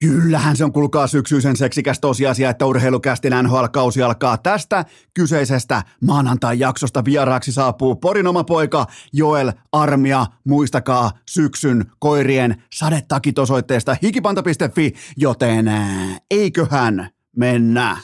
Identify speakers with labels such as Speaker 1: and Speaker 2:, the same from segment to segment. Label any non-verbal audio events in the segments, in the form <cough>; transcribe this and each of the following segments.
Speaker 1: Kyllähän se on kulkaa syksyisen seksikäs tosiasia, että urheilukästin NHL-kausi alkaa tästä kyseisestä maanantai-jaksosta. Vieraaksi saapuu Porin oma poika Joel Armia. Muistakaa syksyn koirien sadetakit osoitteesta hikipanta.fi, joten eiköhän mennä.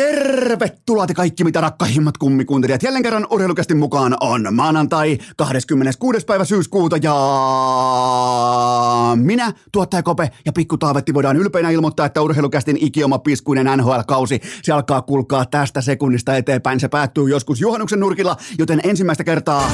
Speaker 1: Tervetuloa te kaikki mitä rakkahimmat kummikuuntelijat. Jälleen kerran urheilukästin mukaan on maanantai 26. päivä syyskuuta ja minä, tuottaja Kope ja Pikku Taavetti voidaan ylpeinä ilmoittaa, että urheilukästin ikioma piskuinen NHL-kausi. Se alkaa kulkaa tästä sekunnista eteenpäin. Se päättyy joskus juhannuksen nurkilla, joten ensimmäistä kertaa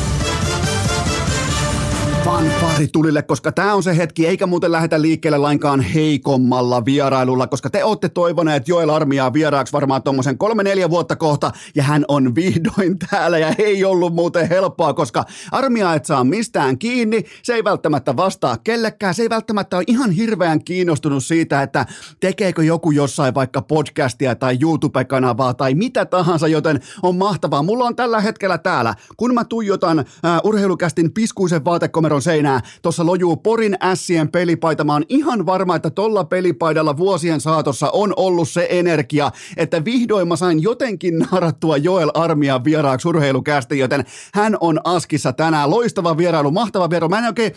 Speaker 1: fanfari tulille, koska tämä on se hetki, eikä muuten lähdetä liikkeelle lainkaan heikommalla vierailulla, koska te olette toivoneet Joel Armiaa vieraaksi varmaan tuommoisen kolme-neljä vuotta kohta, ja hän on vihdoin <laughs> täällä, ja ei ollut muuten helppoa, koska Armia et saa mistään kiinni, se ei välttämättä vastaa kellekään, se ei välttämättä ole ihan hirveän kiinnostunut siitä, että tekeekö joku jossain vaikka podcastia tai YouTube-kanavaa tai mitä tahansa, joten on mahtavaa. Mulla on tällä hetkellä täällä, kun mä tuijotan äh, urheilukästin piskuisen vaatekomeron seinää, tuossa lojuu Porin ässien pelipaita. Mä oon ihan varma, että tolla pelipaidalla vuosien saatossa on ollut se energia, että vihdoin mä sain jotenkin narattua Joel Armia vieraaksi urheilukästiin, joten hän on Askissa tänään. Loistava vierailu, mahtava vierailu. Mä en oikein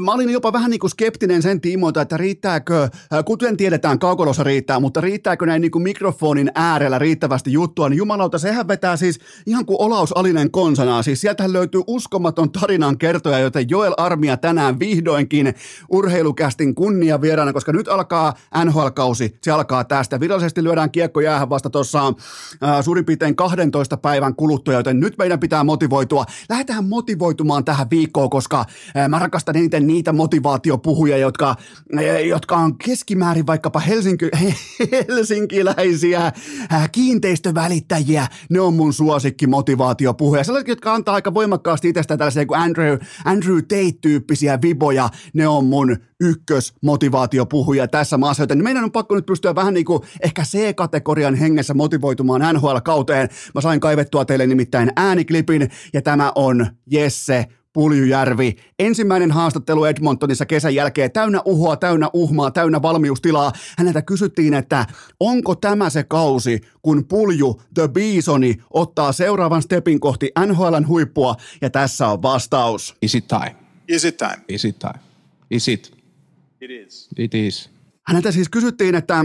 Speaker 1: Mä olin jopa vähän niin kuin skeptinen sen tiimoilta, että riittääkö, kuten tiedetään, kaukolossa riittää, mutta riittääkö näin niin kuin mikrofonin äärellä riittävästi juttua, niin jumalauta, sehän vetää siis ihan kuin Olaus Alinen konsanaa. Siis sieltähän löytyy uskomaton tarinan kertoja, joten Joel Armia tänään vihdoinkin urheilukästin kunnia vieraana, koska nyt alkaa NHL-kausi, se alkaa tästä. Virallisesti lyödään kiekko jäähän vasta tuossa äh, suurin piirtein 12 päivän kuluttua, joten nyt meidän pitää motivoitua. Lähdetään motivoitumaan tähän viikkoon, koska äh, mä rakastan eniten niitä motivaatiopuhuja, jotka, äh, jotka on keskimäärin vaikkapa Helsinki, <laughs> helsinkiläisiä äh, kiinteistövälittäjiä. Ne on mun suosikki motivaatiopuhuja. Sellaiset, jotka antaa aika voimakkaasti itsestään tällaisia kuin Andrew, Andrew Tate-tyyppisiä viboja. Ne on mun ykkösmotivaatiopuhuja tässä maassa, joten meidän on pakko nyt pystyä vähän niin kuin ehkä C-kategorian hengessä motivoitumaan NHL-kauteen. Mä sain kaivettua teille nimittäin ääniklipin, ja tämä on Jesse Puljujärvi. Ensimmäinen haastattelu Edmontonissa kesän jälkeen täynnä uhoa, täynnä uhmaa, täynnä valmiustilaa. Häneltä kysyttiin, että onko tämä se kausi, kun Pulju The Bisoni ottaa seuraavan stepin kohti NHLn huippua, ja tässä on vastaus.
Speaker 2: Is it time?
Speaker 3: Is it time?
Speaker 2: Is it time? Is it?
Speaker 3: It is.
Speaker 2: It is.
Speaker 1: Häneltä siis kysyttiin, että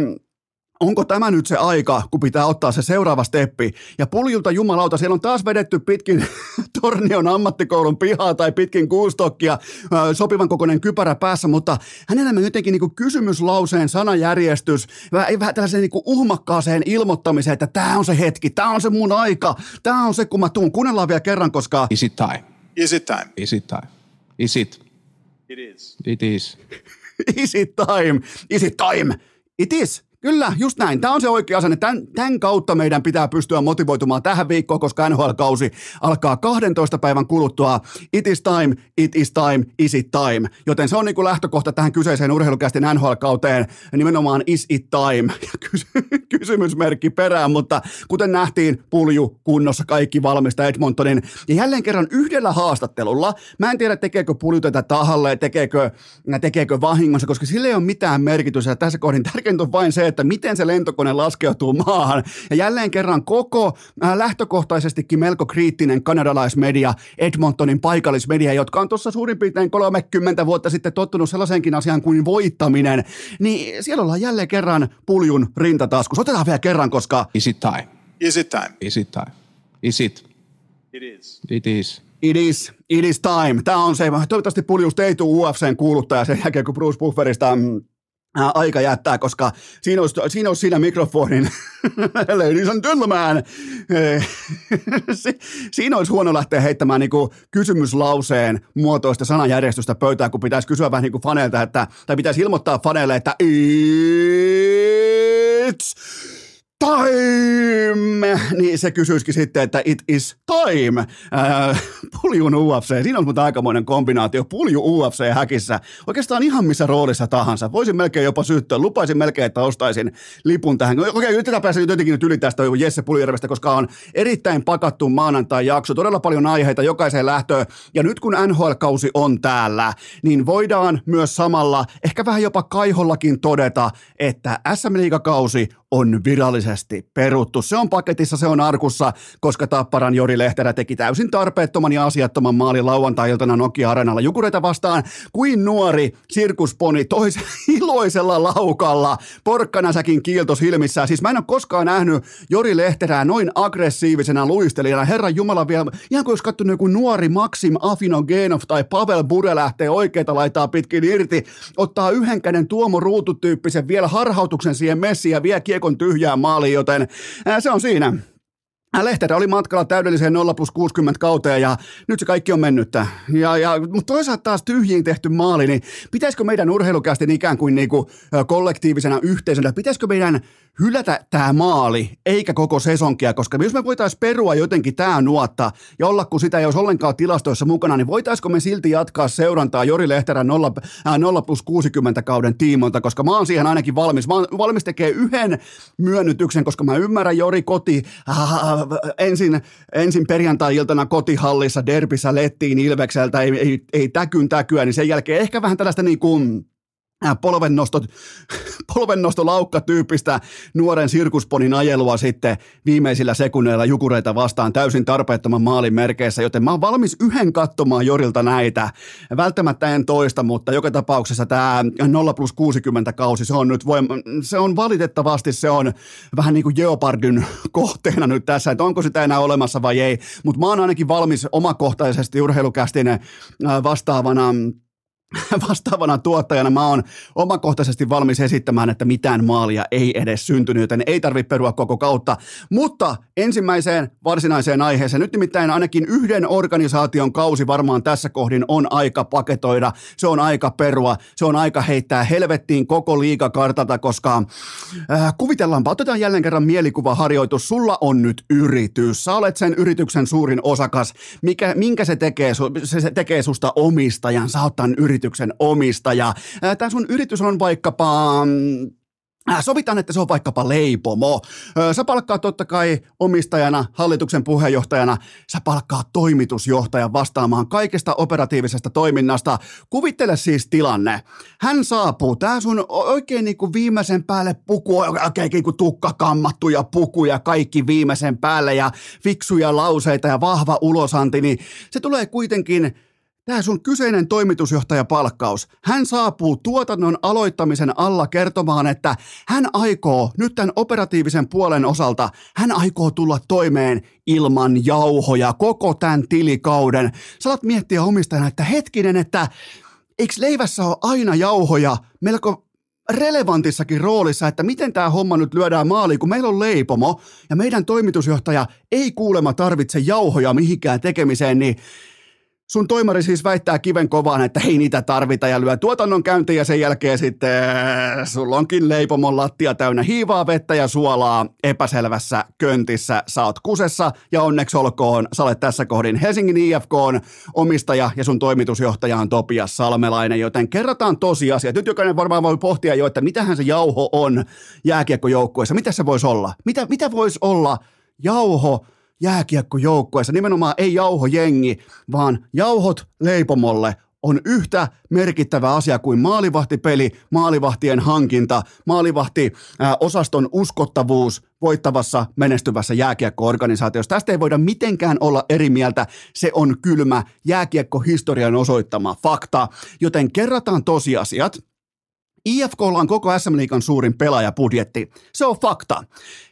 Speaker 1: onko tämä nyt se aika, kun pitää ottaa se seuraava steppi. Ja puljulta jumalauta, siellä on taas vedetty pitkin <laughs> Tornion ammattikoulun pihaa tai pitkin kuustokkia sopivan kokoinen kypärä päässä, mutta hänellä me jotenkin niin kysymyslauseen sanajärjestys, vähän, vähän tällaiseen niin uhmakkaaseen ilmoittamiseen, että tämä on se hetki, tämä on se mun aika, tämä on se, kun mä tuun. Kuunnellaan vielä kerran, koska
Speaker 2: Is it time?
Speaker 3: Is it time?
Speaker 2: Is it time? Is it?
Speaker 3: It is.
Speaker 2: It is. <laughs>
Speaker 1: Is it time? Is it time? It is. Kyllä, just näin. Tämä on se oikea asenne. Tämän, tämän kautta meidän pitää pystyä motivoitumaan tähän viikkoon, koska NHL-kausi alkaa 12 päivän kuluttua. It is time, it is time, is it time. Joten se on niin kuin lähtökohta tähän kyseiseen urheilukästin NHL-kauteen. Nimenomaan is it time. <laughs> Kysymysmerkki perään, mutta kuten nähtiin, pulju kunnossa kaikki valmista Edmontonin. Ja jälleen kerran yhdellä haastattelulla, mä en tiedä tekeekö pulju tätä tahalle, tekeekö, tekeekö vahingossa, koska sillä ei ole mitään merkitystä. Tässä kohdin tärkeintä on vain se, että miten se lentokone laskeutuu maahan. Ja jälleen kerran koko äh, lähtökohtaisestikin melko kriittinen kanadalaismedia, Edmontonin paikallismedia, jotka on tuossa suurin piirtein 30 vuotta sitten tottunut sellaiseenkin asiaan kuin voittaminen, niin siellä ollaan jälleen kerran puljun rintataskussa. Otetaan vielä kerran, koska
Speaker 2: Is it time?
Speaker 3: Is it time?
Speaker 2: Is it time? Is it?
Speaker 3: It is.
Speaker 2: It is.
Speaker 1: It is, it is time. Tämä on se, toivottavasti Puljus ei tule UFCn kuuluttaja sen jälkeen, kun Bruce Bufferista mm, aika jättää, koska siinä olisi, siinä, olisi siinä mikrofonin, <laughs> ladies and gentlemen, Eh, <laughs> Si- siinä olisi huono lähteä heittämään niin kysymyslauseen muotoista sanajärjestystä pöytään, kun pitäisi kysyä vähän niin kuin faneilta, että, tai pitäisi ilmoittaa faneille, että it's time! Niin se kysyisikin sitten, että it is time. Äh, puljun UFC, siinä on mutta aikamoinen kombinaatio. Pulju UFC häkissä, oikeastaan ihan missä roolissa tahansa. Voisin melkein jopa syyttöä, lupaisin melkein, että ostaisin lipun tähän. Okei, yritetään päästä jotenkin nyt yli tästä Jesse Puljärvestä, koska on erittäin pakattu maanantai-jakso, todella paljon aiheita jokaiseen lähtöön. Ja nyt kun NHL-kausi on täällä, niin voidaan myös samalla, ehkä vähän jopa kaihollakin todeta, että SM Liigakausi on virallisesti peruttu. Se on paketissa, se on arkussa, koska Tapparan Jori Lehterä teki täysin tarpeettoman ja asiattoman maalin lauantai-iltana Nokia-arenalla Jukureita vastaan, kuin nuori sirkusponi toisen <laughs> iloisella laukalla. Porkkanasäkin kiiltos ilmissään. Siis mä en ole koskaan nähnyt Jori Lehterää noin aggressiivisena luistelijana. Herran Jumala vielä, ihan kuin olisi katsonut joku nuori Maxim Afinogenov tai Pavel Bure lähtee oikeita laitaa pitkin irti, ottaa yhden käden Tuomo Ruututyyppisen vielä harhautuksen siihen messiin ja vie kiekon tyhjään maaliin, joten se on siinä. Lehterä oli matkalla täydelliseen 0 plus 60 kauteen ja nyt se kaikki on mennyttä. Ja, ja, mutta toisaalta taas tyhjiin tehty maali, niin pitäisikö meidän urheilukästin ikään kuin, niin kuin kollektiivisena yhteisönä, pitäisikö meidän hylätä tämä maali, eikä koko sesonkia, koska jos me voitaisiin perua jotenkin tämä nuotta ja olla, kun sitä ei olisi ollenkaan tilastoissa mukana, niin voitaisiko me silti jatkaa seurantaa Jori Lehterän 0, äh, 0 plus 60 kauden tiimoilta, koska mä oon siihen ainakin valmis. Mä oon valmis tekee yhden myönnytyksen, koska mä ymmärrän Jori koti, äh, ensin, ensin perjantai-iltana kotihallissa, derbissä lettiin Ilvekseltä, ei, ei, ei täkyn täkyä, niin sen jälkeen ehkä vähän tällaista niin kuin polvennosto, polvennosto <laughs> tyyppistä nuoren sirkusponin ajelua sitten viimeisillä sekunneilla jukureita vastaan täysin tarpeettoman maalin merkeissä, joten mä oon valmis yhden katsomaan Jorilta näitä. Välttämättä en toista, mutta joka tapauksessa tämä 0 plus 60 kausi, se on nyt voim- se on valitettavasti se on vähän niin kuin Geopardyn <laughs> kohteena nyt tässä, että onko sitä enää olemassa vai ei, mutta mä oon ainakin valmis omakohtaisesti urheilukästin vastaavana <laughs> vastaavana tuottajana mä oon omakohtaisesti valmis esittämään, että mitään maalia ei edes syntynyt, joten ei tarvitse perua koko kautta. Mutta ensimmäiseen varsinaiseen aiheeseen, nyt nimittäin ainakin yhden organisaation kausi varmaan tässä kohdin on aika paketoida, se on aika perua, se on aika heittää helvettiin koko liikakartalta, koska äh, kuvitellaanpa, otetaan jälleen kerran mielikuvaharjoitus, sulla on nyt yritys, sä olet sen yrityksen suurin osakas, mikä, minkä se tekee, se, tekee susta omistajan, sä oot tämän omistaja. Tämä sun yritys on vaikkapa mm, Sovitaan, että se on vaikkapa leipomo. Sä palkkaat totta kai omistajana, hallituksen puheenjohtajana, sä palkkaat toimitusjohtajan vastaamaan kaikesta operatiivisesta toiminnasta. Kuvittele siis tilanne. Hän saapuu, tää sun oikein niin kuin viimeisen päälle puku, oikein niin kuin tukka kammattuja pukuja kaikki viimeisen päälle ja fiksuja lauseita ja vahva ulosanti, niin se tulee kuitenkin Tämä sun kyseinen toimitusjohtajapalkkaus, hän saapuu tuotannon aloittamisen alla kertomaan, että hän aikoo nyt tämän operatiivisen puolen osalta, hän aikoo tulla toimeen ilman jauhoja koko tämän tilikauden. Saat miettiä omistajana, että hetkinen, että eikö leivässä ole aina jauhoja melko relevantissakin roolissa, että miten tämä homma nyt lyödään maaliin, kun meillä on leipomo ja meidän toimitusjohtaja ei kuulema tarvitse jauhoja mihinkään tekemiseen, niin sun toimari siis väittää kiven kovaan, että ei niitä tarvita ja lyö tuotannon käyntiin ja sen jälkeen sitten äh, sulla onkin leipomon lattia täynnä hiivaa vettä ja suolaa epäselvässä köntissä. Sä oot kusessa ja onneksi olkoon, sä olet tässä kohdin Helsingin IFK on omistaja ja sun toimitusjohtaja on Topias Salmelainen, joten kerrataan tosiasiat. Nyt jokainen varmaan voi pohtia jo, että mitähän se jauho on jääkiekkojoukkueessa, mitä se voisi olla? Mitä, mitä voisi olla jauho jääkiekkojoukkueessa, nimenomaan ei jauhojengi, vaan jauhot leipomolle on yhtä merkittävä asia kuin maalivahtipeli, maalivahtien hankinta, maalivahti osaston uskottavuus voittavassa menestyvässä jääkiekko-organisaatiossa. Tästä ei voida mitenkään olla eri mieltä. Se on kylmä jääkiekko-historian osoittama fakta. Joten kerrataan tosiasiat – IFK on koko SM Liikan suurin pelaajapudjetti. Se on fakta.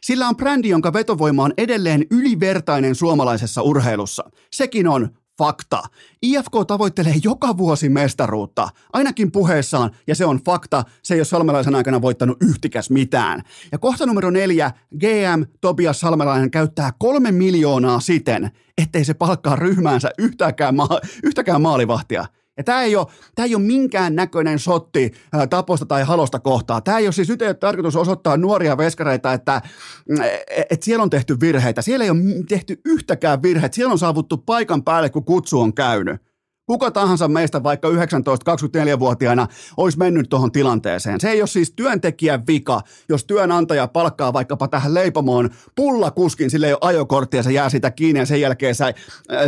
Speaker 1: Sillä on brändi, jonka vetovoima on edelleen ylivertainen suomalaisessa urheilussa. Sekin on fakta. IFK tavoittelee joka vuosi mestaruutta, ainakin puheessaan, ja se on fakta. Se ei ole salmelaisen aikana voittanut yhtikäs mitään. Ja kohta numero neljä, GM Tobias Salmelainen käyttää kolme miljoonaa siten, ettei se palkkaa ryhmäänsä yhtäkään, ma- yhtäkään maalivahtia. Ja tämä ei ole, tää ei ole minkään näköinen sotti ää, taposta tai halosta kohtaa. Tämä ei ole siis nyt ei ole tarkoitus osoittaa nuoria veskareita, että mm, et, et siellä on tehty virheitä. Siellä ei ole tehty yhtäkään virheitä. Siellä on saavuttu paikan päälle, kun kutsu on käynyt. Kuka tahansa meistä vaikka 19-24-vuotiaana olisi mennyt tuohon tilanteeseen. Se ei ole siis työntekijän vika, jos työnantaja palkkaa vaikkapa tähän leipomoon pullakuskin, sille ei ole ajokorttia, se jää sitä kiinni ja sen jälkeen, se,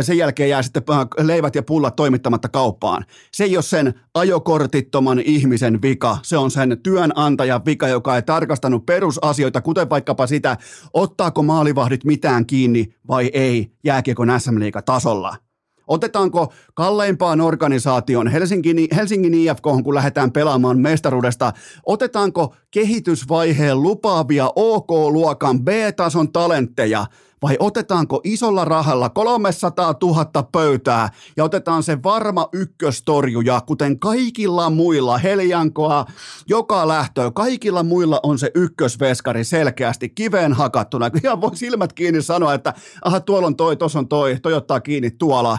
Speaker 1: sen jälkeen jää sitten äh, leivät ja pullat toimittamatta kauppaan. Se ei ole sen ajokortittoman ihmisen vika, se on sen työnantajan vika, joka ei tarkastanut perusasioita, kuten vaikkapa sitä, ottaako maalivahdit mitään kiinni vai ei jääkiekon SM tasolla. Otetaanko kalleimpaan organisaation Helsingin, Helsingin IFK, kun lähdetään pelaamaan mestaruudesta, otetaanko kehitysvaiheen lupaavia OK-luokan B-tason talentteja vai otetaanko isolla rahalla 300 000 pöytää ja otetaan se varma ykköstorjuja, kuten kaikilla muilla, Heljankoa, joka lähtö, kaikilla muilla on se ykkösveskari selkeästi kiveen hakattuna. Ihan voi silmät kiinni sanoa, että aha, tuolla on toi, tuossa on toi, toi ottaa kiinni tuolla.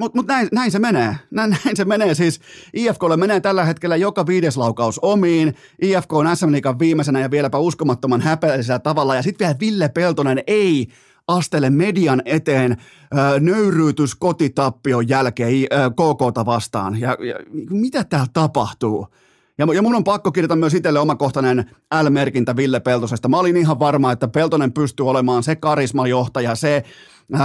Speaker 1: Mutta mut näin, näin, se menee. Näin, näin, se menee. Siis IFKlle menee tällä hetkellä joka viides laukaus omiin. IFK on SM Liigan viimeisenä ja vieläpä uskomattoman häpeällisellä tavalla. Ja sitten vielä Ville Peltonen ei astele median eteen äh, nöyryytys kotitappion jälkeen äh, KKta vastaan. Ja, ja mitä täällä tapahtuu? Ja, ja mun on pakko kirjata myös itselle omakohtainen L-merkintä Ville Peltosesta. Mä olin ihan varma, että Peltonen pystyy olemaan se karismajohtaja, se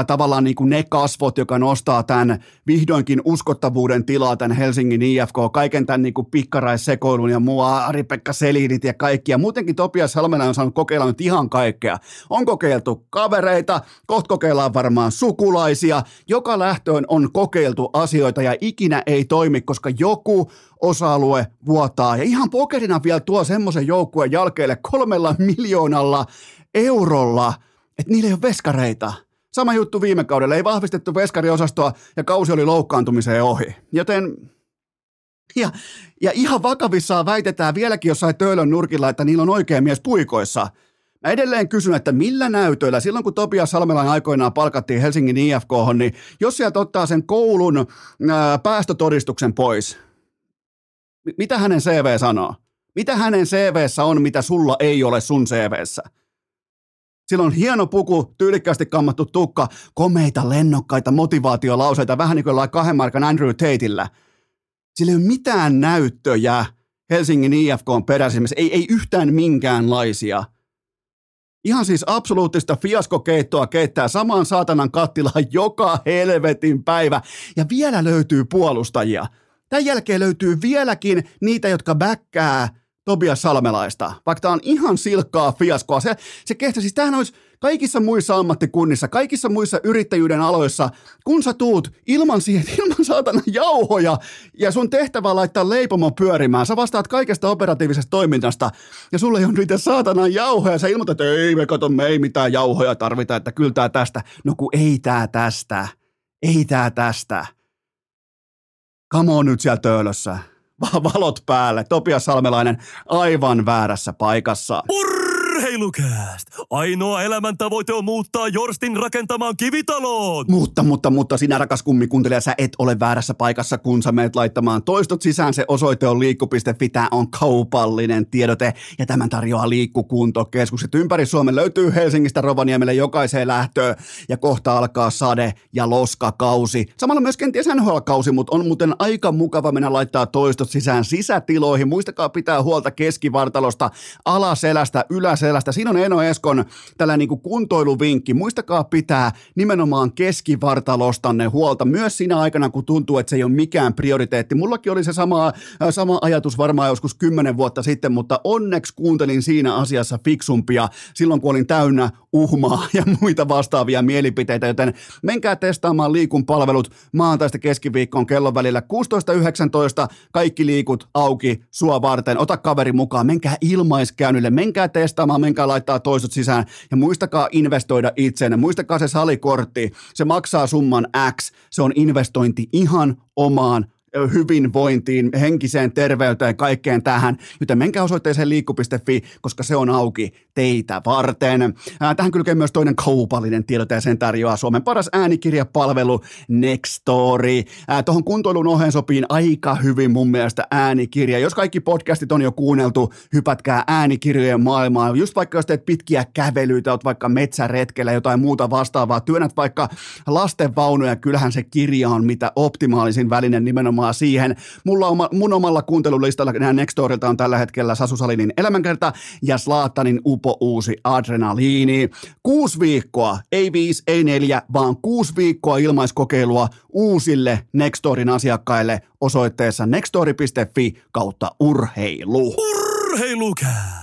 Speaker 1: tavallaan niin kuin ne kasvot, joka nostaa tämän vihdoinkin uskottavuuden tilaa tämän Helsingin IFK, kaiken tämän niin kuin pikkaraissekoilun ja muu Ari-Pekka Selidit ja kaikkia. Muutenkin Topias Salmela on saanut kokeilla nyt ihan kaikkea. On kokeiltu kavereita, kohta kokeillaan varmaan sukulaisia. Joka lähtöön on kokeiltu asioita ja ikinä ei toimi, koska joku osa-alue vuotaa. Ja ihan pokerina vielä tuo semmoisen joukkueen jälkeelle kolmella miljoonalla eurolla, että niillä ei ole veskareita. Sama juttu viime kaudella, ei vahvistettu veskariosastoa ja kausi oli loukkaantumiseen ohi. Joten ja, ja ihan vakavissaan väitetään vieläkin jossain Töölön nurkilla, että niillä on oikea mies puikoissa. Mä edelleen kysyn, että millä näytöillä, silloin kun Topias Salmelan aikoinaan palkattiin Helsingin IFK, niin jos sieltä ottaa sen koulun ää, päästötodistuksen pois, mitä hänen CV sanoo? Mitä hänen CVssä on, mitä sulla ei ole sun CVssä? Sillä on hieno puku, tyylikkästi kammattu tukka, komeita, lennokkaita motivaatiolauseita, vähän niin kuin kahden markan Andrew Tateillä. Sillä ei ole mitään näyttöjä Helsingin IFK on peräisimmässä, ei, ei yhtään minkäänlaisia. Ihan siis absoluuttista fiaskokeittoa keittää samaan saatanan kattilaan joka helvetin päivä. Ja vielä löytyy puolustajia. Tämän jälkeen löytyy vieläkin niitä, jotka bäkkää Tobias Salmelaista, vaikka tämä on ihan silkkaa fiaskoa. Se, se kehtä, siis tämähän olisi kaikissa muissa ammattikunnissa, kaikissa muissa yrittäjyyden aloissa, kun sä tuut ilman siihen, <laughs> ilman saatana jauhoja ja sun tehtävä laittaa leipomo pyörimään, sä vastaat kaikesta operatiivisesta toiminnasta ja sulle ei ole niitä saatana jauhoja, sä ilmoitat, että ei me kato, me ei mitään jauhoja tarvita, että kyllä tää tästä. No kun ei tää tästä, ei tää tästä. Come on nyt siellä töölössä. Valot päälle. Topias Salmelainen aivan väärässä paikassa.
Speaker 4: Urheilukääst! Ainoa elämäntavoite on muuttaa Jorstin rakentamaan kivitaloon!
Speaker 1: Mutta, mutta, mutta sinä rakas kummikuuntelija, sä et ole väärässä paikassa, kun sä meet laittamaan toistot sisään. Se osoite on liikku.fi, tämä on kaupallinen tiedote ja tämän tarjoaa liikkukuntokeskukset. Ympäri Suomen löytyy Helsingistä Rovaniemelle jokaiseen lähtöön ja kohta alkaa sade- ja loskakausi. Samalla myös kenties NHL-kausi, mutta on muuten aika mukava mennä laittaa toistot sisään sisätiloihin. Muistakaa pitää huolta keskivartalosta, alaselästä, yläselästä. Siinä on Eno Eskon tällainen niin kuin kuntoiluvinkki. Muistakaa pitää nimenomaan keskivartalostanne huolta myös siinä aikana, kun tuntuu, että se ei ole mikään prioriteetti. Mullakin oli se sama, äh, sama ajatus varmaan joskus kymmenen vuotta sitten, mutta onneksi kuuntelin siinä asiassa fiksumpia silloin, kun olin täynnä uhmaa <laughs> ja muita vastaavia mielipiteitä, joten menkää testaamaan liikun palvelut maantaista keskiviikkoon kellon välillä 16.19. Kaikki liikut auki sua varten. Ota kaveri mukaan, menkää ilmaiskäynnille, menkää testaamaan, menkää laittaa toistot sisään ja muistakaa investoida itseenne. Muistakaa se salikortti, se maksaa summan X, se on investointi ihan omaan hyvinvointiin, henkiseen terveyteen, kaikkeen tähän. Joten menkää osoitteeseen liikku.fi, koska se on auki teitä varten. Tähän kylkee myös toinen kaupallinen tiedote ja sen tarjoaa Suomen paras äänikirjapalvelu Nextory. Tuohon kuntoilun oheen sopii aika hyvin mun mielestä äänikirja. Jos kaikki podcastit on jo kuunneltu, hypätkää äänikirjojen maailmaan. Just vaikka jos teet pitkiä kävelyitä, oot vaikka metsäretkellä, jotain muuta vastaavaa, työnnät vaikka lastenvaunuja, kyllähän se kirja on mitä optimaalisin väline nimenomaan siihen. Mulla oma, mun omalla kuuntelulistalla nämä Nextorilta on tällä hetkellä Sasu Salinin elämänkerta ja Slaattanin upo uusi adrenaliini. Kuusi viikkoa, ei viisi, ei neljä, vaan kuusi viikkoa ilmaiskokeilua uusille Nextorin asiakkaille osoitteessa nextori.fi kautta urheilu.
Speaker 4: Urheilukääst!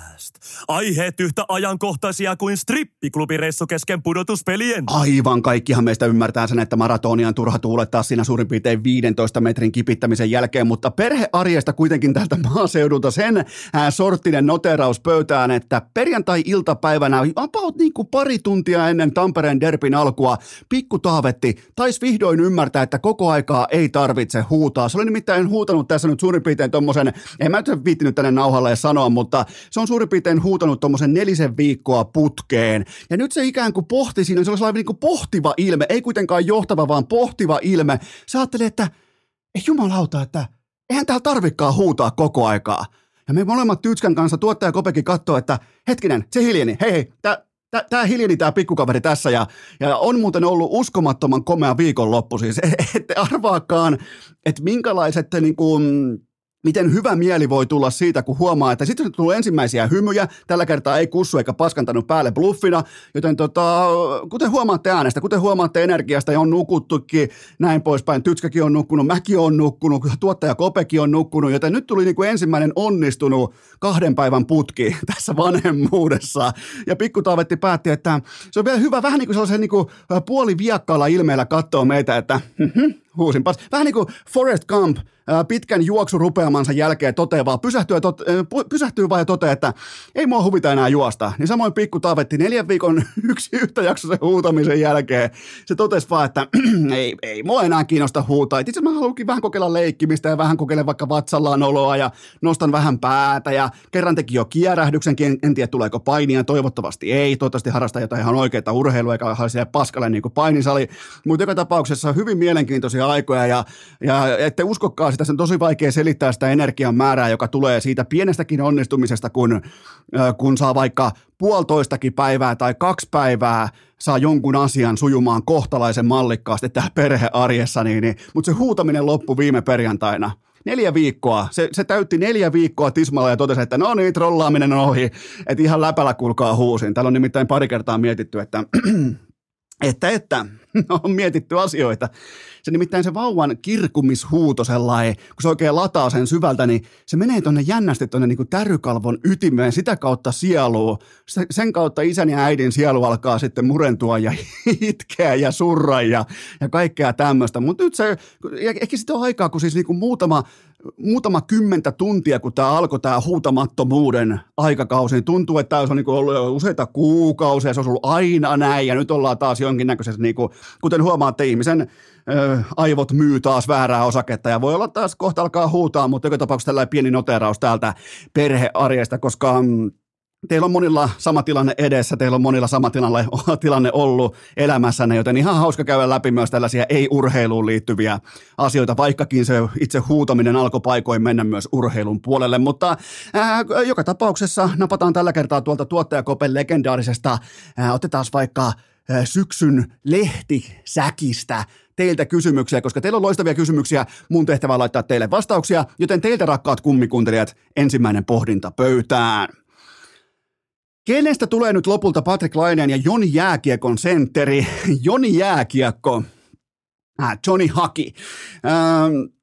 Speaker 4: Aiheet yhtä ajankohtaisia kuin strippiklubireissu kesken pudotuspelien.
Speaker 1: Aivan kaikkihan meistä ymmärtää sen, että maratonia on turha tuulettaa siinä suurin piirtein 15 metrin kipittämisen jälkeen, mutta perhearjesta kuitenkin tältä maaseudulta sen ää, sorttinen noteraus pöytään, että perjantai-iltapäivänä about niin kuin pari tuntia ennen Tampereen derbin alkua pikku Taavetti taisi vihdoin ymmärtää, että koko aikaa ei tarvitse huutaa. Se oli nimittäin huutanut tässä nyt suurin piirtein tommosen, en mä nyt viittinyt tänne nauhalle sanoa, mutta se on suurin piirtein huutanut tuommoisen nelisen viikkoa putkeen. Ja nyt se ikään kuin pohti siinä, se oli sellainen niin kuin pohtiva ilme, ei kuitenkaan johtava, vaan pohtiva ilme. Sä ajattelee, että ei jumalauta, että eihän täällä tarvikaan huutaa koko aikaa. Ja me molemmat Tytskän kanssa tuottaja Kopekin katsoo, että hetkinen, se hiljeni, hei hei, tää, tää, tää hiljeni tää pikkukaveri tässä ja, ja on muuten ollut uskomattoman komea viikonloppu siis. <laughs> Ette arvaakaan, että minkälaiset niin kuin, miten hyvä mieli voi tulla siitä, kun huomaa, että sitten tulee ensimmäisiä hymyjä, tällä kertaa ei kussu eikä paskantanut päälle bluffina, joten tota, kuten huomaatte äänestä, kuten huomaatte energiasta ja on nukuttukin näin poispäin, Tytskäkin on nukkunut, mäkin on nukkunut, tuottaja Kopekin on nukkunut, joten nyt tuli niin kuin ensimmäinen onnistunut kahden päivän putki <laughs> tässä vanhemmuudessa. Ja pikku Taavetti päätti, että se on vielä hyvä vähän niin kuin sellaisen niin kuin puoliviakkaalla ilmeellä katsoa meitä, että <laughs> huusinpas. Vähän niin kuin Forrest Gump pitkän juoksurupeamansa jälkeen toteaa vaan, pysähtyy, tot, pysähtyy vaan ja toteaa, että ei mua huvita enää juosta. Niin samoin pikku Taavetti neljän viikon <laughs> yksi yhtä jaksoisen huutamisen jälkeen, se totesi vaan, että <clears throat> ei, ei mua enää kiinnosta huutaa. Itse mä haluankin vähän kokeilla leikkimistä ja vähän kokeilla vaikka vatsallaan oloa ja nostan vähän päätä ja kerran teki jo kierähdyksenkin, en, tiedä tuleeko painia, toivottavasti ei, toivottavasti harrastaa jotain ihan oikeaa urheilua eikä haise paskalle niin kuin painisali, mutta joka tapauksessa hyvin mielenkiintoisia aikoja ja, ja ette uskokaan sitä, on tosi vaikea selittää sitä energian määrää, joka tulee siitä pienestäkin onnistumisesta, kun, kun saa vaikka puolitoistakin päivää tai kaksi päivää saa jonkun asian sujumaan kohtalaisen mallikkaasti täällä perhearjessa, niin, niin, mutta se huutaminen loppui viime perjantaina. Neljä viikkoa. Se, se täytti neljä viikkoa Tismalla ja totesi, että no niin, trollaaminen on ohi. Että ihan läpällä kulkaa huusin. Täällä on nimittäin pari kertaa mietitty, että <clears throat> että, että <laughs> on mietitty asioita. Se nimittäin se vauvan kirkumishuuto sellainen, kun se oikein lataa sen syvältä, niin se menee tuonne jännästi tuonne niin tärykalvon ytimeen, sitä kautta sieluun. Sen kautta isän ja äidin sielu alkaa sitten murentua ja <laughs> itkeä ja surra ja, ja kaikkea tämmöistä. Mutta nyt se, ehkä sitten on aikaa, kun siis niin kuin muutama muutama kymmentä tuntia, kun tämä alkoi tämä huutamattomuuden aikakausi, niin tuntuu, että tämä on niin ollut jo useita kuukausia, se on ollut aina näin, ja nyt ollaan taas jonkinnäköisessä, niin kuin, kuten huomaatte, ihmisen ö, aivot myy taas väärää osaketta, ja voi olla taas kohta alkaa huutaa, mutta joka tapauksessa tällainen pieni noteraus täältä perhearjesta, koska mm, Teillä on monilla sama tilanne edessä, teillä on monilla sama tilanne, <laughs> tilanne ollut elämässänne, joten ihan hauska käydä läpi myös tällaisia ei-urheiluun liittyviä asioita, vaikkakin se itse huutaminen alkoi paikoin mennä myös urheilun puolelle, mutta ää, joka tapauksessa napataan tällä kertaa tuolta tuottajakopen legendaarisesta, ää, otetaan vaikka ää, syksyn lehtisäkistä teiltä kysymyksiä, koska teillä on loistavia kysymyksiä, mun tehtävä on laittaa teille vastauksia, joten teiltä rakkaat kummikuuntelijat, ensimmäinen pohdinta pöytään. Kenestä tulee nyt lopulta Patrick Laineen ja Joni Jääkiekon sentteri? <laughs> Joni Jääkiekko, äh, Johnny Haki. Ähm,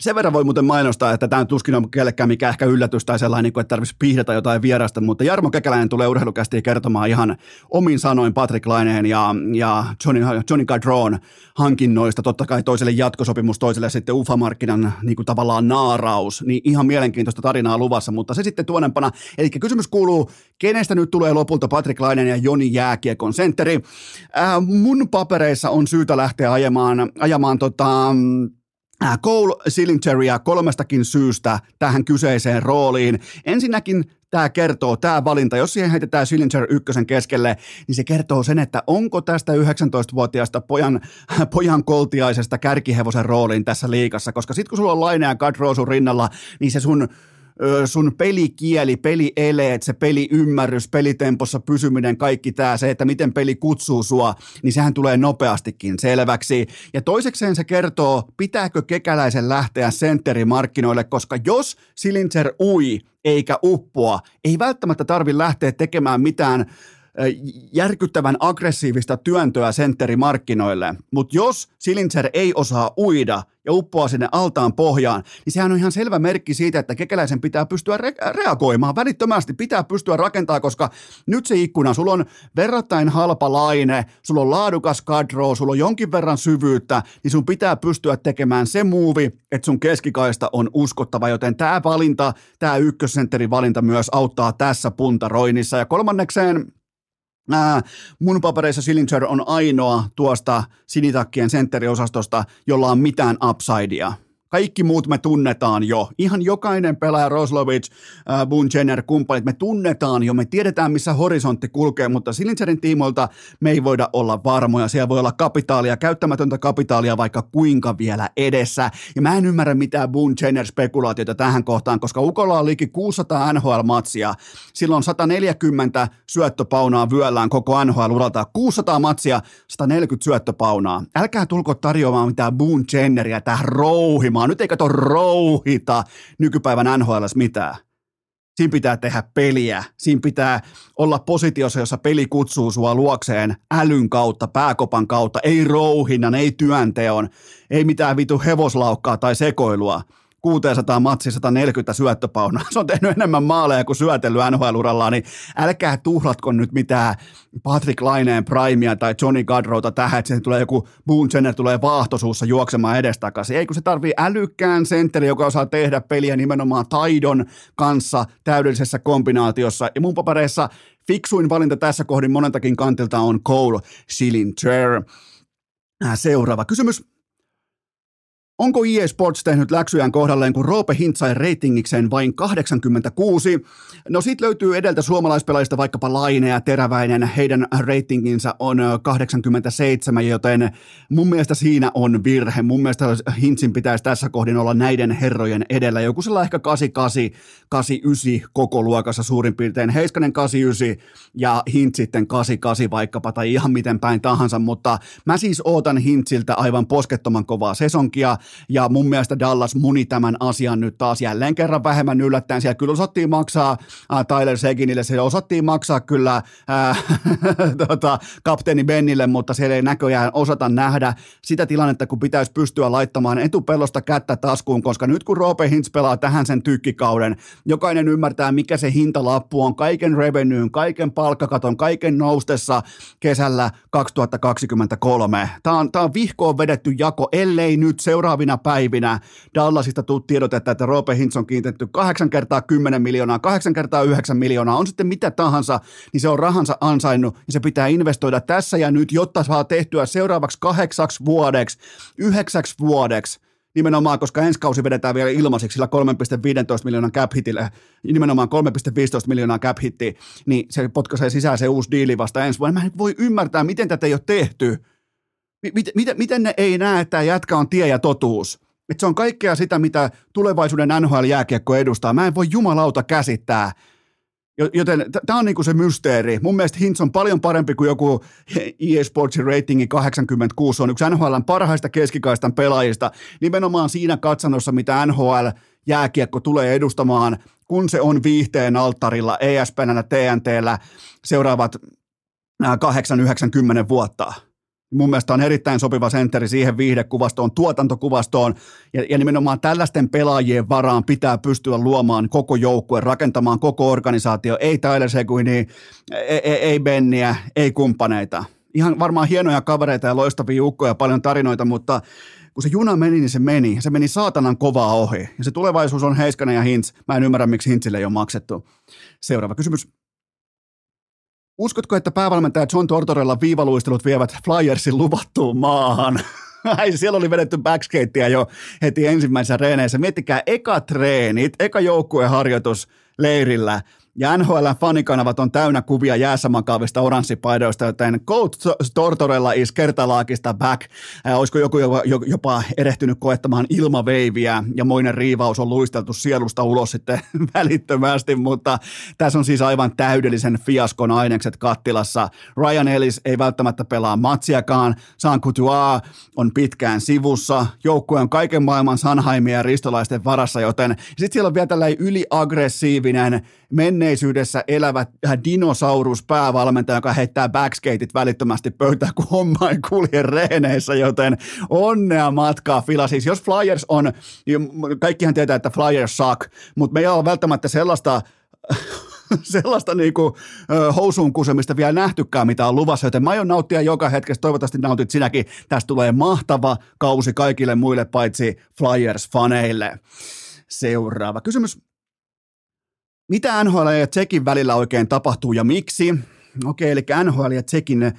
Speaker 1: sen verran voi muuten mainostaa, että tämä tuskin on kellekään mikä ehkä yllätys tai sellainen, niin että tarvitsisi pihdata jotain vierasta, mutta Jarmo Kekäläinen tulee urheilukästi kertomaan ihan omin sanoin Patrick Laineen ja, ja Johnny, Johnny Gadron hankinnoista, totta kai toiselle jatkosopimus, toiselle sitten UFA-markkinan niin kuin tavallaan naaraus, niin ihan mielenkiintoista tarinaa luvassa, mutta se sitten tuonempana, eli kysymys kuuluu, kenestä nyt tulee lopulta Patrick Laineen ja Joni Jääkiekon sentteri? Äh, mun papereissa on syytä lähteä ajamaan, ajamaan tota, Cole Sillingeria kolmestakin syystä tähän kyseiseen rooliin. Ensinnäkin tämä kertoo, tämä valinta, jos siihen heitetään Sillinger ykkösen keskelle, niin se kertoo sen, että onko tästä 19-vuotiaasta pojan, <laughs> pojan koltiaisesta kärkihevosen rooliin tässä liikassa, koska sitten kun sulla on Laine ja rinnalla, niin se sun sun pelikieli, pelieleet, se peliymmärrys, pelitempossa pysyminen, kaikki tämä, se, että miten peli kutsuu sua, niin sehän tulee nopeastikin selväksi. Ja toisekseen se kertoo, pitääkö kekäläisen lähteä sentterimarkkinoille, koska jos Silinser ui eikä uppoa, ei välttämättä tarvi lähteä tekemään mitään järkyttävän aggressiivista työntöä sentterimarkkinoille. Mutta jos Silinser ei osaa uida ja uppoaa sinne altaan pohjaan, niin sehän on ihan selvä merkki siitä, että kekäläisen pitää pystyä re- reagoimaan välittömästi, pitää pystyä rakentamaan, koska nyt se ikkuna, sulla on verrattain halpa laine, sulla on laadukas kadro, sulla on jonkin verran syvyyttä, niin sun pitää pystyä tekemään se muuvi, että sun keskikaista on uskottava, joten tämä valinta, tämä ykkössentterin valinta myös auttaa tässä puntaroinnissa. Ja kolmannekseen, Ää, mun papereissa Sillinger on ainoa tuosta sinitakkien sentteriosastosta, jolla on mitään upsidea. Kaikki muut me tunnetaan jo. Ihan jokainen pelaaja, Roslovic, äh, Boone Jenner, kumppanit, me tunnetaan jo. Me tiedetään, missä horisontti kulkee, mutta Silinserin tiimoilta me ei voida olla varmoja. Siellä voi olla kapitaalia, käyttämätöntä kapitaalia vaikka kuinka vielä edessä. Ja mä en ymmärrä mitään Boone Jenner-spekulaatiota tähän kohtaan, koska Ukolla on liki 600 NHL-matsia. Silloin 140 syöttöpaunaa vyöllään koko NHL-uralta. 600 matsia, 140 syöttöpaunaa. Älkää tulko tarjoamaan mitään Boone Jenneria tähän rouhimaan rouhimaan. Nyt ei kato rouhita nykypäivän NHL mitään. Siinä pitää tehdä peliä. Siinä pitää olla positiossa, jossa peli kutsuu sua luokseen älyn kautta, pääkopan kautta, ei rouhinnan, ei työnteon, ei mitään vitu hevoslaukkaa tai sekoilua. 600 matsi 140 syöttöpaunaa. Se on tehnyt enemmän maaleja kuin syötellyt NHL-urallaan, niin älkää tuhlatko nyt mitään Patrick Laineen primea tai Johnny Gadrota tähän, että tulee joku Boone Jenner tulee vaahtosuussa juoksemaan edestakaisin. Ei kun se tarvii älykkään sentteri, joka osaa tehdä peliä nimenomaan taidon kanssa täydellisessä kombinaatiossa. Ja mun papereissa fiksuin valinta tässä kohdin monentakin kantilta on Cole Sillinger. Äh, seuraava kysymys. Onko EA Sports tehnyt läksyjään kohdalleen, kun Roope Hint sai ratingikseen vain 86? No sit löytyy edeltä suomalaispelaajista vaikkapa Laine ja Teräväinen. Heidän ratinginsa on 87, joten mun mielestä siinä on virhe. Mun mielestä Hintsin pitäisi tässä kohdin olla näiden herrojen edellä. Joku sillä ehkä 88, 89 koko luokassa suurin piirtein. Heiskanen 89 ja Hint sitten 88 vaikkapa tai ihan miten päin tahansa, mutta mä siis ootan Hintsiltä aivan poskettoman kovaa sesonkia ja mun mielestä Dallas muni tämän asian nyt taas jälleen kerran vähemmän yllättäen. Siellä kyllä osattiin maksaa äh, Tyler Seginille, se osattiin maksaa kyllä äh, <laughs> tota, kapteeni Bennille, mutta siellä ei näköjään osata nähdä sitä tilannetta, kun pitäisi pystyä laittamaan etupellosta kättä taskuun, koska nyt kun Roope Hintz pelaa tähän sen tykkikauden, jokainen ymmärtää, mikä se hintalappu on, kaiken revenyyn, kaiken palkkakaton, kaiken noustessa kesällä 2023. Tämä on, tämä on vihkoon vedetty jako, ellei nyt seuraavat seuraavina päivinä Dallasista tuu tiedotetta, että Roope Hintz on kiintetty 8 kertaa 10 miljoonaa, 8 kertaa 9 miljoonaa, on sitten mitä tahansa, niin se on rahansa ansainnut ja se pitää investoida tässä ja nyt, jotta saa tehtyä seuraavaksi kahdeksaksi vuodeksi, yhdeksäksi vuodeksi, nimenomaan, koska ensi kausi vedetään vielä ilmaiseksi sillä 3,15 miljoonan cap hitille, nimenomaan 3,15 miljoonaa cap hitti, niin se potkaisee sisään se uusi diili vasta ensi vuonna. Mä en voi ymmärtää, miten tätä ei ole tehty. Miten, miten, miten ne ei näe, että jätkä on tie ja totuus? Että se on kaikkea sitä, mitä tulevaisuuden NHL-jääkiekko edustaa. Mä en voi jumalauta käsittää. Joten tämä on niinku se mysteeri. Mun mielestä Hintz on paljon parempi kuin joku <laughs> EA Sportsin ratingi 86. Se on yksi NHLn parhaista keskikaistan pelaajista. Nimenomaan siinä katsannossa, mitä NHL jääkiekko tulee edustamaan, kun se on viihteen alttarilla, ESPNllä, TNTllä seuraavat 8, 9, 10 vuotta. Mun mielestä on erittäin sopiva sentteri siihen viihdekuvastoon, tuotantokuvastoon ja, ja nimenomaan tällaisten pelaajien varaan pitää pystyä luomaan koko joukkue, rakentamaan koko organisaatio, ei Tyler Seguini, ei, ei, ei Benniä, ei kumppaneita. Ihan varmaan hienoja kavereita ja loistavia ukkoja, paljon tarinoita, mutta kun se juna meni, niin se meni. Se meni saatanan kovaa ohi. Ja se tulevaisuus on Heiskanen ja Hintz. Mä en ymmärrä, miksi Hintzille ei ole maksettu. Seuraava kysymys. Uskotko, että päävalmentaja John Tortorella viivaluistelut vievät Flyersin luvattuun maahan? <laughs> Ai, siellä oli vedetty backskatea jo heti ensimmäisessä reeneissä. Miettikää, eka treenit, eka joukkueharjoitus leirillä – ja NHL fanikanavat on täynnä kuvia jäässä makaavista oranssipaidoista, joten Colt Tortorella is kertalaakista back. Äh, olisiko joku jopa erehtynyt koettamaan ilmaveiviä ja moinen riivaus on luisteltu sielusta ulos sitten <laughs> välittömästi, mutta tässä on siis aivan täydellisen fiaskon ainekset kattilassa. Ryan Ellis ei välttämättä pelaa matsiakaan, San Couture on pitkään sivussa, joukkue on kaiken maailman Sanhaimia ja ristolaisten varassa, joten sitten siellä on vielä tällainen yliaggressiivinen menneisyydessä elävä dinosaurus päävalmentaja, joka heittää backskateit välittömästi pöytään, kun homma ei kulje reeneissä, joten onnea matkaa Fila. Siis jos Flyers on, kaikkihan tietää, että Flyers suck, mutta me ei ole välttämättä sellaista <laughs> sellaista niinku, housuun kusemista vielä nähtykään, mitä on luvassa, joten mä aion nauttia joka hetkessä, toivottavasti nautit sinäkin. Tästä tulee mahtava kausi kaikille muille paitsi Flyers-faneille. Seuraava kysymys. Mitä NHL ja Tsekin välillä oikein tapahtuu ja miksi? Okei, eli NHL ja Tsekin äh,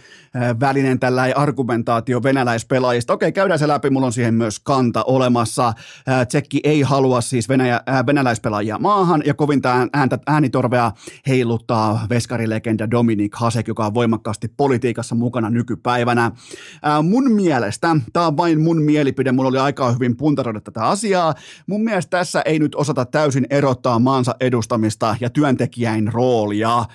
Speaker 1: välinen tällä argumentaatio venäläispelaajista. Okei, käydään se läpi, mulla on siihen myös kanta olemassa. Äh, Tsekki ei halua siis Venäjä, äh, venäläispelaajia maahan, ja kovinta ääntä, äänitorvea heiluttaa veskarilegenda Dominik Hasek, joka on voimakkaasti politiikassa mukana nykypäivänä. Mun mielestä, tämä on vain mun mielipide, mulla oli aikaa hyvin puntaroida tätä asiaa, mun mielestä tässä ei nyt osata täysin erottaa maansa edustamista ja työntekijäin roolia.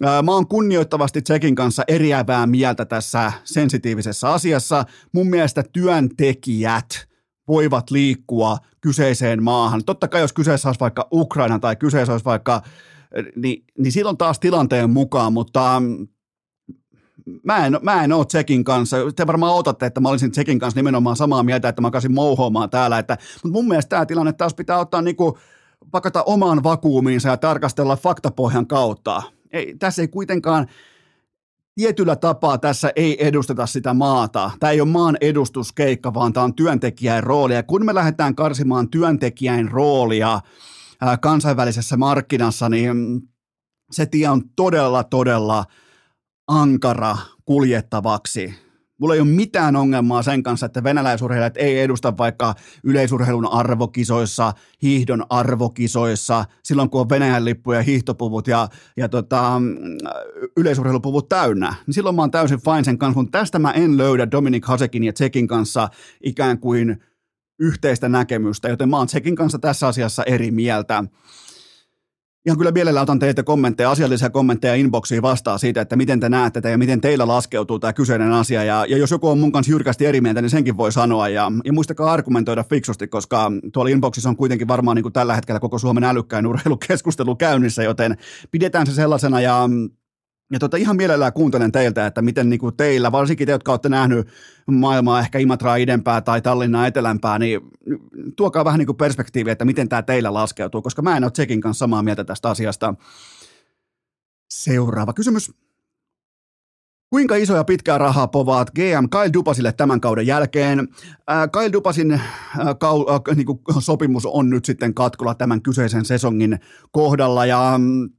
Speaker 1: Mä oon kunnioittavasti Tsekin kanssa eriävää mieltä tässä sensitiivisessä asiassa. Mun mielestä työntekijät voivat liikkua kyseiseen maahan. Totta kai jos kyseessä olisi vaikka Ukraina tai kyseessä olisi vaikka, niin, niin silloin taas tilanteen mukaan, mutta mm, mä en, mä en ole Tsekin kanssa. Te varmaan otatte, että mä olisin Tsekin kanssa nimenomaan samaa mieltä, että mä kaisin mouhoamaan täällä. Että, mutta mun mielestä tämä tilanne taas pitää ottaa niinku, pakata omaan vakuumiinsa ja tarkastella faktapohjan kautta ei, tässä ei kuitenkaan tietyllä tapaa tässä ei edusteta sitä maata. Tämä ei ole maan edustuskeikka, vaan tämä on työntekijän rooli. Ja kun me lähdetään karsimaan työntekijän roolia kansainvälisessä markkinassa, niin se tie on todella, todella ankara kuljettavaksi. Mulla ei ole mitään ongelmaa sen kanssa, että venäläisurheilijat ei edusta vaikka yleisurheilun arvokisoissa, hiihdon arvokisoissa, silloin kun on Venäjän lippu ja hiihtopuvut ja, ja tota, yleisurheilupuvut täynnä. Niin silloin mä oon täysin fine sen kanssa, mutta tästä mä en löydä Dominik Hasekin ja Tsekin kanssa ikään kuin yhteistä näkemystä, joten mä oon Tsekin kanssa tässä asiassa eri mieltä ihan kyllä mielellä otan teitä kommentteja, asiallisia kommentteja inboxiin vastaan siitä, että miten te näette tätä ja miten teillä laskeutuu tämä kyseinen asia. Ja, ja jos joku on mun kanssa jyrkästi eri mieltä, niin senkin voi sanoa. Ja, ja muistakaa argumentoida fiksusti, koska tuolla inboxissa on kuitenkin varmaan niin kuin tällä hetkellä koko Suomen älykkäin urheilukeskustelu käynnissä, joten pidetään se sellaisena ja ja tota, ihan mielellään kuuntelen teiltä, että miten niin kuin teillä, varsinkin te, jotka olette nähnyt maailmaa ehkä Imatraa idempää tai Tallinnaa etelämpää, niin tuokaa vähän niin kuin perspektiiviä, että miten tämä teillä laskeutuu, koska mä en ole Tsekin kanssa samaa mieltä tästä asiasta. Seuraava kysymys. Kuinka isoja pitkää rahaa povaat GM Kyle Dupasille tämän kauden jälkeen? Äh, Kyle Dupasin äh, kau, äh, niin kuin sopimus on nyt sitten katkolla tämän kyseisen sesongin kohdalla ja mm,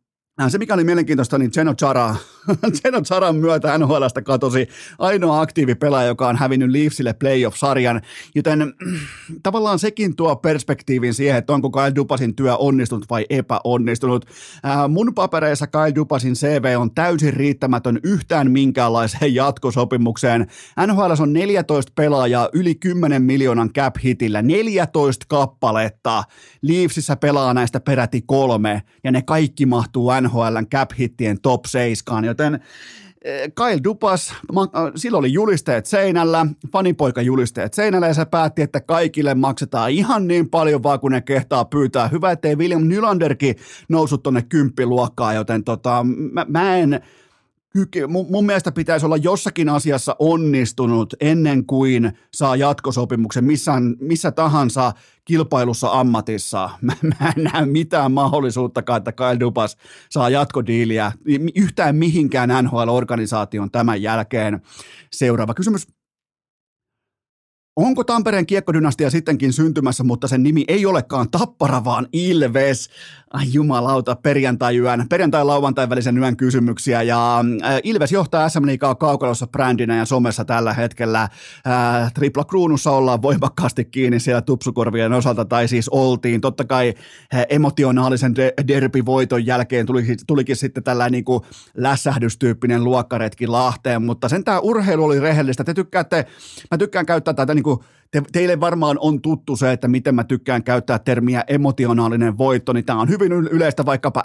Speaker 1: se, mikä oli mielenkiintoista, niin Geno Chara, <laughs> Geno Charan myötä NHLstä katosi ainoa aktiivi pelaaja, joka on hävinnyt Leafsille playoff-sarjan, joten <clears throat> tavallaan sekin tuo perspektiivin siihen, että onko Kyle Dupasin työ onnistunut vai epäonnistunut. Äh, mun papereissa Kyle Dupasin CV on täysin riittämätön yhtään minkäänlaiseen <laughs> jatkosopimukseen. NHL on 14 pelaajaa yli 10 miljoonan cap hitillä, 14 kappaletta. Leafsissä pelaa näistä peräti kolme, ja ne kaikki mahtuu NHLn cap-hittien top 7, joten eh, Kyle Dupas, äh, silloin oli julisteet seinällä, fanipoika julisteet seinällä ja se päätti, että kaikille maksetaan ihan niin paljon vaan kun ne kehtaa pyytää. Hyvä, ettei William Nylanderkin noussut tonne kymppiluokkaan, joten tota, mä, mä en, mun, mun mielestä pitäisi olla jossakin asiassa onnistunut ennen kuin saa jatkosopimuksen missään, missä tahansa kilpailussa ammatissa. Mä, mä en näe mitään mahdollisuuttakaan, että Kyle Dupas saa jatkodiiliä yhtään mihinkään NHL-organisaation tämän jälkeen. Seuraava kysymys. Onko Tampereen kiekkodynastia sittenkin syntymässä, mutta sen nimi ei olekaan Tappara, vaan Ilves? Ai jumalauta, perjantai-yön, perjantai-lauantai välisen yön kysymyksiä. Ja äh, Ilves johtaa SM Liigaa kaukalossa brändinä ja somessa tällä hetkellä. Äh, tripla kruunussa ollaan voimakkaasti kiinni siellä tupsukorvien osalta, tai siis oltiin. Totta kai äh, emotionaalisen de- derbyvoiton jälkeen tulikin, tulikin sitten tällainen niin kuin lässähdystyyppinen luokkaretki Lahteen, mutta sen tämä urheilu oli rehellistä. Te tykkäätte, mä tykkään käyttää tätä niin kuin te, teille varmaan on tuttu se, että miten mä tykkään käyttää termiä emotionaalinen voitto, niin tämä on hyvin yleistä vaikkapa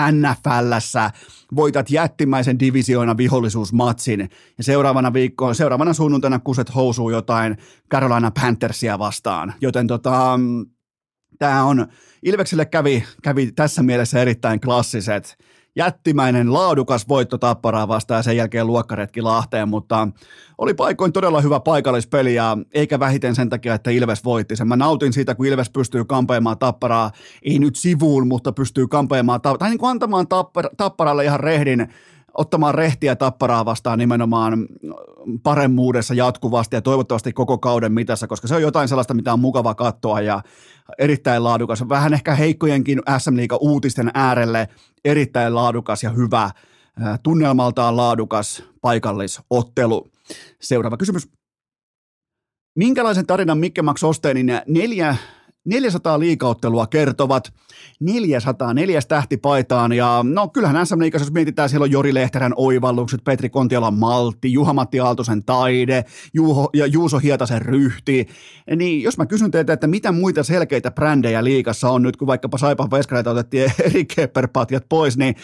Speaker 1: NFLssä voitat jättimäisen divisioona vihollisuusmatsin ja seuraavana viikkoon, seuraavana sunnuntaina kuset housuu jotain Carolina Panthersia vastaan. Joten tota, tämä on, Ilvekselle kävi, kävi tässä mielessä erittäin klassiset jättimäinen laadukas voitto Tapparaa vastaan ja sen jälkeen luokkaretki Lahteen, mutta oli paikoin todella hyvä paikallispeli ja eikä vähiten sen takia, että Ilves voitti sen. Mä nautin siitä, kun Ilves pystyy kampeamaan Tapparaa, ei nyt sivuun, mutta pystyy kampeamaan, tai niin kuin antamaan tappar, Tapparalle ihan rehdin ottamaan rehtiä tapparaa vastaan nimenomaan paremmuudessa jatkuvasti ja toivottavasti koko kauden mitassa, koska se on jotain sellaista, mitä on mukava katsoa ja erittäin laadukas. Vähän ehkä heikkojenkin SM Liiga uutisten äärelle erittäin laadukas ja hyvä, tunnelmaltaan laadukas paikallisottelu. Seuraava kysymys. Minkälaisen tarinan Mikke Max Osteenin neljä 400 liikauttelua kertovat, 400, neljäs tähtipaitaan ja no kyllähän SM Liikassa, jos mietitään, siellä on Jori Lehterän oivallukset, Petri Kontiolan maltti, Juha-Matti Aaltosen taide Juho, ja Juuso Hietasen ryhti, niin jos mä kysyn teiltä, että mitä muita selkeitä brändejä liikassa on nyt, kun vaikkapa Saipan veskareita otettiin <laughs> eri kepperpatjat pois, niin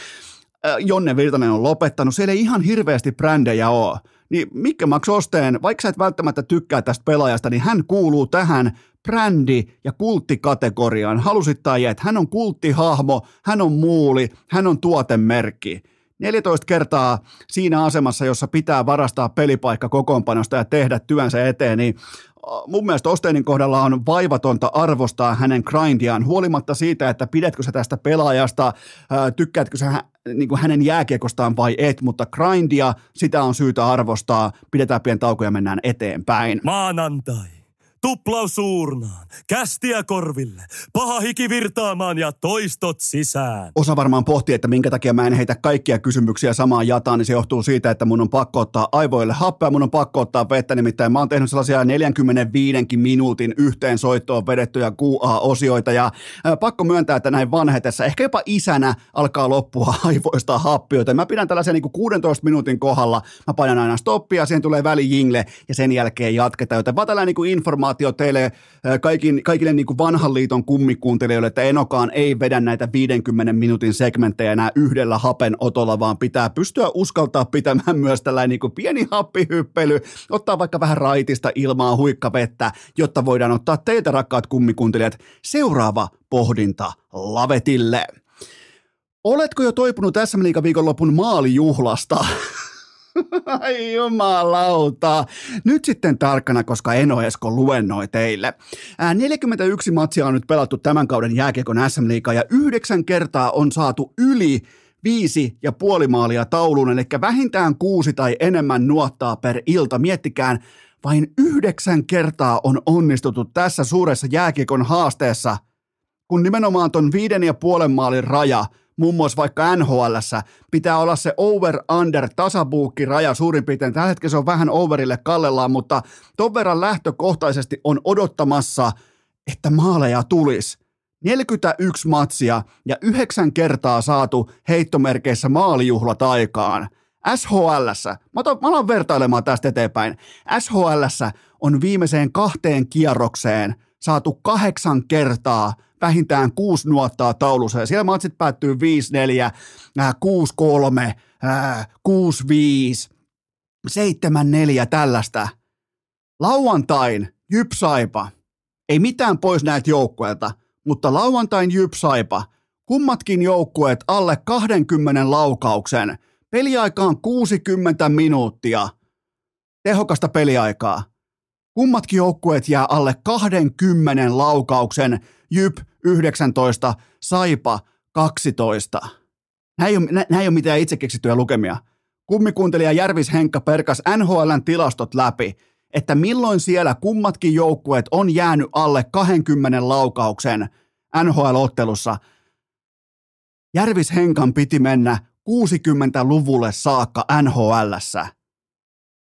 Speaker 1: Jonne Virtanen on lopettanut, siellä ei ihan hirveästi brändejä ole niin Mikke Max Osteen, vaikka sä et välttämättä tykkää tästä pelaajasta, niin hän kuuluu tähän brändi- ja kulttikategoriaan. Halusit tai et, hän on kulttihahmo, hän on muuli, hän on tuotemerkki. 14 kertaa siinä asemassa, jossa pitää varastaa pelipaikka kokoonpanosta ja tehdä työnsä eteen, niin mun mielestä Osteenin kohdalla on vaivatonta arvostaa hänen grindiaan, huolimatta siitä, että pidätkö sä tästä pelaajasta, tykkäätkö sä niin kuin hänen jääkiekostaan vai et, mutta grindia, sitä on syytä arvostaa, pidetään pieni tauko ja mennään eteenpäin.
Speaker 4: Maanantai. Tuplaus suurnaan, kästiä korville, paha hiki virtaamaan ja toistot sisään.
Speaker 1: Osa varmaan pohtii, että minkä takia mä en heitä kaikkia kysymyksiä samaan jataan, niin se johtuu siitä, että mun on pakko ottaa aivoille happea, mun on pakko ottaa vettä, nimittäin mä oon tehnyt sellaisia 45 minuutin yhteen soittoon vedettyjä QA-osioita ja pakko myöntää, että näin vanhetessa, ehkä jopa isänä alkaa loppua <laughs> aivoista happioita. Mä pidän tällaisen niin 16 minuutin kohdalla, mä painan aina stoppia, siihen tulee välijingle ja sen jälkeen jatketaan, joten vaan tällainen niin informaatio informaatio teille kaikin, kaikille niin kuin vanhan liiton kummikuuntelijoille, että Enokaan ei vedä näitä 50 minuutin segmenttejä enää yhdellä hapen otolla, vaan pitää pystyä uskaltaa pitämään <laughs> myös tällainen niin kuin pieni happihyppely, ottaa vaikka vähän raitista ilmaa, huikkavettä, jotta voidaan ottaa teitä rakkaat kummikuuntelijat seuraava pohdinta lavetille. Oletko jo toipunut Liigan viikonlopun maalijuhlasta? <laughs> <laughs> Ai jumalauta. Nyt sitten tarkkana, koska Eno Esko luennoi teille. Ää, 41 matsia on nyt pelattu tämän kauden jääkiekon SM Liigaa ja yhdeksän kertaa on saatu yli viisi ja puoli maalia tauluun, eli vähintään kuusi tai enemmän nuottaa per ilta. Miettikään, vain yhdeksän kertaa on onnistuttu tässä suuressa jääkiekon haasteessa, kun nimenomaan ton viiden ja puolen maalin raja – muun muassa vaikka nhl pitää olla se over-under tasabuukki raja suurin piirtein. Tällä hetkellä se on vähän overille kallellaan, mutta ton verran lähtökohtaisesti on odottamassa, että maaleja tulisi. 41 matsia ja yhdeksän kertaa saatu heittomerkeissä maalijuhlat aikaan. SHL, mä, to, mä alan vertailemaan tästä eteenpäin. SHL on viimeiseen kahteen kierrokseen saatu kahdeksan kertaa – vähintään kuusi nuottaa taulussa ja siellä matsit päättyy 5-4, 6-3, 6-5, 7-4 tällaista. Lauantain Jypsaipa, ei mitään pois näitä joukkueilta, mutta lauantain Jypsaipa, kummatkin joukkueet alle 20 laukauksen, peliaikaan 60 minuuttia, tehokasta peliaikaa. Kummatkin joukkueet jää alle 20 laukauksen, Jyp 19, Saipa 12. Nämä ei ole, ole mitään itse keksittyjä lukemia. Kummikuuntelija Järvis Henkka perkas NHLn tilastot läpi että milloin siellä kummatkin joukkueet on jäänyt alle 20 laukauksen NHL-ottelussa. Järvis Henkan piti mennä 60-luvulle saakka NHLssä.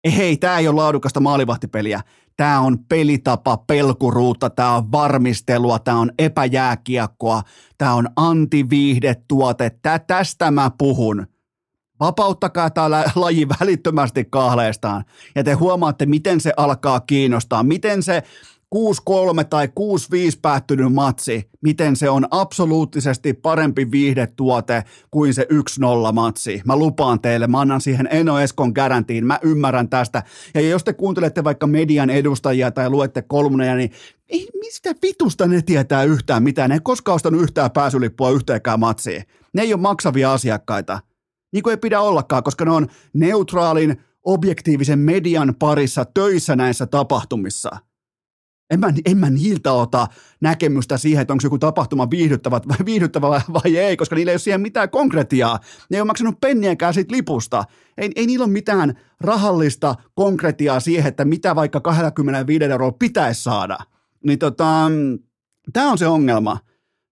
Speaker 1: Ei, tämä ei ole laadukasta maalivahtipeliä. Tämä on pelitapa, pelkuruutta, tämä on varmistelua, tämä on epäjääkiekkoa, tämä on antiviihdetuote. Tää, tästä mä puhun. Vapauttakaa tämä laji välittömästi kahleestaan ja te huomaatte, miten se alkaa kiinnostaa, miten se 6-3 tai 6-5 päättynyt matsi, miten se on absoluuttisesti parempi viihdetuote kuin se 1-0 matsi. Mä lupaan teille, mä annan siihen Eno Eskon garantiin, mä ymmärrän tästä. Ja jos te kuuntelette vaikka median edustajia tai luette kolmoneja, niin ei, mistä vitusta ne tietää yhtään mitään? Ne ei koskaan ostanut yhtään pääsylippua yhteenkään matsiin. Ne ei ole maksavia asiakkaita. Niin kuin ei pidä ollakaan, koska ne on neutraalin, objektiivisen median parissa töissä näissä tapahtumissa – en mä, en mä niiltä ota näkemystä siihen, että onko joku tapahtuma viihdyttävä, <laughs> viihdyttävä vai ei, koska niillä ei ole siihen mitään konkretiaa. Ne ei ole maksanut penniäkään siitä lipusta. Ei, ei niillä ole mitään rahallista konkretiaa siihen, että mitä vaikka 25 euroa pitäisi saada. Niin tota, tämä on se ongelma.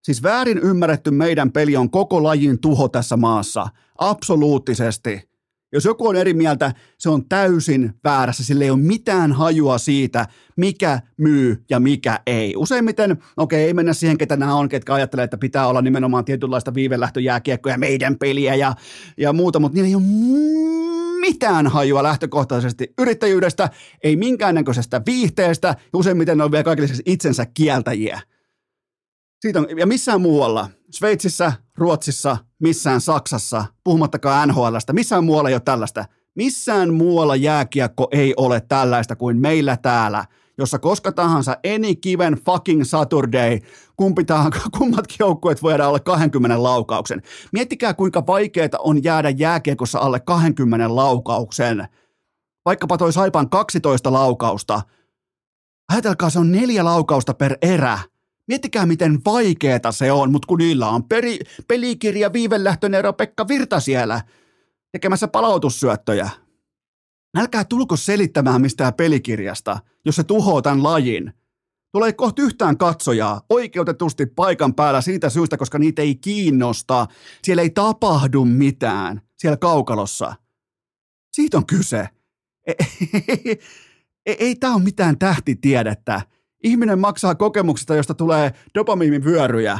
Speaker 1: Siis väärin ymmärretty meidän peli on koko lajin tuho tässä maassa. Absoluuttisesti. Jos joku on eri mieltä, se on täysin väärässä. Sillä ei ole mitään hajua siitä, mikä myy ja mikä ei. Useimmiten, okei, ei mennä siihen, ketä nämä on, ketkä ajattelee, että pitää olla nimenomaan tietynlaista viivelähtöjääkiekkoja, meidän peliä ja, ja muuta, mutta niillä ei ole mitään hajua lähtökohtaisesti yrittäjyydestä, ei minkäännäköisestä viihteestä, ja useimmiten ne on vielä kaikille itsensä kieltäjiä. Siitä on, ja missään muualla, Sveitsissä, Ruotsissa, missään Saksassa, puhumattakaan NHLstä, missään muualla ei ole tällaista. Missään muualla jääkiekko ei ole tällaista kuin meillä täällä, jossa koska tahansa any given fucking Saturday, kumpi tahansa, <laughs> kummatkin joukkueet voidaan alle 20 laukauksen. Miettikää kuinka vaikeaa on jäädä jääkiekossa alle 20 laukauksen. Vaikkapa toi Saipan 12 laukausta. Ajatelkaa, se on neljä laukausta per erä Miettikää, miten vaikeeta se on, mutta kun niillä on peri, pelikirja Viivelähtönero Pekka Virta siellä tekemässä palautussyöttöjä. Älkää tulko selittämään mistään pelikirjasta, jos se tuhoaa tämän lajin. Tulee kohta yhtään katsojaa oikeutetusti paikan päällä siitä syystä, koska niitä ei kiinnosta. Siellä ei tapahdu mitään siellä kaukalossa. Siitä on kyse. <laughs> Ei, ei, ei, ei, ei tämä ole mitään tähtitiedettä. Ihminen maksaa kokemuksista, josta tulee dopamiinivyöryjä,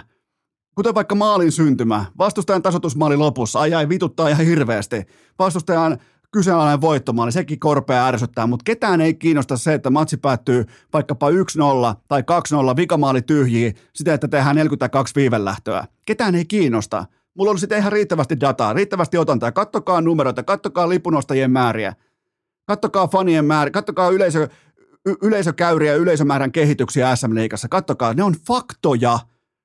Speaker 1: kuten vaikka maalin syntymä, vastustajan tasotusmaali lopussa, ai ai vituttaa ihan hirveästi, vastustajan kyseenalainen voittomaali, sekin korpea ärsyttää, mutta ketään ei kiinnosta se, että matsi päättyy vaikkapa 1-0 tai 2-0, vikamaali tyhjii, sitä, että tehdään 42 viivelähtöä. Ketään ei kiinnosta. Mulla olisi ihan riittävästi dataa, riittävästi otantaa. Kattokaa numeroita, kattokaa lipunostajien määriä, kattokaa fanien määriä, kattokaa yleisö, yleisökäyriä ja yleisömäärän kehityksiä SM Liigassa. Kattokaa, ne on faktoja.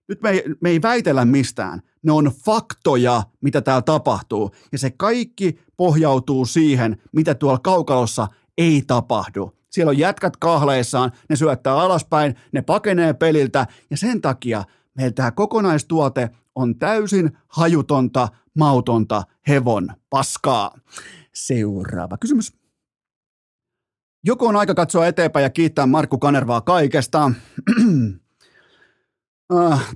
Speaker 1: Nyt me ei, me ei väitellä mistään. Ne on faktoja, mitä täällä tapahtuu. Ja se kaikki pohjautuu siihen, mitä tuolla kaukalossa ei tapahdu. Siellä on jätkät kahleissaan, ne syöttää alaspäin, ne pakenee peliltä ja sen takia meillä tämä kokonaistuote on täysin hajutonta, mautonta hevon paskaa. Seuraava kysymys. Joko on aika katsoa eteenpäin ja kiittää Markku Kanervaa kaikesta. <clears throat> Ah,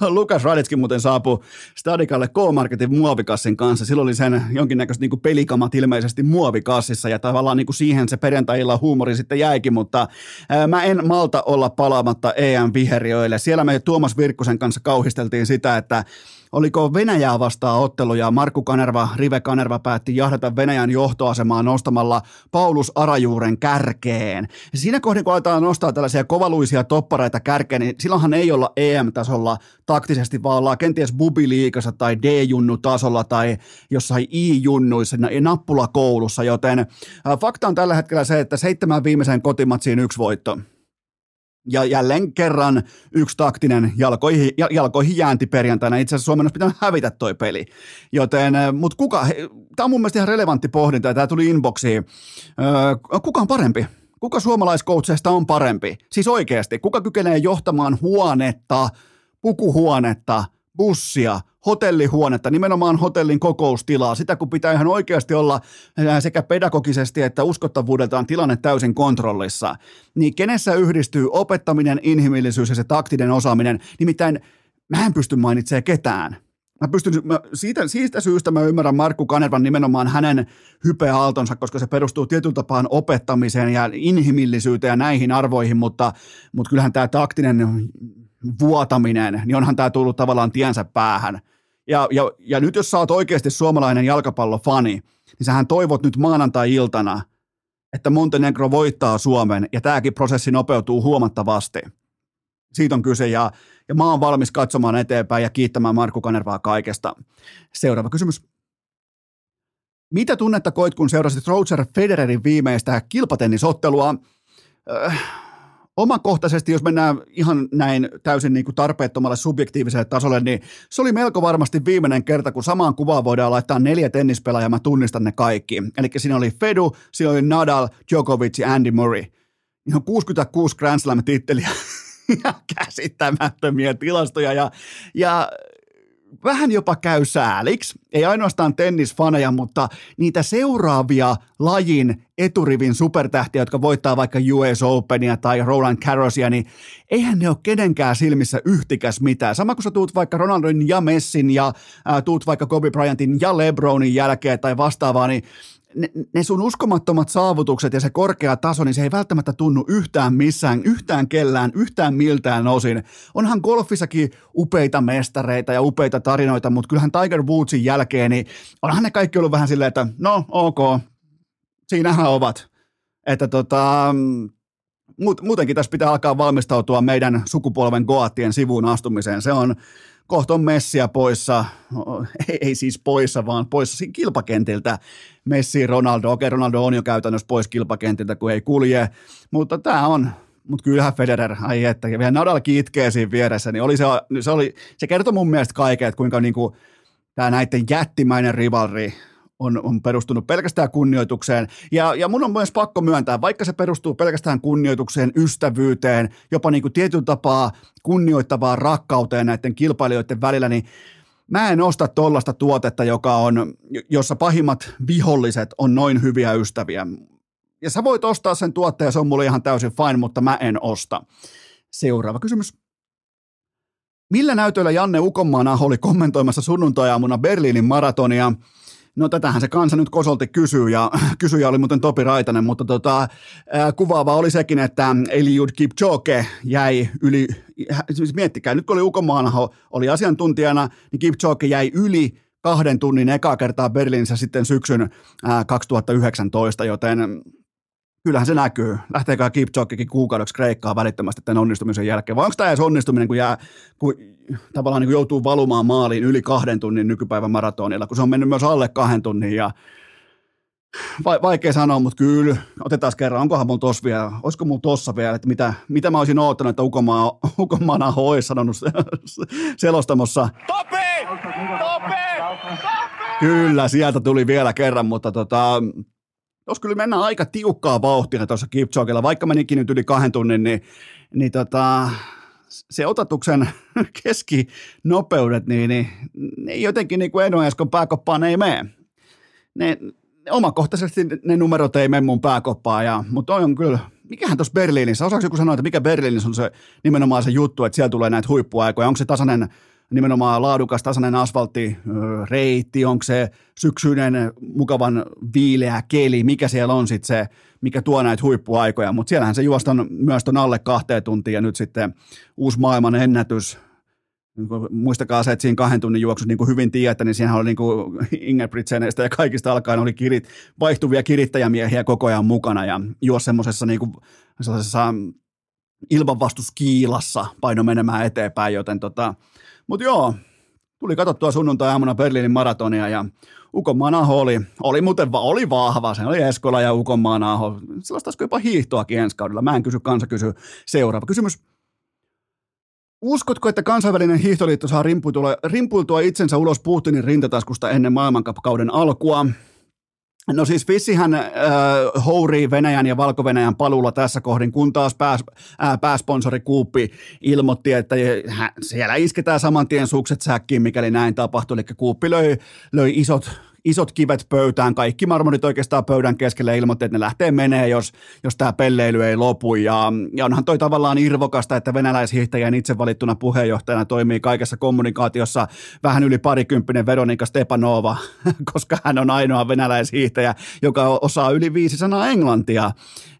Speaker 1: <laughs> Lukas Radetski muuten saapui Stadikalle K-Marketin muovikassin kanssa. Silloin oli sen jonkinnäköiset niin pelikamat ilmeisesti muovikassissa ja tavallaan niin kuin siihen se perjantai huumori sitten jäikin, mutta ää, mä en malta olla palaamatta EM-viheriöille. Siellä me Tuomas Virkkusen kanssa kauhisteltiin sitä, että oliko Venäjää vastaan ottelu ja Markku Kanerva, Rive Kanerva päätti jahdata Venäjän johtoasemaa nostamalla Paulus Arajuuren kärkeen. Siinä kohdin, kun aletaan nostaa tällaisia kovaluisia toppareita kärkeen, niin silloinhan ei olla EM-tasolla taktisesti, vaan ollaan kenties bubiliikassa tai D-junnu-tasolla tai jossain I-junnuissa, nappulakoulussa, joten fakta on tällä hetkellä se, että seitsemän viimeisen kotimatsiin yksi voitto. Ja jälleen kerran yksi taktinen jalkoihin, jalkoihin jäänti perjantaina. Itse asiassa Suomen olisi pitänyt hävitä toi peli. Joten, mutta kuka, tämä on mun mielestä ihan relevantti pohdinta ja tämä tuli inboxiin. kuka on parempi? Kuka suomalaiskoutseista on parempi? Siis oikeasti, kuka kykenee johtamaan huonetta, pukuhuonetta, bussia, hotellihuonetta, nimenomaan hotellin kokoustilaa, sitä kun pitää ihan oikeasti olla sekä pedagogisesti että uskottavuudeltaan tilanne täysin kontrollissa, niin kenessä yhdistyy opettaminen, inhimillisyys ja se taktinen osaaminen, nimittäin mä en pysty mainitsemaan ketään. Mä pystyn, mä, siitä, siitä syystä mä ymmärrän Markku Kanervan nimenomaan hänen hypeaaltonsa, koska se perustuu tietyllä tapaan opettamiseen ja inhimillisyyteen ja näihin arvoihin, mutta, mutta kyllähän tämä taktinen vuotaminen, niin onhan tämä tullut tavallaan tiensä päähän. Ja, ja, ja nyt jos sä oot oikeasti suomalainen jalkapallofani, niin sähän toivot nyt maanantai-iltana, että Montenegro voittaa Suomen ja tämäkin prosessi nopeutuu huomattavasti. Siitä on kyse ja, ja mä oon valmis katsomaan eteenpäin ja kiittämään Markku Kanervaa kaikesta. Seuraava kysymys. Mitä tunnetta koit, kun seurasit Roger Federerin viimeistä kilpatennisottelua? Öh, omakohtaisesti, jos mennään ihan näin täysin niin kuin tarpeettomalle subjektiiviselle tasolle, niin se oli melko varmasti viimeinen kerta, kun samaan kuvaan voidaan laittaa neljä tennispelaajaa, mä tunnistan ne kaikki. Eli siinä oli Fedu, siinä oli Nadal, Djokovic ja Andy Murray. Ihan 66 Grand Slam-titteliä <laughs> ja käsittämättömiä tilastoja ja, ja vähän jopa käy sääliksi, ei ainoastaan tennisfaneja, mutta niitä seuraavia lajin eturivin supertähtiä, jotka voittaa vaikka US Openia tai Roland Garrosia, niin eihän ne ole kenenkään silmissä yhtikäs mitään. Sama kun sä tuut vaikka Ronaldin ja Messin ja ää, tuut vaikka Kobe Bryantin ja LeBronin jälkeen tai vastaavaa, niin ne, ne sun uskomattomat saavutukset ja se korkea taso, niin se ei välttämättä tunnu yhtään missään, yhtään kellään, yhtään miltään osin. Onhan golfissakin upeita mestareita ja upeita tarinoita, mutta kyllähän Tiger Woodsin jälkeen, niin onhan ne kaikki ollut vähän silleen, että no ok, siinähän ovat. Että tota, muutenkin tässä pitää alkaa valmistautua meidän sukupolven Goattien sivuun astumiseen. Se on, kohta on Messiä poissa, ei, ei siis poissa, vaan poissa kilpakentiltä. Messi, Ronaldo, okei Ronaldo on jo käytännössä pois kilpakentiltä, kun ei kulje, mutta tämä on, mutta kyllähän Federer, ai että, ja vielä Nadal kitkee siinä vieressä, niin oli se, se, oli, se kertoi mun mielestä kaiken, että kuinka niinku, tämä näiden jättimäinen rivalri on, on perustunut pelkästään kunnioitukseen. Ja, ja mun on myös pakko myöntää, vaikka se perustuu pelkästään kunnioitukseen, ystävyyteen, jopa niin kuin tietyllä tapaa kunnioittavaan rakkauteen näiden kilpailijoiden välillä, niin mä en osta tollasta tuotetta, joka on, jossa pahimmat viholliset on noin hyviä ystäviä. Ja sä voit ostaa sen tuotteen, se on mulle ihan täysin fine, mutta mä en osta. Seuraava kysymys. Millä näytöillä Janne Ukonmaana oli kommentoimassa sunnuntai-aamuna Berliinin maratonia? No tätähän se kansa nyt kosolti kysyy ja <laughs> kysyjä oli muuten Topi Raitanen, mutta tota, kuvaava oli sekin, että Eliud Kipchoge jäi yli, siis miettikää, nyt kun oli Ukomaanaho oli asiantuntijana, niin Kipchoge jäi yli kahden tunnin ekaa kertaa Berliinissä sitten syksyn ää, 2019, joten kyllähän se näkyy. Lähteekää Kipchogekin kuukaudeksi Kreikkaa välittömästi tämän onnistumisen jälkeen. Vai onko tämä edes onnistuminen, kun, jää, kun tavallaan niin kuin joutuu valumaan maaliin yli kahden tunnin nykypäivän maratonilla, kun se on mennyt myös alle kahden tunnin ja Va- vaikea sanoa, mutta kyllä, otetaan kerran, onkohan mulla tossa vielä, olisiko mulla tossa vielä, että mitä, mitä mä olisin oottanut, että Ukomaa, Ukomaana olisi sanonut selostamossa. Topi! Topi! Kyllä, sieltä tuli vielä kerran, mutta tota, jos kyllä mennään aika tiukkaa vauhtia tuossa Kipchogella, vaikka menikin nyt yli kahden tunnin, niin, niin tota, se otatuksen <laughs> keskinopeudet, niin, niin ne jotenkin niin kuin Enoeskon pääkoppaan ei mene. Ne, omakohtaisesti ne numerot ei mene mun pääkoppaan, ja, mutta on kyllä, mikähän tuossa Berliinissä, osaako joku sanoa, että mikä Berliinissä on se nimenomaan se juttu, että siellä tulee näitä huippuaikoja, onko se tasainen nimenomaan laadukas tasainen asfalttireitti, onko se syksyinen mukavan viileä keli, mikä siellä on sitten se, mikä tuo näitä huippuaikoja, mutta siellähän se juoston myös ton alle kahteen tuntiin ja nyt sitten uusi maailman ennätys, muistakaa se, että siinä kahden tunnin juoksussa, niin kuin hyvin tiedätte, niin siinä oli niin kuin ja kaikista alkaen oli kirit, vaihtuvia kirittäjämiehiä koko ajan mukana ja juos semmoisessa niin kuin, sellaisessa ilmanvastuskiilassa paino menemään eteenpäin, joten tota, mutta joo, tuli katsottua sunnuntai-aamuna Berliinin maratonia ja Ukonmaan Aho oli, oli muuten va, oli vahva, se oli Eskola ja Ukonmaan Aho. Sellaista jopa hiihtoakin ensi kaudella. Mä en kysy, kansa kysy. Seuraava kysymys. Uskotko, että kansainvälinen hiihtoliitto saa rimpultua itsensä ulos Putinin rintataskusta ennen maailmankapkauden alkua? No siis Fissihän äh, hourii Venäjän ja Valko-Venäjän paluulla tässä kohdin, kun taas pääs, äh, pääsponsori Kuuppi ilmoitti, että hän, siellä isketään saman tien sukset säkkiin, mikäli näin tapahtui. Eli Kuuppi löi, löi isot isot kivet pöytään, kaikki marmorit oikeastaan pöydän keskelle ilmoitti, että ne lähtee menee, jos, jos tämä pelleily ei lopu. Ja, ja onhan toi tavallaan irvokasta, että venäläishiihtäjän itse valittuna puheenjohtajana toimii kaikessa kommunikaatiossa vähän yli parikymppinen Veronika Stepanova, <laughs> koska hän on ainoa venäläishiihtäjä, joka osaa yli viisi sanaa englantia.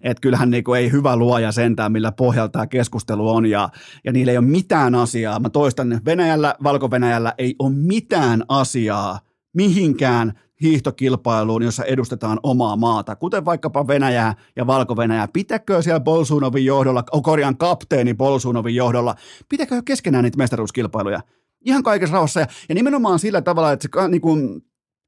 Speaker 1: Että kyllähän niinku ei hyvä luoja sentään, millä pohjalta tämä keskustelu on, ja, ja niillä ei ole mitään asiaa. Mä toistan, Venäjällä, Valko-Venäjällä ei ole mitään asiaa, mihinkään hiihtokilpailuun, jossa edustetaan omaa maata, kuten vaikkapa Venäjää ja Valko-Venäjää. Pitäkö siellä Bolsunovin johdolla, Korjan kapteeni Bolsunovin johdolla, pitäkö keskenään niitä mestaruuskilpailuja? Ihan kaikessa rauhassa ja, ja nimenomaan sillä tavalla, että se niin kuin,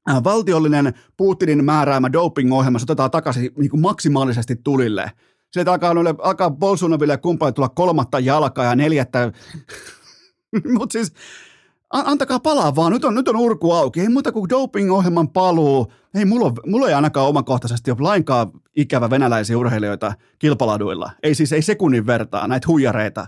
Speaker 1: äh, valtiollinen Putinin määräämä doping-ohjelma otetaan takaisin niin kuin maksimaalisesti tulille. Sieltä alkaa, noille, alkaa Bolsunoville ja tulla kolmatta jalkaa ja neljättä, <laughs> mutta siis antakaa palaa vaan, nyt on, nyt on urku auki, ei muuta kuin doping-ohjelman paluu. Ei, mulla, on, mulla ei ainakaan omakohtaisesti ole lainkaan ikävä venäläisiä urheilijoita kilpaladuilla. Ei siis, ei sekunnin vertaa näitä huijareita,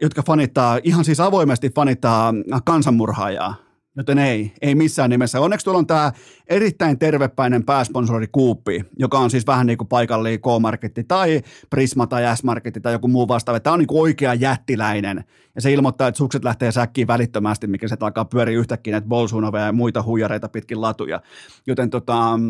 Speaker 1: jotka fanittaa, ihan siis avoimesti fanittaa kansanmurhaajaa. Joten ei, ei missään nimessä. Onneksi tuolla on tämä erittäin tervepäinen pääsponsori Kuuppi, joka on siis vähän niin kuin paikallinen K-marketti tai Prisma tai S-marketti tai joku muu vastaava. Tämä on niin kuin oikea jättiläinen. Ja se ilmoittaa, että sukset lähtee säkkiin välittömästi, mikä se alkaa pyöriä yhtäkkiä näitä Bolsunovia ja muita huijareita pitkin latuja. Joten tota,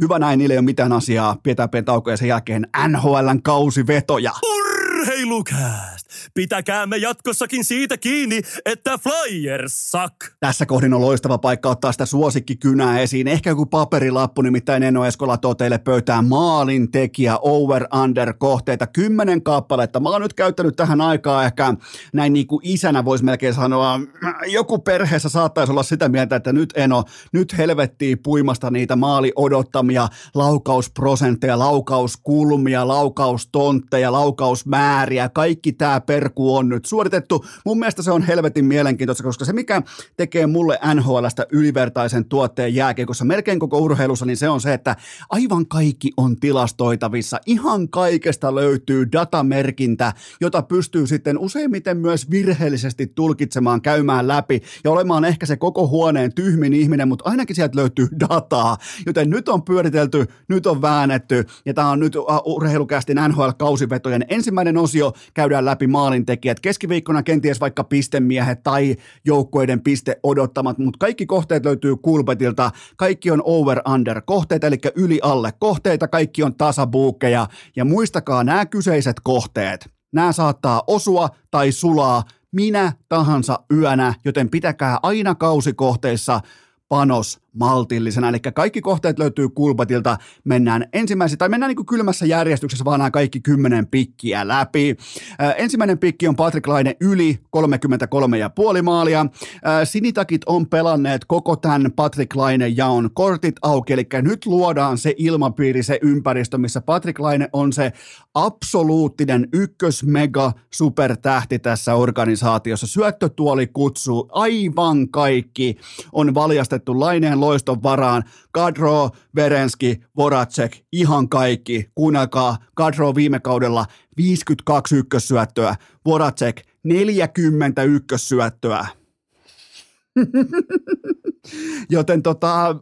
Speaker 1: hyvä näin, niille ei ole mitään asiaa. Pidetään pieni tauko ja sen jälkeen NHLn kausivetoja.
Speaker 4: Urheilukääst! Pitäkäämme jatkossakin siitä kiinni, että Flyers suck!
Speaker 1: Tässä kohdin on loistava paikka ottaa sitä suosikkikynää esiin. Ehkä joku paperilappu, nimittäin Eno Eskola tuo teille pöytään maalin tekijä over-under kohteita. Kymmenen kappaletta. Mä oon nyt käyttänyt tähän aikaa ehkä näin niin kuin isänä voisi melkein sanoa. Joku perheessä saattaisi olla sitä mieltä, että nyt Eno, nyt helvettiin puimasta niitä maali odottamia laukausprosentteja, laukauskulmia, laukaustontteja, laukausmääriä. Kaikki tämä perku on nyt suoritettu. Mun mielestä se on helvetin mielenkiintoista, koska se mikä tekee mulle NHLstä ylivertaisen tuotteen jääkiekossa melkein koko urheilussa, niin se on se, että aivan kaikki on tilastoitavissa. Ihan kaikesta löytyy datamerkintä, jota pystyy sitten useimmiten myös virheellisesti tulkitsemaan, käymään läpi ja olemaan ehkä se koko huoneen tyhmin ihminen, mutta ainakin sieltä löytyy dataa. Joten nyt on pyöritelty, nyt on väännetty ja tämä on nyt urheilukästin NHL-kausivetojen ensimmäinen osio. Käydään läpi maalintekijät. Keskiviikkona kenties vaikka pistemiehet tai joukkueiden piste odottamat, mutta kaikki kohteet löytyy Kulpetilta. Kaikki on over-under kohteita, eli yli-alle kohteita. Kaikki on tasabuukkeja. Ja muistakaa nämä kyseiset kohteet. Nämä saattaa osua tai sulaa minä tahansa yönä, joten pitäkää aina kausikohteissa panos maltillisena. Eli kaikki kohteet löytyy Kulpatilta. Mennään ensimmäisenä, tai mennään niin kuin kylmässä järjestyksessä, vaan nämä kaikki kymmenen pikkiä läpi. Äh, ensimmäinen pikki on Patrick Laine yli 33,5 maalia. Äh, sinitakit on pelanneet koko tämän Patrick Laine jaon kortit auki, eli nyt luodaan se ilmapiiri, se ympäristö, missä Patrick Laine on se absoluuttinen ykkös mega supertähti tässä organisaatiossa. Syöttötuoli kutsuu aivan kaikki on valjastettu Laineen loiston varaan. Kadro, Verenski, Voracek, ihan kaikki. Kuunnelkaa, Kadro viime kaudella 52 ykkössyöttöä, Voracek 40 ykkössyöttöä. <laughs> Joten tota,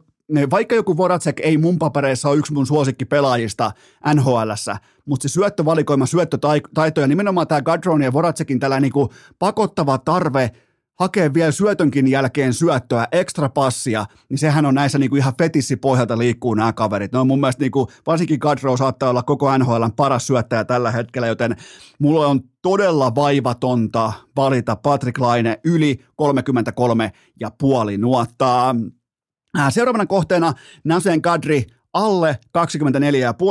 Speaker 1: vaikka joku Voracek ei mun papereissa ole yksi mun suosikkipelaajista NHLssä, mutta se syöttövalikoima, syöttötaito ja nimenomaan tämä Gadron ja Voracekin tällä niinku pakottava tarve – hakee vielä syötönkin jälkeen syöttöä, ekstra passia, niin sehän on näissä niinku ihan fetissipohjalta liikkuu nämä kaverit. Ne on mun mielestä niinku, varsinkin Gadro saattaa olla koko NHL paras syöttäjä tällä hetkellä, joten mulla on todella vaivatonta valita Patrick Laine yli 33 ja puoli nuottaa. Seuraavana kohteena Nasen Kadri alle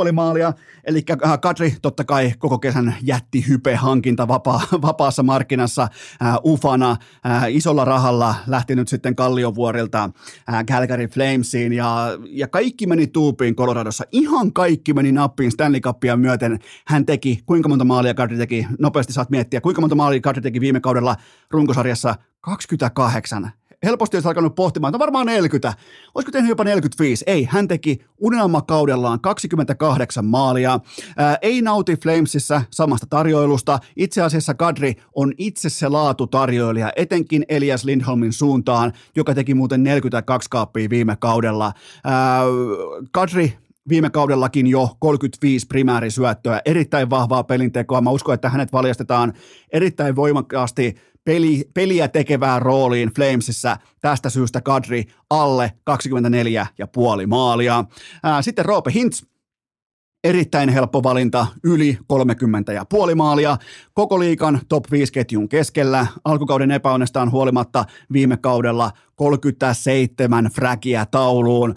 Speaker 1: 24,5 maalia, eli äh, Kadri totta kai koko kesän jätti hype hankinta vapaa, <laughs> vapaassa markkinassa äh, ufana äh, isolla rahalla lähti nyt sitten Kalliovuorilta äh, Calgary Flamesiin ja, ja kaikki meni tuupiin Coloradossa, ihan kaikki meni nappiin Stanley Cupia myöten. Hän teki, kuinka monta maalia Kadri teki, nopeasti saat miettiä, kuinka monta maalia Kadri teki viime kaudella runkosarjassa? 28 helposti olisi alkanut pohtimaan, että varmaan 40. Olisiko tehnyt jopa 45? Ei, hän teki unelmakaudellaan 28 maalia. Ää, ei nauti Flamesissa samasta tarjoilusta. Itse asiassa Kadri on itse se laatutarjoilija, etenkin Elias Lindholmin suuntaan, joka teki muuten 42 kaappia viime kaudella. Ää, Kadri viime kaudellakin jo 35 primäärisyöttöä, erittäin vahvaa pelintekoa. Mä uskon, että hänet valjastetaan erittäin voimakkaasti peli, peliä tekevään rooliin Flamesissa. Tästä syystä Kadri alle 24,5 maalia. Ää, sitten Roope Hintz, erittäin helppo valinta, yli 30 ja puoli maalia. Koko liikan top 5 ketjun keskellä. Alkukauden epäonnestaan huolimatta viime kaudella 37 fräkiä tauluun.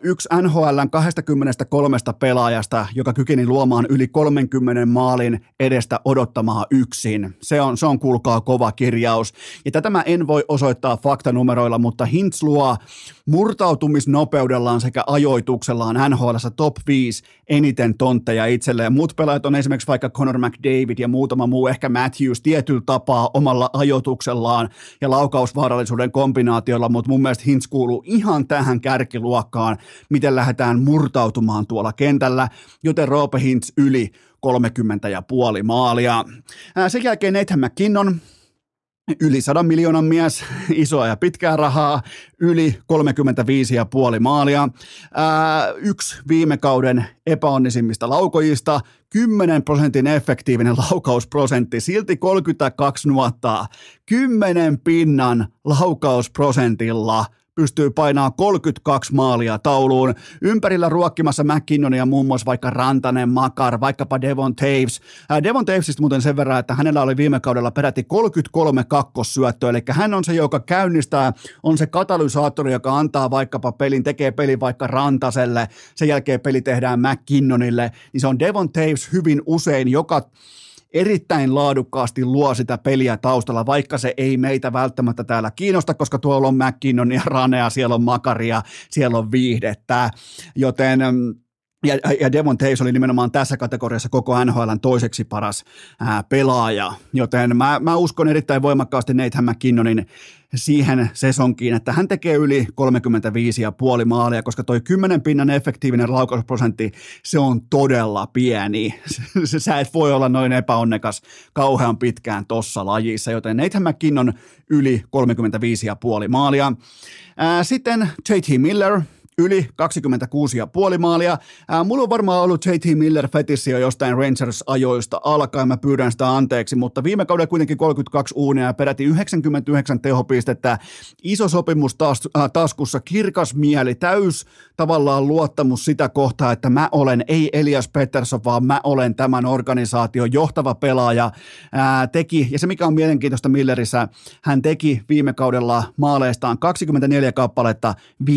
Speaker 1: Yksi NHLn 23 pelaajasta, joka kykeni luomaan yli 30 maalin edestä odottamaa yksin. Se on, se on kuulkaa kova kirjaus. Ja tätä mä en voi osoittaa faktanumeroilla, mutta Hintz luo murtautumisnopeudellaan sekä ajoituksellaan NHL top 5 eniten tontteja itselleen. Muut pelaajat on esimerkiksi vaikka Conor McDavid ja muutama muu, ehkä Matthews tietyllä tapaa omalla ajoituksellaan ja laukausvaarallisuuden kombinaatio asioilla, mutta mun mielestä Hintz kuuluu ihan tähän kärkiluokkaan, miten lähdetään murtautumaan tuolla kentällä, joten Roope Hintz yli 30 ja puoli maalia. Sen jälkeen Nathan McKinnon, yli 100 miljoonan mies, <laughs> isoa ja pitkää rahaa, yli 35,5 maalia. Ää, yksi viime kauden epäonnisimmista laukojista, 10 prosentin efektiivinen laukausprosentti, silti 32 nuottaa, 10 pinnan laukausprosentilla – pystyy painaa 32 maalia tauluun. Ympärillä ruokkimassa McKinnonia muun muassa vaikka Rantanen, Makar, vaikkapa Devon Taves. Ää, Devon Tavesista muuten sen verran, että hänellä oli viime kaudella peräti 33 kakkossyöttöä, eli hän on se, joka käynnistää, on se katalysaattori, joka antaa vaikkapa pelin, tekee peli vaikka Rantaselle, sen jälkeen peli tehdään McKinnonille, niin se on Devon Taves hyvin usein, joka erittäin laadukkaasti luo sitä peliä taustalla, vaikka se ei meitä välttämättä täällä kiinnosta, koska tuolla on McKinnon ja Ranea, siellä on Makaria, siellä on viihdettä, joten mm, ja, ja Devon Taves oli nimenomaan tässä kategoriassa koko NHLn toiseksi paras ää, pelaaja, joten mä, mä uskon erittäin voimakkaasti Nathan McKinnonin siihen sesonkiin, että hän tekee yli 35,5 maalia, koska toi 10 pinnan efektiivinen laukausprosentti, se on todella pieni. <laughs> Sä et voi olla noin epäonnekas kauhean pitkään tossa lajissa, joten Nathan McKinnon yli 35,5 maalia. Sitten JT Miller, yli 26,5 maalia. Ää, mulla on varmaan ollut JT Miller fetissi jo jostain Rangers-ajoista alkaen, mä pyydän sitä anteeksi, mutta viime kaudella kuitenkin 32 uunia ja peräti 99 tehopistettä, iso sopimus taas, äh, taskussa, kirkas mieli, täys tavallaan luottamus sitä kohtaa, että mä olen ei Elias Pettersson, vaan mä olen tämän organisaation johtava pelaaja, ää, teki, ja se mikä on mielenkiintoista Millerissä, hän teki viime kaudella maaleistaan 24 kappaletta 5-5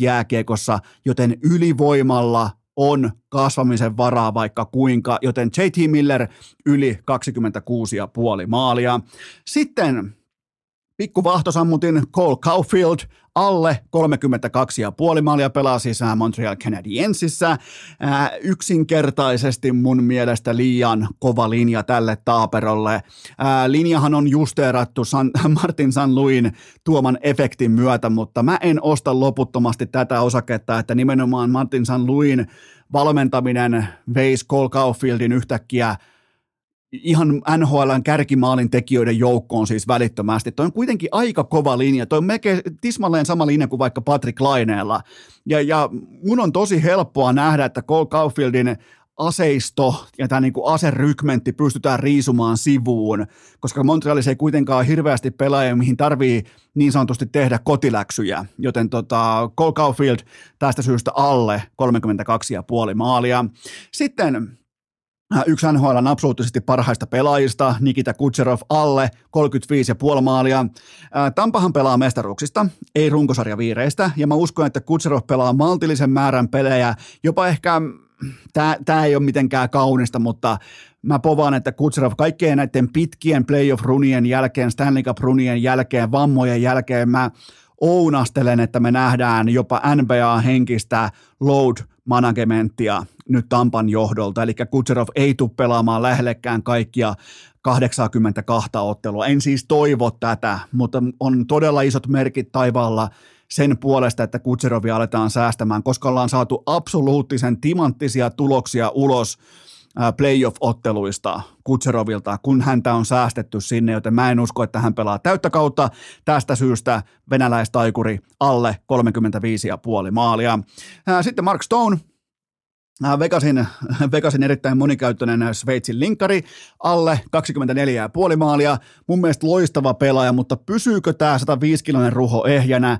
Speaker 1: jääkeä jääkiekossa, joten ylivoimalla on kasvamisen varaa vaikka kuinka, joten JT Miller yli 26,5 maalia. Sitten pikku vahtosammutin Cole Caulfield alle 32,5 maalia pelaa sisään Montreal Canadiensissa. Ää, yksinkertaisesti mun mielestä liian kova linja tälle taaperolle. Ää, linjahan on justeerattu San, <laughs> Martin San Luin tuoman efektin myötä, mutta mä en osta loputtomasti tätä osaketta, että nimenomaan Martin San Luin valmentaminen veisi Cole Caulfieldin yhtäkkiä – ihan NHLn kärkimaalin tekijöiden joukkoon siis välittömästi. Toi on kuitenkin aika kova linja. Toi on melkein tismalleen sama linja kuin vaikka Patrick Laineella. Ja, ja mun on tosi helppoa nähdä, että Cole Caulfieldin aseisto ja tämä niin aserykmentti pystytään riisumaan sivuun, koska Montrealissa ei kuitenkaan hirveästi pelaajia, mihin tarvii niin sanotusti tehdä kotiläksyjä, joten tota, Cole Caulfield tästä syystä alle 32,5 maalia. Sitten yksi NHLn absoluuttisesti parhaista pelaajista, Nikita Kutserov alle 35,5 maalia. Tampahan pelaa mestaruuksista, ei runkosarjaviireistä, ja mä uskon, että Kutserov pelaa maltillisen määrän pelejä, jopa ehkä, tämä ei ole mitenkään kaunista, mutta mä povaan, että Kutserov kaikkeen näiden pitkien playoff-runien jälkeen, Stanley Cup-runien jälkeen, vammojen jälkeen, mä ounastelen, että me nähdään jopa NBA-henkistä load managementtia nyt Tampan johdolta, eli Kutserov ei tule pelaamaan lähellekään kaikkia 82 ottelua. En siis toivo tätä, mutta on todella isot merkit taivaalla sen puolesta, että Kutserovia aletaan säästämään, koska ollaan saatu absoluuttisen timanttisia tuloksia ulos playoff-otteluista Kutserovilta, kun häntä on säästetty sinne, joten mä en usko, että hän pelaa täyttä kautta. Tästä syystä venäläistaikuri alle 35,5 maalia. Sitten Mark Stone, Vegasin, Vegasin erittäin monikäyttöinen Sveitsin linkari, alle 24,5 maalia. Mun mielestä loistava pelaaja, mutta pysyykö tämä 105-kiloinen ruho ehjänä?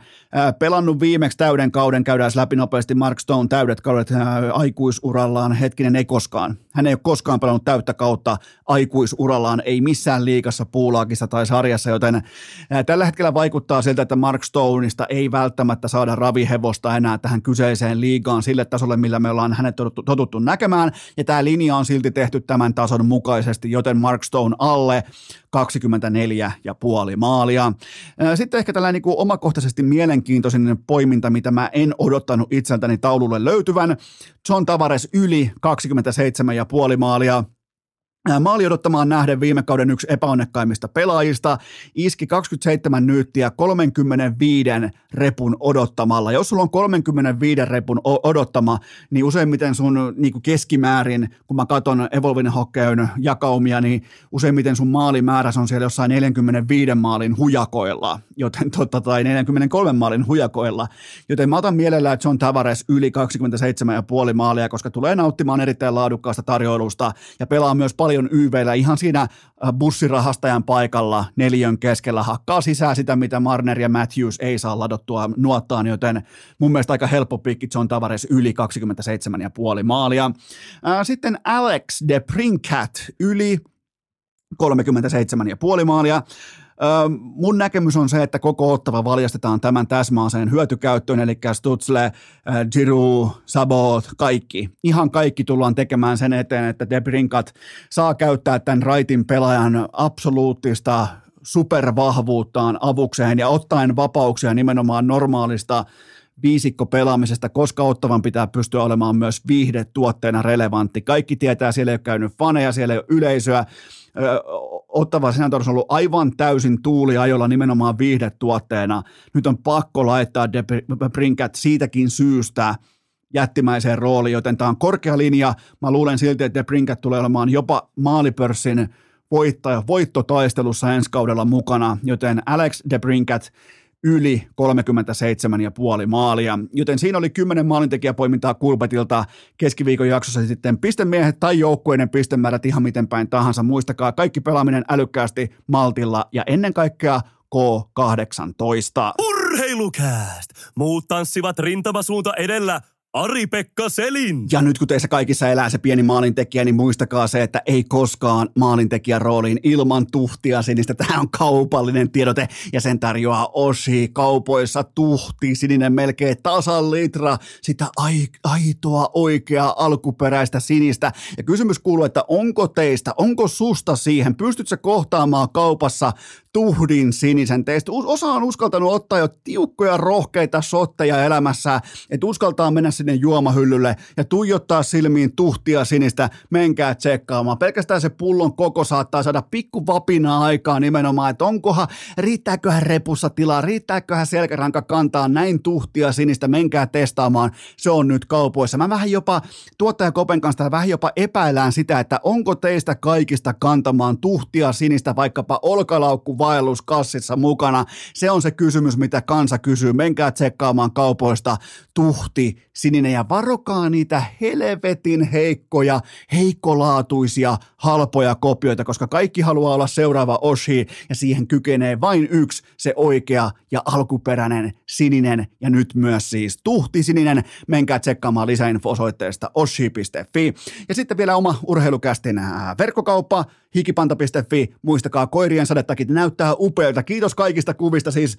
Speaker 1: Pelannut viimeksi täyden kauden, käydään läpi nopeasti Mark Stone täydet kaudet aikuisurallaan. Hetkinen, ei koskaan. Hän ei ole koskaan pelannut täyttä kautta. Aikuisurallaan, ei missään liikassa, puulaakissa tai sarjassa, joten tällä hetkellä vaikuttaa siltä, että Mark Stoneista ei välttämättä saada ravihevosta enää tähän kyseiseen liigaan sille tasolle, millä me ollaan hänet totuttu, näkemään, ja tämä linja on silti tehty tämän tason mukaisesti, joten Mark Stone alle 24 ja puoli maalia. Sitten ehkä tällainen niin kuin omakohtaisesti mielenkiintoinen poiminta, mitä mä en odottanut itseltäni taululle löytyvän. John Tavares yli 27 ja puoli maalia. Maali odottamaan nähden viime kauden yksi epäonnekkaimmista pelaajista, iski 27 nyyttiä 35 repun odottamalla. Jos sulla on 35 repun odottama, niin useimmiten sun niin kuin keskimäärin, kun mä katson Evolvin Hockeyn jakaumia, niin useimmiten sun maalimäärä on siellä jossain 45 maalin hujakoilla, joten totta, tai 43 maalin hujakoilla. Joten mä otan mielellään John Tavares yli 27,5 maalia, koska tulee nauttimaan erittäin laadukkaasta tarjoilusta ja pelaa myös paljon paljon YVllä ihan siinä äh, bussirahastajan paikalla neljön keskellä hakkaa sisään sitä, mitä Marner ja Matthews ei saa ladottua nuottaan, joten mun mielestä aika helppo pikki John Tavares yli 27,5 maalia. Äh, sitten Alex de Princat yli 37,5 maalia mun näkemys on se, että koko ottava valjastetaan tämän täsmäaseen hyötykäyttöön, eli Stutzle, Giroud, Sabot, kaikki. Ihan kaikki tullaan tekemään sen eteen, että Debrinkat saa käyttää tämän raitin pelaajan absoluuttista supervahvuuttaan avukseen ja ottaen vapauksia nimenomaan normaalista viisikko pelaamisesta, koska ottavan pitää pystyä olemaan myös viihdetuotteena relevantti. Kaikki tietää, siellä ei ole käynyt faneja, siellä ei ole yleisöä, Ottava Senators on ollut aivan täysin tuuliajolla nimenomaan viihdetuotteena. Nyt on pakko laittaa De Brinkat siitäkin syystä jättimäiseen rooliin, joten tämä on korkea linja. Mä luulen silti, että De Brinkat tulee olemaan jopa maalipörssin voittaja, voittotaistelussa ensi kaudella mukana, joten Alex De Brinkat yli 37,5 maalia, joten siinä oli 10 maalintekijäpoimintaa Kulpetilta keskiviikon jaksossa sitten pistemiehet tai joukkueiden pistemäärät ihan miten päin tahansa. Muistakaa kaikki pelaaminen älykkäästi, maltilla ja ennen kaikkea K18.
Speaker 4: Urheilukääst! Muut tanssivat rintamasuunta edellä – Ari-Pekka Selin.
Speaker 1: Ja nyt kun teissä kaikissa elää se pieni maalintekijä, niin muistakaa se, että ei koskaan maalintekijän rooliin ilman tuhtia sinistä. Tämä on kaupallinen tiedote ja sen tarjoaa Osi kaupoissa tuhti sininen melkein tasan litra sitä aitoa oikeaa alkuperäistä sinistä. Ja kysymys kuuluu, että onko teistä, onko susta siihen, pystytkö kohtaamaan kaupassa tuhdin sinisen teistä. Osa on uskaltanut ottaa jo tiukkoja rohkeita sotteja elämässä, että uskaltaa mennä sinne juomahyllylle ja tuijottaa silmiin tuhtia sinistä, menkää tsekkaamaan. Pelkästään se pullon koko saattaa saada pikku vapinaa aikaa nimenomaan, että onkohan, riittääköhän repussa tilaa, riittääköhän selkäranka kantaa näin tuhtia sinistä, menkää testaamaan. Se on nyt kaupoissa. Mä vähän jopa tuottaja Kopen kanssa vähän jopa epäillään sitä, että onko teistä kaikista kantamaan tuhtia sinistä vaikkapa olkalaukku vaelluskassissa mukana. Se on se kysymys, mitä kansa kysyy. Menkää tsekkaamaan kaupoista tuhti sininen ja varokaa niitä helvetin heikkoja, heikkolaatuisia, halpoja kopioita, koska kaikki haluaa olla seuraava Oshi ja siihen kykenee vain yksi, se oikea ja alkuperäinen sininen ja nyt myös siis tuhti sininen. Menkää tsekkaamaan lisäinfo osoitteesta oshi.fi. Ja sitten vielä oma urheilukästin verkkokauppa hikipanta.fi, muistakaa koirien sadetakit, näyttää upealta. Kiitos kaikista kuvista, siis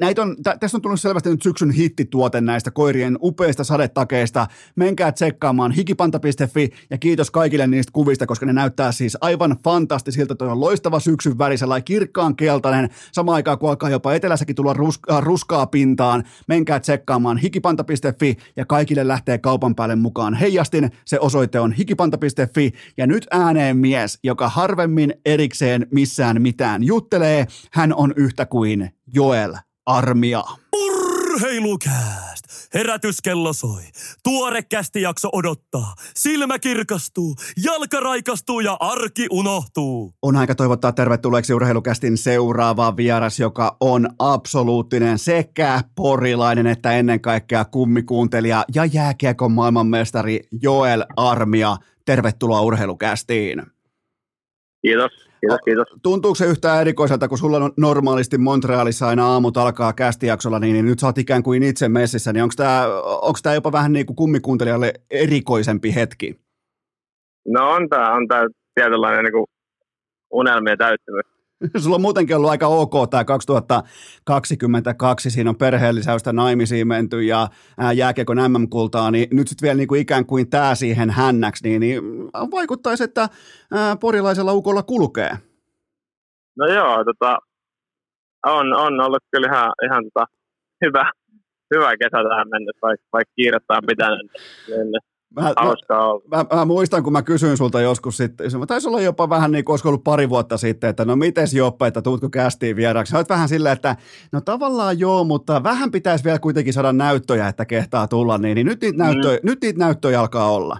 Speaker 1: näitä on, tä, tässä on tullut selvästi nyt syksyn hittituote näistä koirien upeista sade sadetakeista. Menkää tsekkaamaan hikipanta.fi ja kiitos kaikille niistä kuvista, koska ne näyttää siis aivan fantastisilta. Toi on loistava syksyn väri, sellainen kirkkaan keltainen, sama aikaan kun alkaa jopa etelässäkin tulla rus- äh, ruskaa pintaan. Menkää tsekkaamaan hikipanta.fi ja kaikille lähtee kaupan päälle mukaan heijastin. Se osoite on hikipanta.fi ja nyt ääneen mies, joka harvemmin erikseen missään mitään juttelee. Hän on yhtä kuin Joel Armia.
Speaker 4: Urheilukääst! Herätyskello soi. Tuore kästijakso odottaa. Silmä kirkastuu, jalka raikastuu ja arki unohtuu.
Speaker 1: On aika toivottaa tervetulleeksi urheilukästin seuraava vieras, joka on absoluuttinen sekä porilainen että ennen kaikkea kummikuuntelija ja jääkiekon maailmanmestari Joel Armia. Tervetuloa urheilukästiin.
Speaker 5: Kiitos, kiitos, kiitos.
Speaker 1: Tuntuuko se yhtään erikoiselta, kun sulla on normaalisti Montrealissa aina aamut alkaa kästijaksolla, niin, niin nyt sä oot ikään kuin itse messissä, niin onko tämä onko tää jopa vähän niin kuin kummikuuntelijalle erikoisempi hetki?
Speaker 5: No on tämä on tää tietynlainen niin unelmien täyttymys. <laughs>
Speaker 1: Sulla on muutenkin ollut aika ok tämä 2022, siinä on perheellisäystä naimisiin menty ja jääkiekon MM-kultaa, niin nyt sitten vielä niin kuin ikään kuin tämä siihen hännäksi, niin, niin vaikuttaisi, että porilaisella ukolla kulkee.
Speaker 5: No joo, tota, on, on ollut kyllä ihan, ihan tota, hyvä, hyvä kesä tähän mennessä, vaikka, vaikka kiirettä on pitänyt. Niin Mä, Hauskaa
Speaker 1: mä, mä, mä, muistan, kun mä kysyin sulta joskus sitten, se taisi olla jopa vähän niin kuin olisiko ollut pari vuotta sitten, että no mites Joppe, että tuutko kästiin vieraksi? Sä vähän silleen, että no tavallaan joo, mutta vähän pitäisi vielä kuitenkin saada näyttöjä, että kehtaa tulla, niin, niin nyt, niitä näyttöjä, mm. nyt niitä näyttöjä alkaa olla.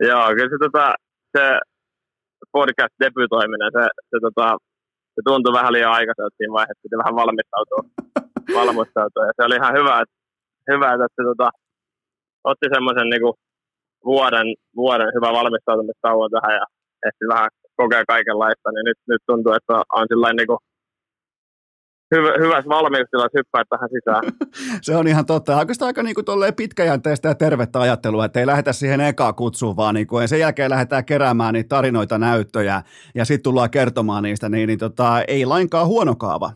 Speaker 5: Joo, kyllä se, tota, se podcast debytoiminen, se, se, tota, se tuntui vähän liian aikaiselta siinä vaiheessa, että vähän valmistautua, <laughs> valmistautua. Ja se oli ihan hyvä, että, hyvä, että se tota, otti semmoisen niinku vuoden, vuoden hyvä valmistautumistauon tähän ja ehti vähän kokea kaikenlaista, niin nyt, nyt tuntuu, että on sellainen niin kuin hyvä, hyvässä valmiustilassa hyppää tähän sisään. <laughs>
Speaker 1: se on ihan totta. Oikeastaan aika niin kuin pitkäjänteistä ja tervettä ajattelua, että ei lähdetä siihen ekaa kutsuun, vaan niin kuin sen jälkeen lähdetään keräämään niitä tarinoita, näyttöjä ja sitten tullaan kertomaan niistä, niin, niin tota, ei lainkaan huono kaava.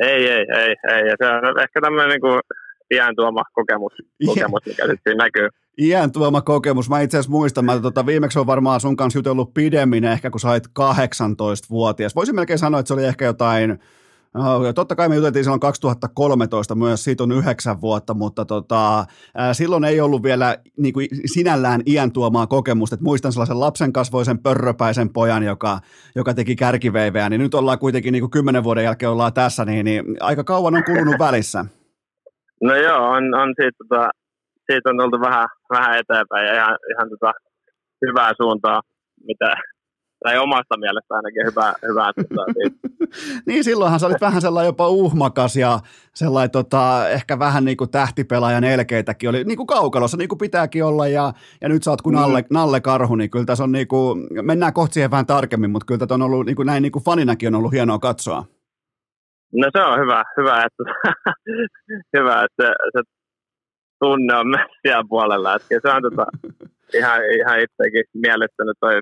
Speaker 5: Ei, ei, ei, ei. Ja se on ehkä tämmöinen niin kuin iän tuoma kokemus, <laughs> kokemus mikä sitten näkyy
Speaker 1: iän tuoma kokemus. Mä itse asiassa muistan, mä tota, viimeksi on varmaan sun kanssa jutellut pidemmin ehkä, kun sä olit 18-vuotias. Voisin melkein sanoa, että se oli ehkä jotain, No, totta kai me juteltiin silloin 2013 myös, siitä on yhdeksän vuotta, mutta tota, ää, silloin ei ollut vielä niin kuin sinällään iän tuomaa kokemusta. Et muistan sellaisen lapsen kasvoisen pörröpäisen pojan, joka, joka teki kärkiveiveä, niin nyt ollaan kuitenkin niin kuin kymmenen vuoden jälkeen ollaan tässä, niin, niin aika kauan on kulunut välissä.
Speaker 5: No joo, on, on siitä tota, siitä on oltu vähän, vähän eteenpäin ja ihan, ihan tota hyvää suuntaa, mitä, tai omasta mielestä ainakin hyvää, hyvää suuntaa siitä. <laughs>
Speaker 1: niin silloinhan sä olit vähän sellainen jopa uhmakas ja sellainen tota, ehkä vähän niin kuin tähtipelaajan elkeitäkin oli niin kuin kaukalossa, niin kuin pitääkin olla ja, ja nyt sä oot kuin mm. Nalle, Nalle Karhu, niin kyllä tässä on niin kuin, mennään kohta siihen vähän tarkemmin, mutta kyllä tätä on ollut niin kuin näin niin kuin faninakin on ollut hienoa katsoa.
Speaker 5: No se on hyvä, hyvä että, <laughs> hyvä, että se, se tunne on myös siellä puolella. Että se on tota, <laughs> ihan, ihan itsekin miellyttänyt toi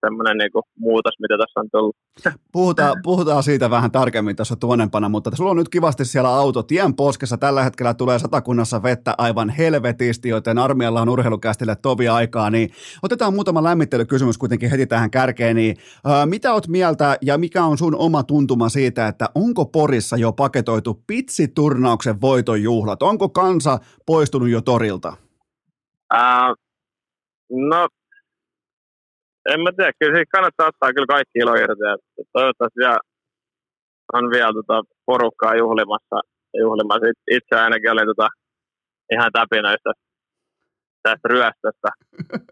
Speaker 5: semmoinen niin muutos, mitä tässä on tullut.
Speaker 1: Puhutaan, puhutaan siitä vähän tarkemmin tuossa tuonempana, mutta sulla on nyt kivasti siellä auto tien poskessa. Tällä hetkellä tulee satakunnassa vettä aivan helvetisti, joten armialla on urheilukästille tovi aikaa. Niin otetaan muutama lämmittelykysymys kuitenkin heti tähän kärkeen. Niin, ää, mitä oot mieltä ja mikä on sun oma tuntuma siitä, että onko Porissa jo paketoitu pitsiturnauksen voiton juhlat? Onko kansa poistunut jo torilta?
Speaker 5: Uh, no en mä tiedä, kyllä siitä kannattaa ottaa kyllä kaikki ilo irti. Toivottavasti vielä on vielä tota porukkaa juhlimassa. juhlimassa. Itse ainakin oli tota ihan täpinöistä tästä ryöstöstä.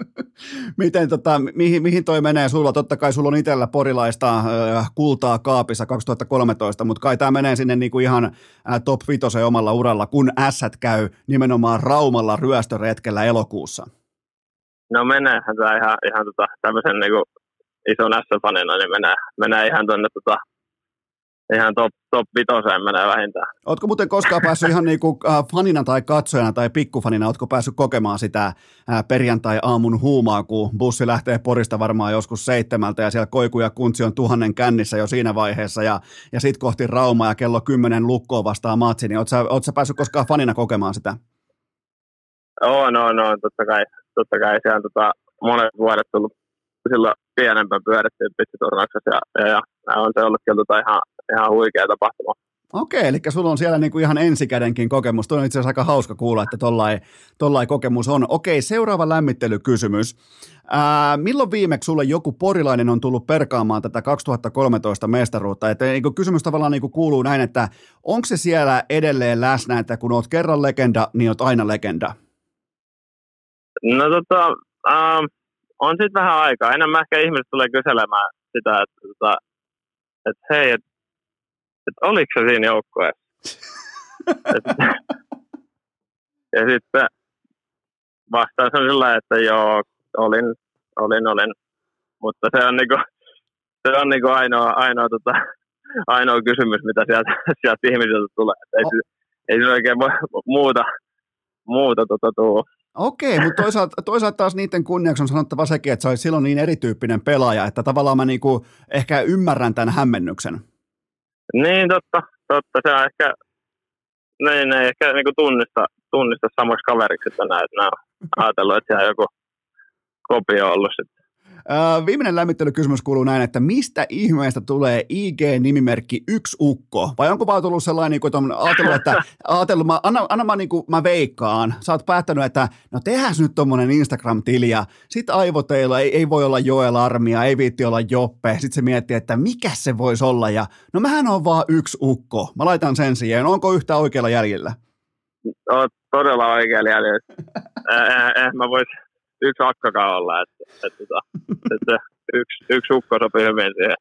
Speaker 5: <laughs>
Speaker 1: Miten, tota, mihin, mihin toi menee sulla? Totta kai sulla on itsellä porilaista äh, kultaa kaapissa 2013, mutta kai tämä menee sinne niinku ihan äh, top 5 omalla uralla, kun ässät käy nimenomaan Raumalla ryöstöretkellä elokuussa.
Speaker 5: No meneehän tämä ihan, ihan tota, tämmöisen niin ison S-fanina, niin menee, menee ihan tuonne tota, ihan top, top vitoseen menee vähintään.
Speaker 1: Oletko muuten koskaan päässyt ihan niin kuin, äh, fanina tai katsojana tai pikkufanina, oletko päässyt kokemaan sitä äh, perjantai-aamun huumaa, kun bussi lähtee Porista varmaan joskus seitsemältä ja siellä Koiku ja Kuntsi on tuhannen kännissä jo siinä vaiheessa ja, ja sitten kohti Raumaa ja kello kymmenen lukkoa vastaa matsi, niin oletko, oletko päässyt koskaan fanina kokemaan sitä?
Speaker 5: On, on, on, totta kai. Totta kai. Siellä on tota, monet vuodet tullut silloin pienempään pyörittiin pitsiturnauksessa ja, ja, ja, on se ollut kyllä tota ihan, ihan huikea tapahtuma.
Speaker 1: Okei, eli sulla on siellä niinku ihan ensikädenkin kokemus. Tuo on itse asiassa aika hauska kuulla, että tollain, tollain kokemus on. Okei, seuraava lämmittelykysymys. Ää, milloin viimeksi sulle joku porilainen on tullut perkaamaan tätä 2013 mestaruutta? Että niin kysymys tavallaan niin kuuluu näin, että onko se siellä edelleen läsnä, että kun oot kerran legenda, niin oot aina legenda?
Speaker 5: No tota, ähm, on sitten vähän aikaa. Enemmän ehkä ihmiset tulee kyselemään sitä, että, että, että hei, että, että oliko se siinä joukkueessa? <laughs> ja sitten vastaus on sillä, että joo, olin, olin, olin. Mutta se on, niinku, se on niinku ainoa, ainoa, tota, ainoa kysymys, mitä sieltä, sieltä ihmisiltä tulee. ei, oh. ei se oikein muuta, muuta tota, tuu.
Speaker 1: Okei, mutta toisaalta, toisaalta taas niiden kunniaksi on sanottava sekin, että se olisi silloin niin erityyppinen pelaaja, että tavallaan mä niinku ehkä ymmärrän tämän hämmennyksen.
Speaker 5: Niin, totta. totta. Se on ehkä, ne, ne ei ehkä niinku tunnista, tunnista samaksi kaveriksi, että nämä, että on ajatellut, että siellä joku kopio ollut
Speaker 1: Viimeinen lämmittelykysymys kuuluu näin, että mistä ihmeestä tulee IG-nimimerkki yksi ukko? Vai onko vaan tullut sellainen, niin kuin, että ajatellut, että <laughs> ajatellut, mä, anna, anna mä, niin kuin, mä veikkaan. Sä oot päättänyt, että no tehdään nyt tommonen Instagram-tili ja sit aivoteilla ei, ei voi olla Joel Armia, ei viitti olla Joppe. Sitten se miettii, että mikä se voisi olla ja no mähän on vaan yksi ukko. Mä laitan sen siihen. Onko yhtä oikealla jäljellä?
Speaker 5: Oot todella oikealla jäljellä. eh, <laughs> eh, mä vois yksi akkakaan olla, että, että, että, <laughs> että yksi, yksi ukko sopii hyvin siihen.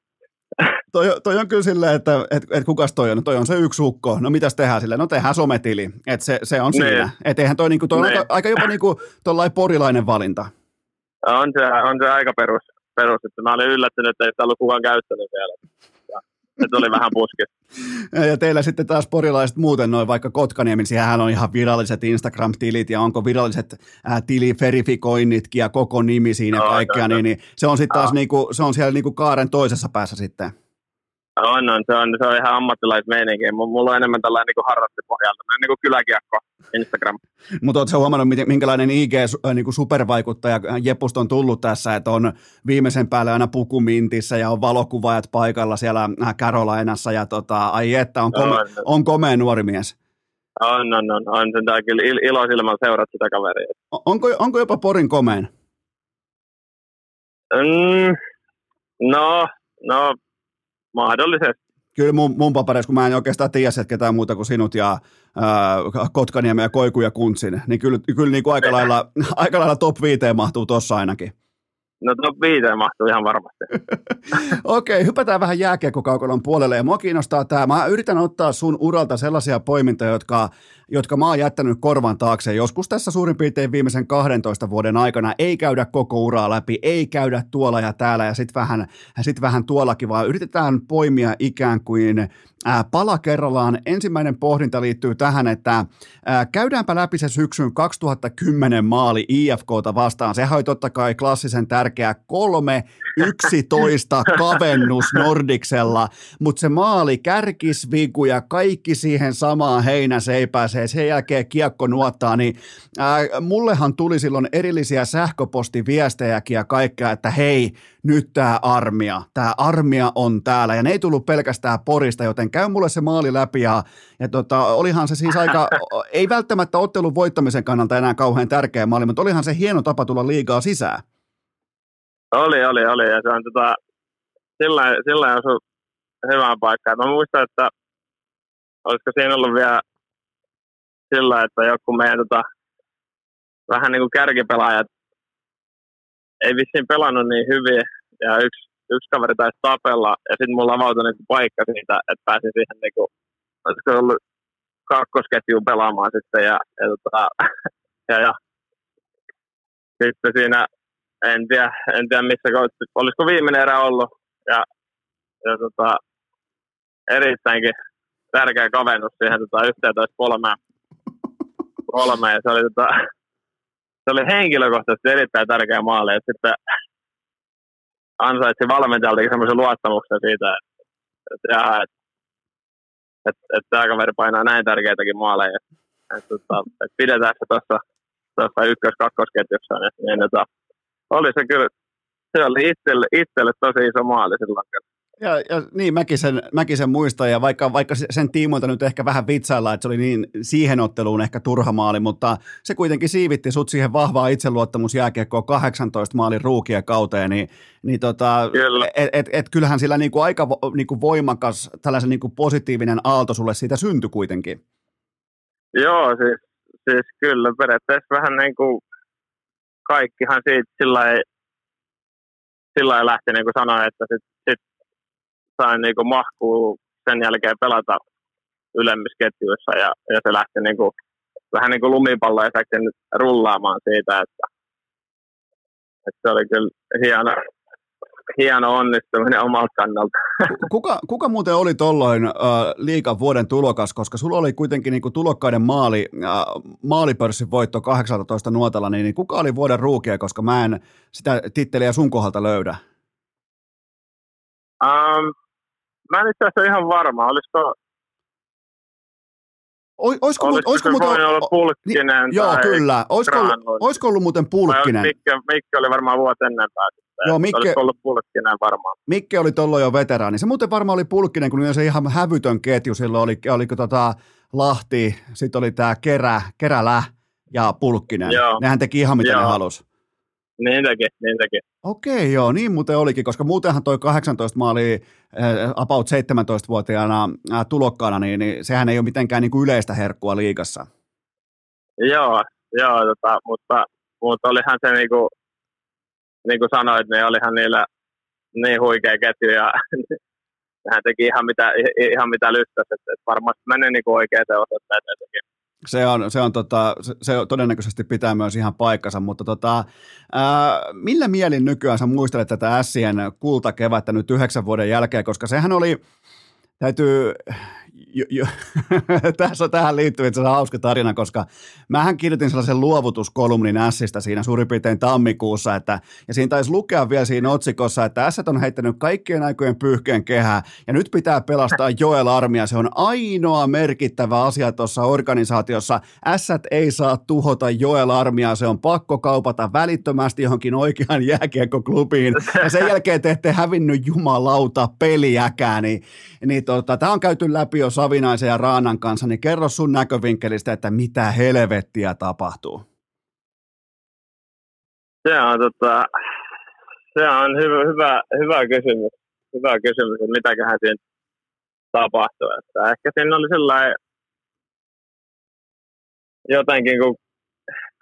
Speaker 1: Toi, toi on kyllä silleen, että et, et kukas toi on? Toi on se yksi ukko. No mitäs tehdään sille? No tehdään sometili. Et se, se on niin. siinä. Et eihän toi, niinku, toi on niin. aika, aika jopa niinku, porilainen valinta.
Speaker 5: On se, on se aika perus, perus. Että mä olin yllättynyt, että ei sitä ollut kukaan käyttänyt vielä se tuli vähän puski. <laughs>
Speaker 1: Ja teillä sitten taas porilaiset muuten noin, vaikka Kotkaniemi, siihen on ihan viralliset Instagram-tilit ja onko viralliset ää, tiliverifikoinnitkin ja koko nimi siinä no, kaikkea, no, niin, niin, se on sitten taas no. niinku, se on siellä niinku kaaren toisessa päässä sitten.
Speaker 5: On, on. Se on, se on ihan ammattilaismeininki. Mulla on enemmän tällainen niin harrastepohjalta, niin kuin kyläkiekko Instagram. <laughs>
Speaker 1: Mutta oletko huomannut, minkälainen IG-supervaikuttaja Jepusta on tullut tässä, että on viimeisen päälle aina pukumintissä ja on valokuvaajat paikalla siellä Carolinassa ja tota, ai että, on, kome, on, on komea nuori mies.
Speaker 5: On, on, on. On sen kyllä il, iloisilmalla seurat sitä kaveria.
Speaker 1: Onko, onko jopa Porin komeen?
Speaker 5: Mm, no, no, Mahdollisesti.
Speaker 1: Kyllä mun, mun papereissa, kun mä en oikeastaan tiedä, että ketään muuta kuin sinut ja ää, Kotkaniemi ja Koiku ja Kuntsin, niin kyllä, kyllä niin kuin aika, lailla, aika lailla top 5 mahtuu tuossa ainakin.
Speaker 5: No top 5 mahtuu ihan varmasti. <laughs>
Speaker 1: Okei, okay, hypätään vähän jääkiekkokaukolon puolelle ja mua kiinnostaa tämä. Mä yritän ottaa sun uralta sellaisia poimintoja, jotka jotka mä oon jättänyt korvan taakse joskus tässä suurin piirtein viimeisen 12 vuoden aikana. Ei käydä koko uraa läpi, ei käydä tuolla ja täällä ja sitten vähän, sit vähän tuollakin, vaan yritetään poimia ikään kuin pala kerrallaan. Ensimmäinen pohdinta liittyy tähän, että ää, käydäänpä läpi se syksyn 2010 maali IFKta vastaan. Sehän oli totta kai klassisen tärkeä 3-11 <laughs> kavennus Nordiksella, mutta se maali kärkis, viku ja kaikki siihen samaan heinäseipään pääsee sen jälkeen kiekko nuottaa, niin ää, mullehan tuli silloin erillisiä sähköpostiviestejäkin ja kaikkea, että hei, nyt tämä armia, tämä armia on täällä, ja ne ei tullut pelkästään porista, joten käy mulle se maali läpi, ja, ja tota, olihan se siis aika, <laughs> ei välttämättä ottelun voittamisen kannalta enää kauhean tärkeä maali, mutta olihan se hieno tapa tulla liigaa sisään.
Speaker 5: Oli, oli, oli, ja se on tota, sillä, sillä osui hyvään paikkaan. Mä muistan, että olisiko siinä ollut vielä sillä, että joku meidän tota, vähän niin kuin kärkipelaajat ei vissiin pelannut niin hyvin. Ja yksi, yksi kaveri taisi tapella ja sitten mulla avautui niin paikka siitä, että pääsin siihen niin kuin, olisiko ollut kakkosketjuun pelaamaan sitten ja, ja, tota, <laughs> ja, ja. Sitten siinä en tiedä, en tiedä missä olisiko viimeinen erä ollut ja, ja tota, erittäinkin tärkeä kavennus siihen tota, 11 kolmeen kolme ja se oli, tota, <laughs> se oli henkilökohtaisesti erittäin tärkeä maali. että sitten ansaitsi valmentajaltakin semmoisen luottamuksen siitä, että, että, että, että, että tämä kaveri painaa näin tärkeitäkin maaleja. Että, että, että pidetään se tuossa tuossa ykkös-kakkosketjussa, niin, niin tota, oli se kyllä, se oli itselle, itselle tosi iso maali silloin.
Speaker 1: Ja, ja niin, mäkin sen, mäkin sen muistan, ja vaikka, vaikka sen tiimoilta nyt ehkä vähän vitsailla, että se oli niin siihen otteluun ehkä turha maali, mutta se kuitenkin siivitti sut siihen vahvaa itseluottamus jääkiekkoon 18 maalin ruukien kauteen, niin, niin tota,
Speaker 5: Kyllä.
Speaker 1: et, et, et, kyllähän sillä niinku aika vo- niinku voimakas tällaisen niinku positiivinen aalto sulle siitä syntyi kuitenkin.
Speaker 5: Joo, siis, siis kyllä periaatteessa vähän niin kuin kaikkihan siitä sillä lailla- sillä lailla lähti niin kuin sanoa, että sit, sit sain niin kuin mahkuu sen jälkeen pelata ylemmissä ketjuissa ja, ja se lähti niin kuin, vähän niin kuin lumipalloefektin rullaamaan siitä, että, että se oli kyllä hieno, hieno onnistuminen omalta kannalta.
Speaker 1: Kuka, kuka muuten oli tolloin äh, liikan vuoden tulokas, koska sulla oli kuitenkin niinku tulokkaiden maali, äh, maalipörssin voitto 18 nuotalla, niin, niin kuka oli vuoden ruukia, koska mä en sitä titteliä sun kohdalta löydä?
Speaker 5: Um, mä en itse asiassa ihan varma, olisiko,
Speaker 1: Oi, olisiko,
Speaker 5: olisiko,
Speaker 1: olisiko muuten,
Speaker 5: olla Pulkkinen
Speaker 1: niin, joo, kyllä. Olisiko ollut, olisiko ollut muuten Pulkkinen?
Speaker 5: Mikke, Mikke oli varmaan vuosi ennen päästä.
Speaker 1: Joo, Mikke-
Speaker 5: Olisiko ollut Pulkkinen varmaan.
Speaker 1: Mikke oli tolloin jo veteraani. Se muuten varmaan oli Pulkkinen, kun oli se ihan hävytön ketju. Silloin oli, oliko tota Lahti, sitten oli tämä Kerä, Kerälä ja Pulkkinen.
Speaker 5: Joo.
Speaker 1: Nehän teki ihan mitä ne
Speaker 5: Joo.
Speaker 1: halusi.
Speaker 5: Niin teki, niin teki.
Speaker 1: Okei, joo, niin muuten olikin, koska muutenhan toi 18 maali äh, about 17-vuotiaana äh, tulokkaana, niin, niin sehän ei ole mitenkään niin kuin yleistä herkkua liigassa.
Speaker 5: Joo, joo tota, mutta, mutta olihan se niinku, niin kuin sanoit, niin olihan niillä niin huikea ketju ja <laughs> hän teki ihan mitä, ihan mitä lystäsi, että, että varmasti meni niinku oikeaan osoitteeseen.
Speaker 1: Se on, se on tota, se, se todennäköisesti pitää myös ihan paikkansa, mutta tota, ää, millä mielin nykyään sä muistelet tätä Ässien kultakevättä nyt yhdeksän vuoden jälkeen, koska sehän oli, täytyy, jo, jo, <laughs> tässä tähän liittyy itse asiassa hauska tarina, koska mähän kirjoitin sellaisen luovutuskolumnin Ässistä siinä suurin piirtein tammikuussa, että, ja siinä taisi lukea vielä siinä otsikossa, että Ässät on heittänyt kaikkien aikojen pyyhkeen kehää, ja nyt pitää pelastaa Joel Armia, se on ainoa merkittävä asia tuossa organisaatiossa, Ässät ei saa tuhota Joel Armia, se on pakko kaupata välittömästi johonkin oikeaan <laughs> jääkiekkoklubiin, ja sen jälkeen te ette hävinnyt jumalauta peliäkään, niin, niin tota, tämä on käyty läpi jo Savinaisen ja Raanan kanssa, niin kerro sun näkövinkkelistä, että mitä helvettiä tapahtuu.
Speaker 5: Se on, tota, se on hyvä, hyvä, hyvä kysymys. Hyvä kysymys, että mitäköhän siinä tapahtuu. Että ehkä siinä oli sellainen jotenkin, kun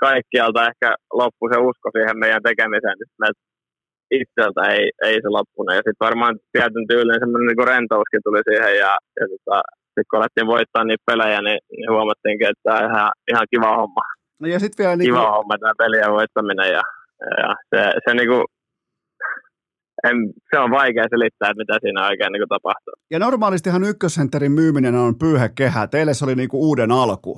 Speaker 5: kaikkialta ehkä loppui se usko siihen meidän tekemiseen, niin itseltä ei, ei se loppunut. Ja sitten varmaan tietyn tyylinen semmoinen niin rentouskin tuli siihen ja, ja tota, sitten kun alettiin voittaa niitä pelejä, niin, niin huomattiinkin, että tämä on ihan, ihan kiva homma.
Speaker 1: No ja sitten vielä niin
Speaker 5: Kiva homma tämä pelien voittaminen ja, ja se, se niinku, en, se on vaikea selittää, että mitä siinä oikein niinku tapahtuu.
Speaker 1: ja normaalistihan ykkössentterin myyminen on pyyhekehä, teille se oli niinku uuden alku.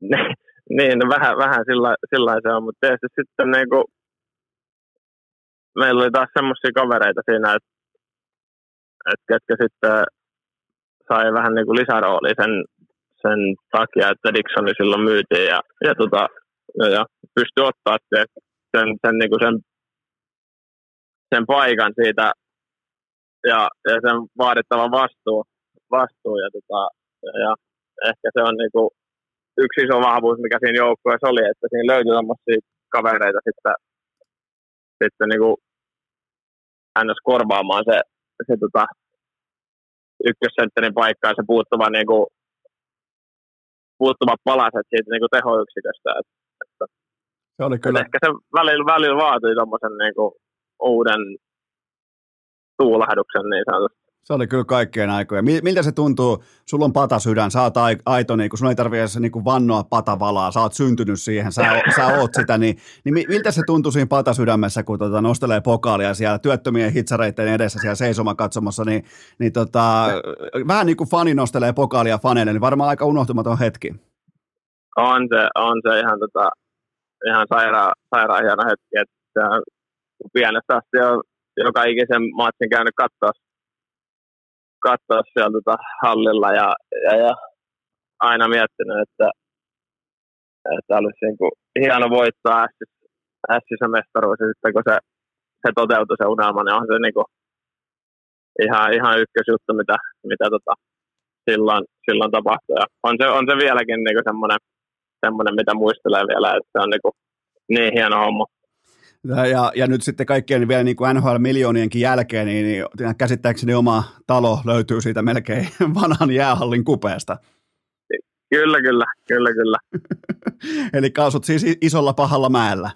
Speaker 1: <laughs>
Speaker 5: niin, no vähän, vähän sillä, sillä se on, mutta tietysti sitten niinku, meillä oli taas semmoisia kavereita siinä, että, että ketkä sitten sai vähän niinku lisäroolia sen, sen takia, että Dixoni silloin myytiin ja, ja, tota, ja, ja pystyi ottaa sen, sen, sen, niinku sen, sen paikan siitä ja, ja sen vaadittavan vastuu, vastuu ja, tota, ja, ja ehkä se on niinku yksi iso vahvuus, mikä siinä joukkueessa oli, että siinä löytyi tämmöisiä kavereita sitten, sitten niinku ns. korvaamaan se, se tota, ykkössentterin paikka ja se puuttuva, niinku, puuttuvat palaset siitä niinku tehoyksiköstä. Et, että,
Speaker 1: Se oli kyllä,
Speaker 5: ehkä se välillä, välillä vaatii tuommoisen niinku, uuden tuulahduksen niin sanotusti.
Speaker 1: Se oli kyllä kaikkien aikojen. Mi- Miltä se tuntuu? Sulla on patasydän, sä oot ai- aito, niin kun sun ei tarvitse niin vannoa patavalaa, sä oot syntynyt siihen, sä, sä oot sitä, niin, niin mi- miltä se tuntuu siinä patasydämessä, kun tota, nostelee pokaalia siellä työttömien hitsareiden edessä siellä seisoma katsomassa, niin, niin tota, vähän niin kuin fani nostelee pokaalia faneille, niin varmaan aika unohtumaton hetki.
Speaker 5: on se, on se ihan, tota, ihan sairaan, sairaan hieno hetki, että kun pienestä asti on joka ikisen matsin käynyt katsoa, katsoa siellä tota, hallilla ja, ja, ja, aina miettinyt, että, että olisi niin kuin hieno voittaa Ässissä mestaruus sitten kun se, se toteutui se unelma, niin on se niin kuin ihan, ihan ykkösjuttu, mitä, mitä tota, silloin, silloin tapahtui. Ja on, se, on se vieläkin niin semmoinen, semmoinen, mitä muistelee vielä, että se on niin, kuin niin hieno homma.
Speaker 1: Ja, ja nyt sitten kaikkien vielä niin kuin NHL-miljoonienkin jälkeen, niin, niin käsittääkseni oma talo löytyy siitä melkein <laughs> vanhan jäähallin kupeesta.
Speaker 5: Kyllä, kyllä, kyllä, kyllä. <laughs>
Speaker 1: Eli kaasut siis isolla pahalla mäellä.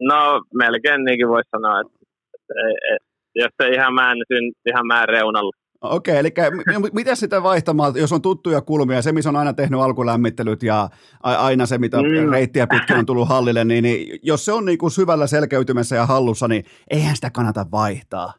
Speaker 5: No melkein niinkin voisi sanoa, että, että, että jos se ihan mäen, niin ihan mäen reunalla.
Speaker 1: Okei, eli <laughs> miten sitä vaihtamaan, jos on tuttuja kulmia, se missä on aina tehnyt alkulämmittelyt ja aina se, mitä mm. reittiä pitkin on tullut hallille, niin, niin jos se on niin kuin syvällä selkeytymessä ja hallussa, niin eihän sitä kannata vaihtaa.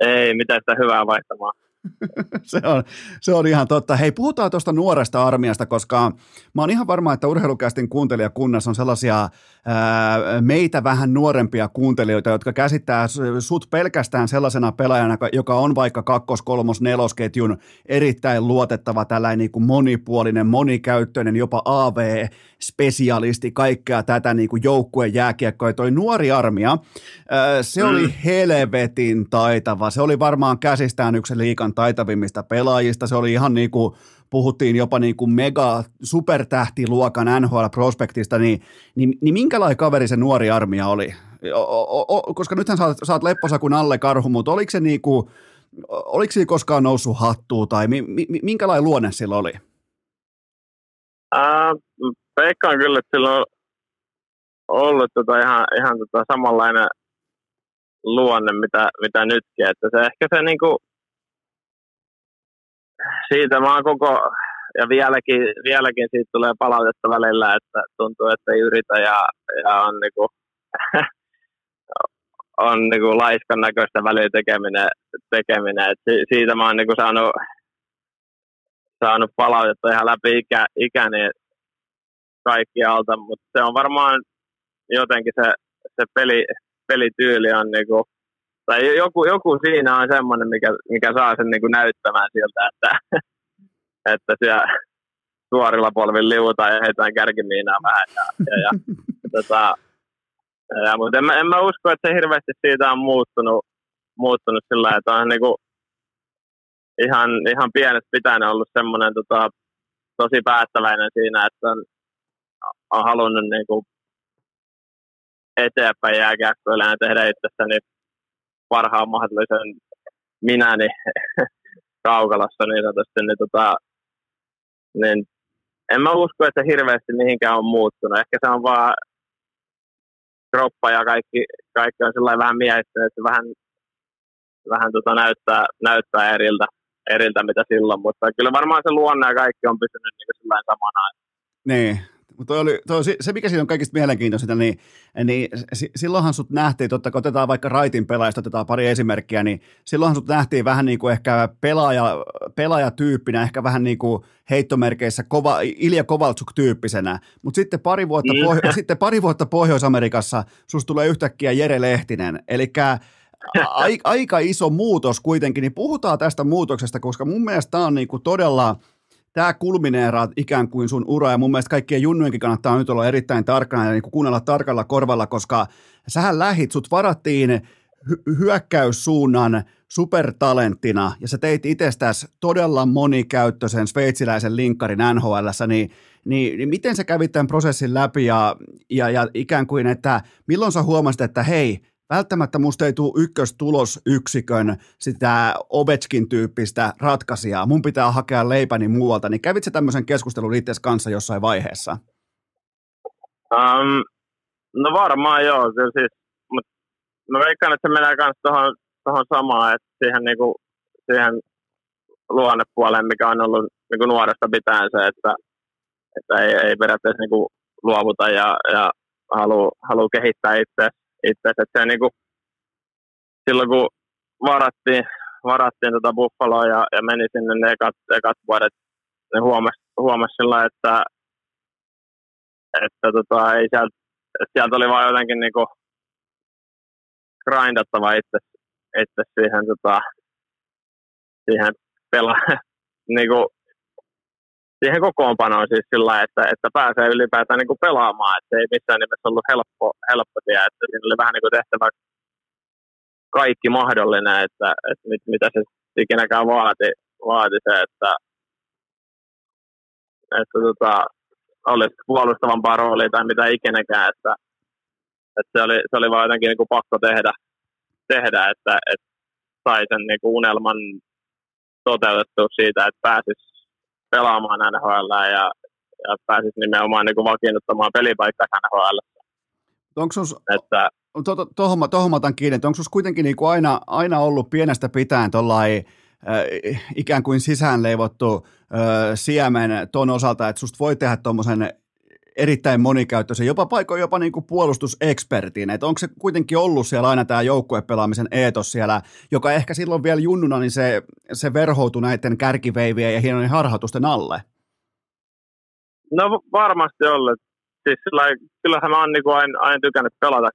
Speaker 5: Ei, mitä sitä hyvää vaihtamaan. <laughs>
Speaker 1: se, on, se on ihan totta. Hei, puhutaan tuosta nuoresta armiasta, koska mä oon ihan varma, että urheilukästin kuuntelijakunnassa on sellaisia ää, meitä vähän nuorempia kuuntelijoita, jotka käsittää sut pelkästään sellaisena pelaajana, joka on vaikka kakkos, kolmos, nelosketjun erittäin luotettava, tällainen niin kuin monipuolinen, monikäyttöinen, jopa AV-spesialisti, kaikkea tätä niin kuin joukkueen jääkiekkoa. Toi nuori armia, ää, se oli mm. helvetin taitava. Se oli varmaan käsistään yksi liikan liigan taitavimmista pelaajista. Se oli ihan niin kuin, puhuttiin jopa niin kuin mega supertähtiluokan NHL-prospektista, niin, niin, niin minkälainen kaveri se nuori armia oli? O, o, o, koska nythän sä, sä oot lepposakun alle karhu, mutta oliko se niin kuin, oliko siinä koskaan noussut hattuun tai mi, mi, minkälainen luonne sillä oli?
Speaker 5: Äh, veikkaan kyllä, että sillä on ollut tota ihan, ihan tota samanlainen luonne, mitä, mitä nytkin. Että se ehkä se niinku, siitä mä oon koko, ja vieläkin, vieläkin siitä tulee palautetta välillä, että tuntuu, että ei yritä ja, ja on niinku, <laughs> on niinku laiskan näköistä väliä tekeminen, tekeminen. Et si, siitä mä oon niinku saanut, saanut palautetta ihan läpi ikä, ikäni kaikkialta, mutta se on varmaan jotenkin se, se peli, pelityyli on niinku, tai joku, joku siinä on semmoinen, mikä, mikä saa sen niin kuin näyttämään sieltä, että, <laughs> että siellä suorilla polvilla liutaan ja heitään kärkimiinaa vähän. Ja, ja, ja, <laughs> tota, ja, mutta en, en, mä usko, että se hirveästi siitä on muuttunut, muuttunut sillä että on niin kuin ihan, ihan pienestä pitäen ollut semmoinen tota, tosi päättäväinen siinä, että on, on halunnut niin kuin eteenpäin jääkiekkoilla ja tehdä itsestäni parhaan mahdollisen minäni <laughs> kaukalassa niin sanotusti, niin, tota, niin en mä usko, että hirveästi mihinkään on muuttunut. Ehkä se on vaan kroppa ja kaikki, kaikki on sellainen vähän miehistynyt, että vähän, vähän tota näyttää, näyttää eriltä, eriltä, mitä silloin, mutta kyllä varmaan se luonne ja kaikki on pysynyt niin sellainen samana.
Speaker 1: Niin, mutta oli, toi, se, mikä siinä on kaikista mielenkiintoisinta, niin, niin silloinhan sut nähtiin, totta kun otetaan vaikka Raitin pelaajista, otetaan pari esimerkkiä, niin silloinhan sut nähtiin vähän niin kuin ehkä pelaaja, pelaajatyyppinä, ehkä vähän niin kuin heittomerkeissä kova, Ilja Kovaltsuk-tyyppisenä, mutta sitten pari vuotta, niin. pohjo- sitten pari vuotta Pohjois-Amerikassa susta tulee yhtäkkiä Jere Lehtinen, eli aika iso muutos kuitenkin, niin puhutaan tästä muutoksesta, koska mun mielestä tämä on niin kuin todella – tämä kulmineeraa ikään kuin sun ura, ja mun mielestä kaikkien junnujenkin kannattaa nyt olla erittäin tarkkana ja niin kuunnella tarkalla korvalla, koska sähän lähit, sut varattiin hy- hyökkäyssuunnan supertalenttina, ja sä teit itsestäsi todella monikäyttöisen sveitsiläisen linkkarin nhl niin, niin, niin miten sä kävit tämän prosessin läpi, ja, ja, ja ikään kuin, että milloin sä huomasit, että hei, välttämättä musta ei tule ykköstulosyksikön sitä Ovechkin tyyppistä ratkaisijaa. Mun pitää hakea leipäni muualta. Niin kävitsä tämmöisen keskustelun itse kanssa jossain vaiheessa?
Speaker 5: Um, no varmaan joo. Kyllä siis, mutta mä veikkaan, että se menee myös tuohon, samaan, että siihen, niinku, siihen luonnepuoleen, mikä on ollut niinku nuoresta pitäen se, että, että ei, ei periaatteessa niinku luovuta ja, ja haluaa haluu kehittää itse itse että se niinku, silloin kun varattiin, varattiin tota Buffaloa ja, ja meni sinne ne ekat, ekat vuodet, ne huomasi, huomasi sillä, että, että tota, ei sieltä, sieltä oli vaan jotenkin niinku grindattava itse, itse siihen, tota, siihen pela, <laughs> niinku, siihen kokoonpanoon siis sillä että, että pääsee ylipäätään niin kuin pelaamaan. Että ei missään nimessä ollut helppo, helppo tie. Että siinä oli vähän niin kuin tehtävä kaikki mahdollinen, että, että mit, mitä se ikinäkään vaati, vaati se, että, että tota, olisi puolustavampaa roolia tai mitä ikinäkään, että, että se, oli, se oli vaan jotenkin niin kuin pakko tehdä, tehdä että, että sai sen niin kuin unelman toteutettua siitä, että pääsisi pelaamaan NHL ja, ja pääsisi nimenomaan niin kuin vakiinnuttamaan pelipaikkaa NHL.
Speaker 1: Onko sus,
Speaker 5: että,
Speaker 1: tuohon to, mä otan kiinni, että onko sinussa kuitenkin niin kuin aina, aina ollut pienestä pitäen tuollainen äh, ikään kuin sisäänleivottu äh, siemen ton osalta, että susta voi tehdä tuommoisen erittäin monikäyttöisen, jopa paikoin jopa niin kuin puolustusekspertin, että onko se kuitenkin ollut siellä aina tämä joukkuepelaamisen eetos siellä, joka ehkä silloin vielä junnuna, niin se, se verhoutui näiden kärkiveivien ja hienojen harhautusten alle?
Speaker 5: No varmasti ollut. Siis sillä, kyllähän mä oon niin kuin aina, aina tykännyt pelata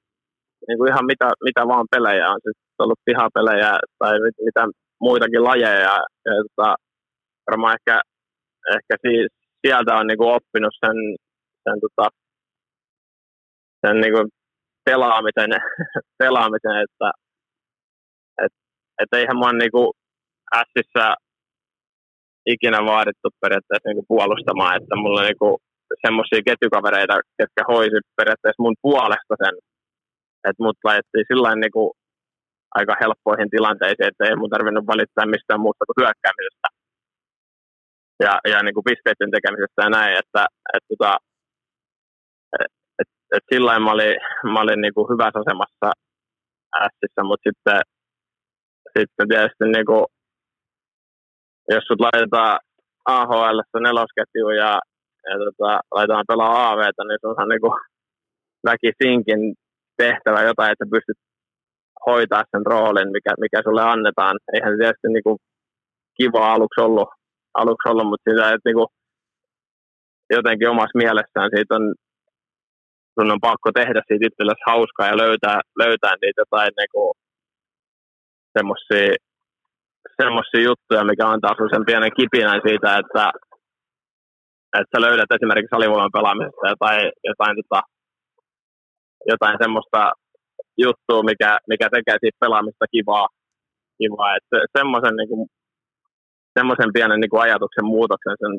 Speaker 5: niin kuin ihan mitä, mitä vaan pelejä on. Siis ollut pihapelejä tai mitä muitakin lajeja. Ja, ja tota, varmaan ehkä, ehkä siis, sieltä on niin kuin oppinut sen, sen, tota, sen niin kuin pelaamisen, <laughs> pelaamisen että et, et eihän mä niin kuin Sissä ikinä vaadittu periaatteessa niin kuin puolustamaan, että mulla niin semmoisia ketjukavereita, jotka hoisi periaatteessa mun puolesta sen että mut laitettiin sillä niin kuin aika helppoihin tilanteisiin, että ei mun tarvinnut valittaa mistään muusta kuin hyökkäämisestä ja, ja niin kuin pisteiden tekemisestä ja näin, että et, tota, et, et, sillä mä olin, mä olin niin kuin hyvässä asemassa ässissä, mutta sitten, sitten tietysti niin kuin, jos sut laitetaan AHL nelosketjuun ja, ja tota, laitetaan pelaa AVtä, niin se onhan niin kuin väkisinkin tehtävä jotain, että pystyt hoitaa sen roolin, mikä, mikä sulle annetaan. Eihän se tietysti niin kuin kiva aluksi ollut, aluksi ollut mutta sitä, että niin kuin jotenkin omassa mielessään siitä on, sun on pakko tehdä siitä itsellesi hauskaa ja löytää, löytää niitä jotain niin kuin semmosia, semmosia juttuja, mikä antaa sun sen pienen kipinän siitä, että, että sä löydät esimerkiksi alivoiman pelaamisesta jotain, jotain tota, jotain semmoista juttua, mikä, mikä tekee siitä pelaamista kivaa. kivaa. Että semmoisen, niin kuin, semmoisen pienen niin kuin ajatuksen muutoksen sen,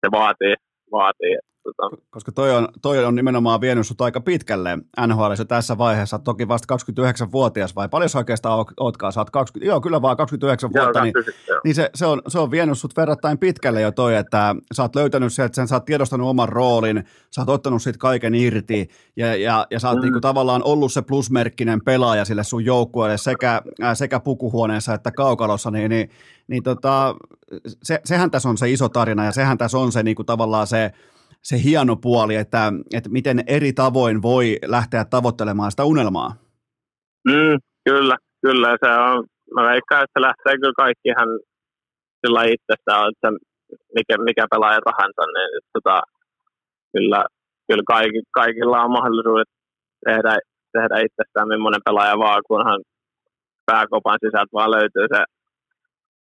Speaker 5: se vaatii. vaatii. Tota.
Speaker 1: Koska toi on, toi on nimenomaan vienyt sut aika pitkälle NHL tässä vaiheessa, toki vasta 29-vuotias vai paljon sä oikeastaan ootkaan, sä oot 20, joo kyllä vaan 29 joo, vuotta, niin, niin se, se, on, se on vienyt sut verrattain pitkälle jo toi, että sä oot löytänyt se, että sen, sä oot tiedostanut oman roolin, sä oot ottanut siitä kaiken irti ja, ja, ja sä oot mm. niinku tavallaan ollut se plusmerkkinen pelaaja sille sun joukkueelle sekä, äh, sekä pukuhuoneessa että kaukalossa, niin, niin, niin tota, se, sehän tässä on se iso tarina ja sehän tässä on se niinku tavallaan se, se hieno puoli, että, että miten eri tavoin voi lähteä tavoittelemaan sitä unelmaa.
Speaker 5: Mm, kyllä, kyllä. Se on, mä veikkaan, että se lähtee kyllä kaikki ihan sillä itsestään, että mikä, mikä pelaaja tahansa, niin tota, kyllä, kyllä kaikki, kaikilla on mahdollisuudet tehdä, tehdä itsestään millainen pelaaja vaan, kunhan pääkopan sisältä vaan löytyy se,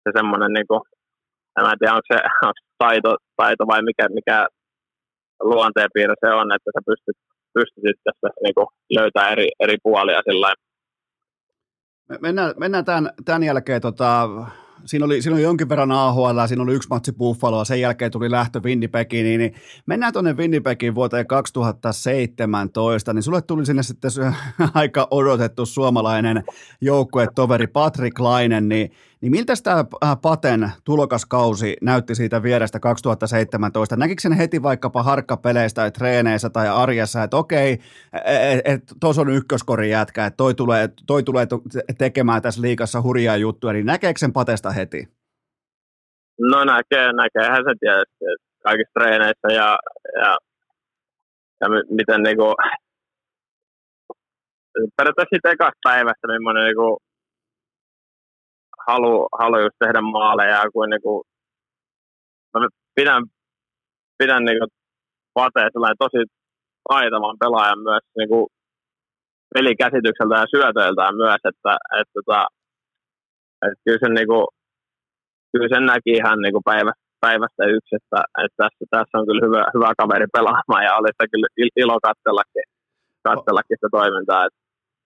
Speaker 5: se semmoinen, niin kuin, en tiedä onko se onko taito, taito vai mikä, mikä luonteenpiirre se on, että sä pystyt, pystyisit tässä niin kuin eri, eri puolia sillä
Speaker 1: Mennään, mennään tämän, tämän jälkeen tota, siinä oli, siinä oli jonkin verran AHL, siinä oli yksi matsi Buffaloa, sen jälkeen tuli lähtö Winnipegiin, niin, niin mennään tuonne Winnipegiin vuoteen 2017, niin sulle tuli sinne sitten <laughs> aika odotettu suomalainen joukkuetoveri Patrick Lainen, niin, niin miltä tämä äh, Paten tulokaskausi näytti siitä vierestä 2017? Näkikö sen heti vaikkapa harkkapeleistä tai treeneissä tai arjessa, että okei, että tuossa on ykköskori jätkä, että toi tulee, toi tulee tekemään tässä liikassa hurjaa juttuja, niin näkeekö sen Patesta heti?
Speaker 5: No näkee, näkeehän se tietysti kaikissa treeneissä ja, ja, ja miten niinku, periaatteessa siitä ekasta päivästä millainen niinku, halu, halu just tehdä maaleja, kuin niinku, mä pidän, pidän niinku Pate tosi taitavan pelaajan myös niinku pelikäsitykseltä ja syötöiltään myös, että, että, että, että kyllä, sen, niinku, kyllä sen näki ihan niinku päivä, päivästä yksi, että, että tässä, tässä, on kyllä hyvä, hyvä kaveri pelaamaan ja oli sitä kyllä il- ilo katsellakin, katsellakin sitä toimintaa. Että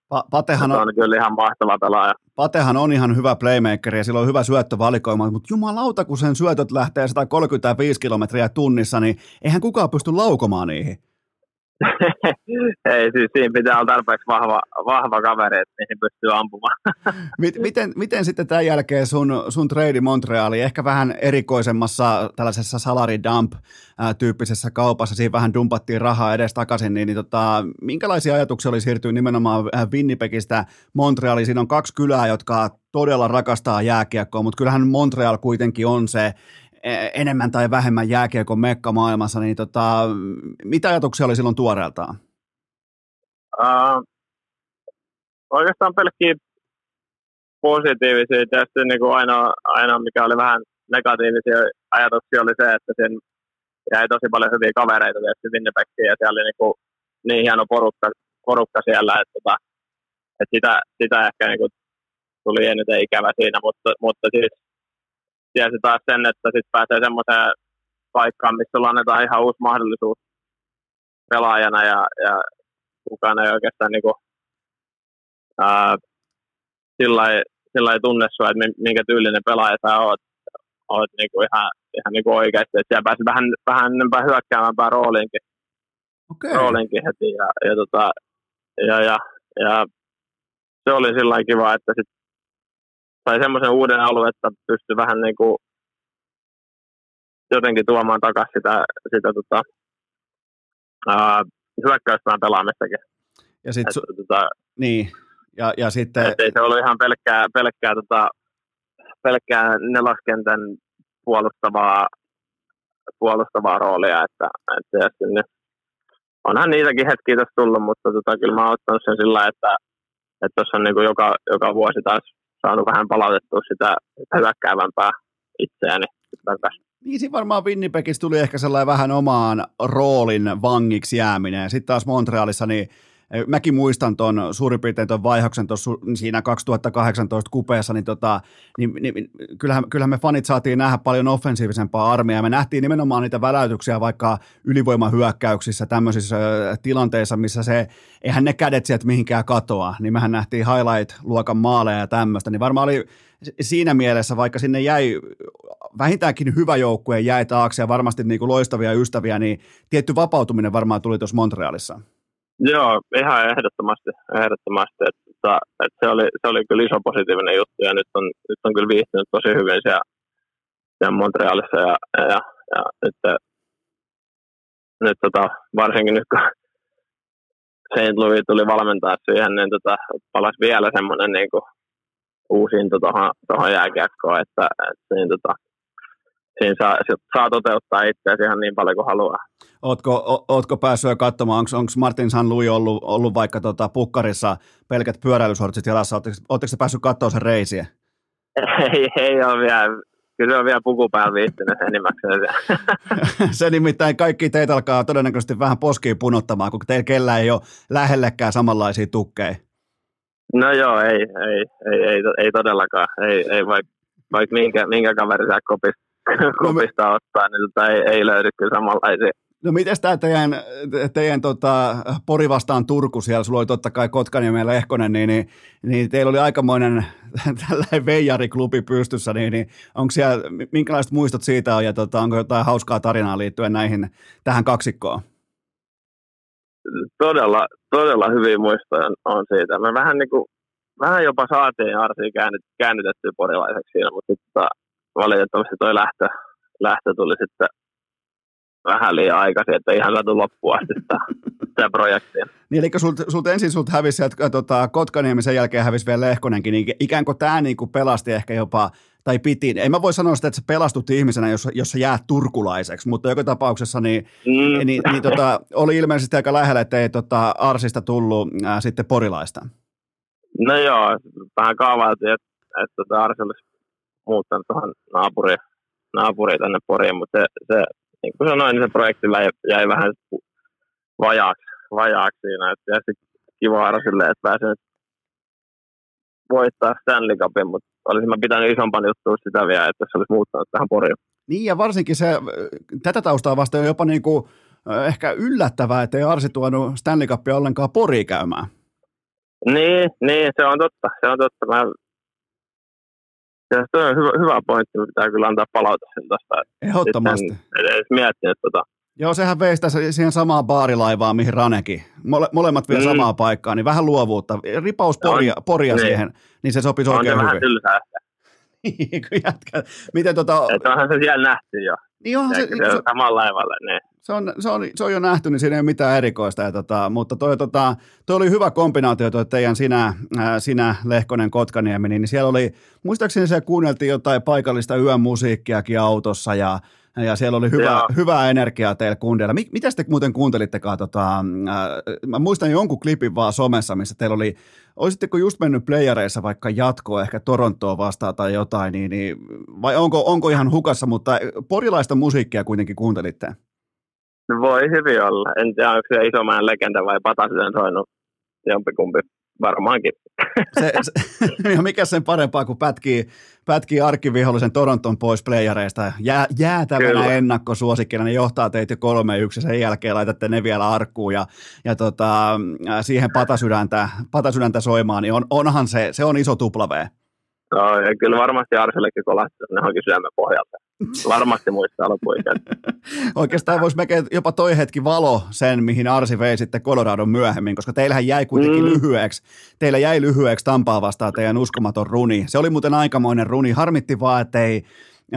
Speaker 1: Pa- Patehan on,
Speaker 5: on kyllä ihan mahtava pelaaja.
Speaker 1: Patehan on ihan hyvä playmaker ja sillä on hyvä syöttövalikoima, mutta jumalauta, kun sen syötöt lähtee 135 kilometriä tunnissa, niin eihän kukaan pysty laukomaan niihin. <laughs>
Speaker 5: Ei, siis siinä pitää olla tarpeeksi vahva, vahva kaveri, että niihin pystyy ampumaan. <laughs>
Speaker 1: Miten, miten sitten tämän jälkeen sun, sun trade Montreali, ehkä vähän erikoisemmassa tällaisessa salary dump tyyppisessä kaupassa, siinä vähän dumpattiin rahaa edes takaisin, niin, niin tota, minkälaisia ajatuksia oli siirtyä nimenomaan Winnipegistä Montrealiin? Siinä on kaksi kylää, jotka todella rakastaa jääkiekkoa, mutta kyllähän Montreal kuitenkin on se enemmän tai vähemmän jääkiekon mekka maailmassa, niin tota, mitä ajatuksia oli silloin tuoreeltaan?
Speaker 5: Uh, oikeastaan pelkkiä positiivisia. Tietysti niin kuin ainoa, ainoa, mikä oli vähän negatiivisia ajatuksia, oli se, että sen jäi tosi paljon hyviä kavereita tietysti Winnipegiin, ja siellä oli niin, kuin niin hieno porukka, porukka siellä, että, että, tota, että sitä, sitä ehkä niin kuin tuli eniten ikävä siinä, mutta, mutta siis tiesi taas sen, että sitten pääsee semmoiseen paikkaan, missä sulla annetaan ihan uusi mahdollisuus pelaajana ja, ja kukaan ei oikeastaan niin kuin, ää, sillä ei tunne sua, että minkä tyylinen pelaaja sä oot, oot niin kuin ihan, ihan niin kuin oikeasti, että siellä pääsi vähän, vähän enempää hyökkäämämpään rooliinkin,
Speaker 1: okay.
Speaker 5: rooliinkin heti ja, ja, tota, ja, ja, ja, se oli sillä kiva, että sit sai semmoisen uuden alueen, että pystyi vähän niin kuin jotenkin tuomaan takaisin sitä, sitä tota, ää, hyökkäyspään pelaamistakin.
Speaker 1: Ja sit su-
Speaker 5: että, tota,
Speaker 1: niin, ja, ja sitten...
Speaker 5: Ei se ollut ihan pelkkää, pelkkää, tota, pelkkää nelaskentän puolustavaa, puolustavaa roolia, että, että sinne, onhan niitäkin hetkiä tässä tullut, mutta tota, kyllä mä oon ottanut sen sillä, että että tuossa on niin joka, joka vuosi taas saanut vähän palautettua sitä, hyökkäävämpää itseäni takaisin.
Speaker 1: Niin siinä varmaan Winnipegissä tuli ehkä sellainen vähän omaan roolin vangiksi jääminen. Sitten taas Montrealissa, niin mäkin muistan tuon suurin piirtein tuon vaihoksen tuossa siinä 2018 kupeessa, niin, tota, niin, niin kyllähän, kyllähän, me fanit saatiin nähdä paljon offensiivisempaa armeijaa. Me nähtiin nimenomaan niitä väläytyksiä vaikka ylivoimahyökkäyksissä, tämmöisissä tilanteissa, missä se, eihän ne kädet sieltä mihinkään katoa, niin mehän nähtiin highlight-luokan maaleja ja tämmöistä, niin varmaan oli siinä mielessä, vaikka sinne jäi vähintäänkin hyvä joukkue jäi taakse ja varmasti niin kuin loistavia ystäviä, niin tietty vapautuminen varmaan tuli tuossa Montrealissa.
Speaker 5: Joo, ihan ehdottomasti. ehdottomasti. Että, että, että se, oli, se oli kyllä iso positiivinen juttu ja nyt on, nyt on kyllä viihtynyt tosi hyvin siellä, siellä Montrealissa ja, ja, ja nyt, nyt tota, varsinkin nyt kun St. Louis tuli valmentaa siihen, niin tota, palasi vielä semmoinen niin kuin, uusinto tuohon jääkiekkoon, että, että niin, tota, siinä saa, saa toteuttaa itseäsi ihan niin paljon kuin haluaa.
Speaker 1: Ootko, o, ootko päässyt jo katsomaan, onko Martin San Louis ollut, ollut vaikka tota pukkarissa pelkät pyöräilysortsit jalassa, oletteko, oletteko päässyt katsomaan sen reisiä? <laughs>
Speaker 5: Ei, ei ole vielä, kyllä se on vielä puku päällä viittynyt enimmäkseen. <laughs>
Speaker 1: se nimittäin kaikki teitä alkaa todennäköisesti vähän poskiin punottamaan, kun teillä kellä ei ole lähellekään samanlaisia tukkeja.
Speaker 5: No joo, ei, ei, ei, ei, ei todellakaan. Ei, ei vaikka vaik minkä, minkä kaveri sä kopista, kopista <laughs> no, ottaa, niin tota ei, ei löydy kyllä samanlaisia.
Speaker 1: No miten tämä teidän, teidän tota, Pori vastaan Turku siellä, sulla oli totta kai Kotkaniemen ja Lehkonen, niin, niin, niin, teillä oli aikamoinen <laughs> tällainen veijariklubi pystyssä, niin, niin onko siellä, minkälaiset muistot siitä on ja tota, onko jotain hauskaa tarinaa liittyen näihin, tähän kaksikkoon?
Speaker 5: todella, todella hyvin muistoja on siitä. Me vähän, niin kuin, vähän jopa saatiin Arsiin käännyt, käännytettyä porilaiseksi siinä, mutta sitten valitettavasti toi lähtö, lähtö tuli sitten vähän liian aikaisin, että ihan saatu loppuun asti sitä, <laughs> sitä projektia.
Speaker 1: Niin, eli sulta sult ensin sulta hävisi että tota, Kotkaniemi, sen jälkeen hävisi vielä Lehkonenkin, niin ikään kuin tämä niin kuin pelasti ehkä jopa, tai piti, en mä voi sanoa sitä, että se pelastut ihmisenä, jos, jos sä jäät turkulaiseksi, mutta joka tapauksessa niin, mm. niin, niin tota, oli ilmeisesti aika lähellä, että ei tota, Arsista tullut ää, sitten porilaista.
Speaker 5: No joo, vähän kaavailtiin, että, että tota Arsi olisi muuttanut tuohon naapuriin, naapuriin tänne Poriin, mutta se, se niin kuin sanoin, niin se projekti jäi, jäi vähän vajaaksi, vajaaksi siinä. Että tietysti kiva Arsille, että pääsin voittaa Stanley Cupin, mutta olisin mä pitänyt isompan juttua sitä vielä, että se olisi muuttanut tähän Poriin.
Speaker 1: Niin ja varsinkin se, tätä taustaa vasten on jopa niin kuin, ehkä yllättävää, että ei Arsi tuonut Stanley Cupia ollenkaan pori käymään.
Speaker 5: Niin, niin, se on totta. Se on totta. Mä... Se on hyvä, hyvä pointti, pitää kyllä antaa palautetta sen tästä.
Speaker 1: Ehdottomasti.
Speaker 5: Edes miettinyt tota.
Speaker 1: Joo, sehän veisi tässä siihen samaan baarilaivaan, mihin Ranekin. Mole, molemmat vie mm. samaa paikkaa, niin vähän luovuutta. Ripaus poria, on, poria niin. siihen, niin se sopisi
Speaker 5: on
Speaker 1: oikein
Speaker 5: se
Speaker 1: hyvin.
Speaker 5: vähän ehkä. <laughs>
Speaker 1: Jätkä. Miten tota...
Speaker 5: Että onhan se siellä nähty jo.
Speaker 1: Niin onhan se,
Speaker 5: se, se, samalla laivalla, niin.
Speaker 1: Se, on, se, on, se on jo nähty, niin siinä ei ole mitään erikoista. Ja tota, mutta toi, tota, toi oli hyvä kombinaatio, toi teidän sinä, ää, sinä Lehkonen, Kotkaniemi, niin siellä oli, muistaakseni se kuunneltiin jotain paikallista yön musiikkiakin autossa ja ja siellä oli hyvä, hyvää energiaa teillä kundeilla. Mitä te muuten kuuntelittekaan? Tota, äh, mä muistan jonkun klipin vaan somessa, missä teillä oli, olisitteko just mennyt playereissa vaikka jatkoa, ehkä Torontoa vastaan tai jotain, niin, niin, vai onko, onko ihan hukassa, mutta porilaista musiikkia kuitenkin kuuntelitte?
Speaker 5: No voi hyvin olla. En tiedä, onko se Isomäen legenda vai Patasen soinut jompikumpi varmaankin.
Speaker 1: Se, se, <laughs> ja mikä sen parempaa, kun pätkii, pätkii arkkivihollisen Toronton pois playereista. Jää, jäätävänä ennakkosuosikkina, niin johtaa teitä kolme yksi sen jälkeen laitatte ne vielä arkkuun ja, ja tota, siihen patasydäntä, patasydäntä soimaan, niin on, onhan se, se on iso tuplavee.
Speaker 5: No, ja kyllä varmasti Arsellekin kolahti ne johonkin syömän pohjalta. Varmasti muistaa lopuikään. <laughs>
Speaker 1: Oikeastaan voisi melkein jopa toi hetki valo sen, mihin Arsi vei sitten Coloradon myöhemmin, koska teillähän jäi kuitenkin mm. lyhyeksi. Teillä jäi lyhyeksi Tampaa vastaan teidän uskomaton runi. Se oli muuten aikamoinen runi. Harmitti vaan, että ei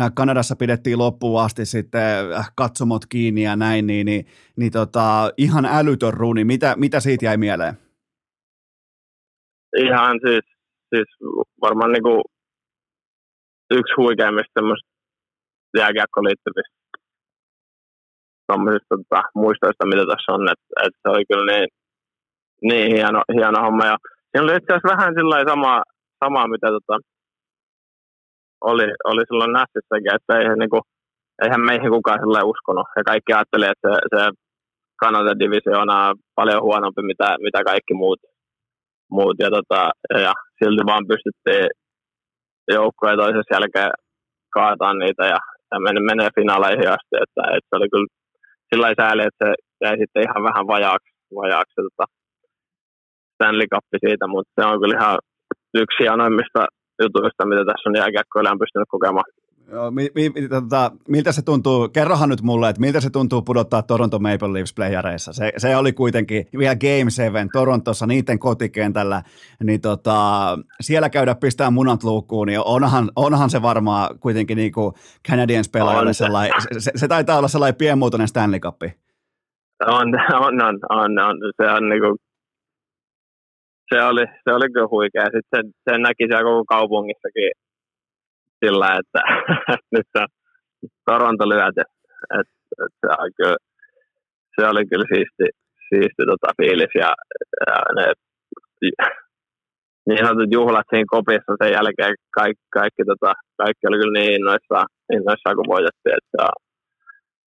Speaker 1: äh, Kanadassa pidettiin loppuun asti sitten äh, katsomot kiinni ja näin, niin, niin, niin tota, ihan älytön runi. Mitä, mitä siitä jäi mieleen?
Speaker 5: Ihan siis, siis varmaan niinku yksi huikeimmista semmoista jääkiekkoon liittyvistä tota, muistoista, mitä tässä on, että, että se oli kyllä niin, niin hieno, hieno homma. Ja siinä oli itse asiassa vähän sillä sama, sama, mitä tota, oli, oli silloin Nässissäkin, että eihän, niin kuin, eihän meihin kukaan sillä uskonut. Ja kaikki ajatteli, että se, se Kanada divisioona on paljon huonompi, mitä, mitä kaikki muut. muut ja, tota, ja silti vaan pystyttiin joukkoja toisessa jälkeen kaataan niitä ja, ja menee, menee finaaleihin asti. Että, että se oli kyllä sillä sääli, että se jäi sitten ihan vähän vajaaksi, vajaaksi tota Stanley Cup siitä, mutta se on kyllä ihan yksi hienoimmista jutuista, mitä tässä on jääkiekkoilla pystynyt kokemaan.
Speaker 1: Mi, mi, tota, miltä se tuntuu, kerrohan nyt mulle, että miltä se tuntuu pudottaa Toronto Maple Leafs playareissa. Se, se oli kuitenkin vielä Game 7 Torontossa niiden kotikentällä, niin tota, siellä käydä pistää munat luukkuun, niin onhan, onhan se varmaan kuitenkin niin kuin Canadiens pelaajalle sellainen, se, se, taitaa olla sellainen pienmuotoinen Stanley Cup.
Speaker 5: On, on, on, on, on. se on niin kuin se oli, se oli kyllä huikea. Sitten sen, sen näki siellä koko kaupungissakin sillä, että, <laughs> nyt se Toronto lyöty. Et, et se, oli kyllä, se oli kyllä siisti, siisti tota fiilis ja, ja ne niin sanotut juhlat siinä kopissa sen jälkeen kaikki, kaikki, tota, kaikki oli kyllä niin innoissaan, innoissaan kun voitettiin, että se on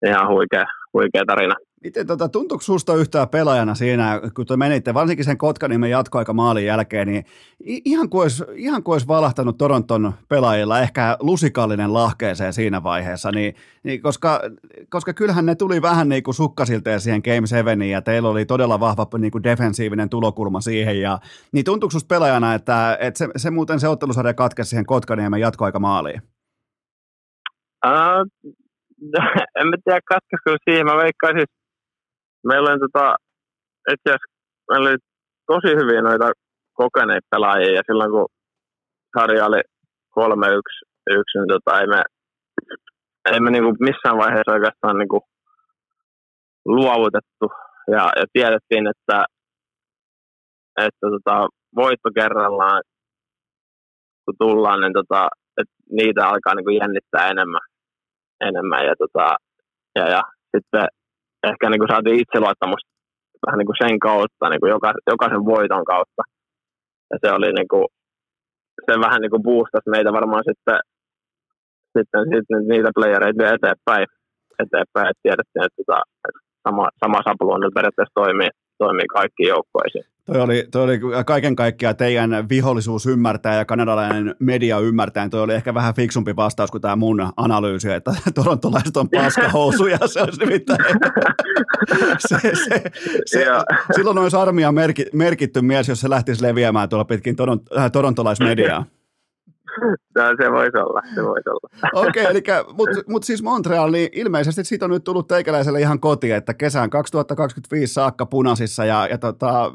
Speaker 5: ihan huikea, huikea tarina.
Speaker 1: Miten tota, tuntuuko susta yhtään pelaajana siinä, kun te menitte, varsinkin sen Kotkanimen jatkoaika maalin jälkeen, niin ihan kuin, olisi, ihan kuin olisi valahtanut Toronton pelaajilla ehkä lusikallinen lahkeeseen siinä vaiheessa, niin, niin koska, koska kyllähän ne tuli vähän niin kuin sukkasilteen siihen Game 7 ja teillä oli todella vahva niin kuin defensiivinen tulokulma siihen, ja, niin tuntuuko susta pelaajana, että, että se, se muuten se ottelusarja katkesi siihen Kotkaniemen jatkoaika maaliin?
Speaker 5: Uh, <laughs> en mä tiedä, katkaisiko siihen. Mä veikkaisin, meillä on tota, itse meillä oli tosi hyviä noita kokeneita pelaajia, ja silloin kun sarja oli 3-1, niin tota, ei me, ei me niinku missään vaiheessa oikeastaan niinku luovutettu, ja, ja tiedettiin, että, että tota, voitto kerrallaan, kun tullaan, niin tota, että niitä alkaa niinku jännittää enemmän enemmän. Ja, tota, ja, ja sitten ehkä niin kuin saatiin itseluottamusta vähän niin kuin sen kautta, niin kuin joka, jokaisen voiton kautta. Ja se oli niin kuin, se vähän niin kuin meitä varmaan sitten, sitten, sitten niitä playereita vielä eteenpäin, eteenpäin että tiedettiin, että, tota, sama, sama sapluun periaatteessa toimii. toimii kaikkiin joukkoisiin.
Speaker 1: Toi oli, toi oli kaiken kaikkiaan teidän vihollisuus ymmärtää ja kanadalainen media ymmärtää. Toi oli ehkä vähän fiksumpi vastaus kuin tämä mun analyysi, että <laughs> torontolaiset on paskahousuja. Se olisi nimittäin... <laughs> se, se, se,
Speaker 5: Joo.
Speaker 1: silloin olisi armia merki, merkitty mies, jos se lähtisi leviämään tuolla pitkin toron, äh, torontolaismediaa.
Speaker 5: No, se voisi olla, se voisi olla.
Speaker 1: Okei, okay, eli mutta mut siis Montreal, niin ilmeisesti siitä on nyt tullut teikäläiselle ihan koti, että kesään 2025 saakka punaisissa ja, ja, tota,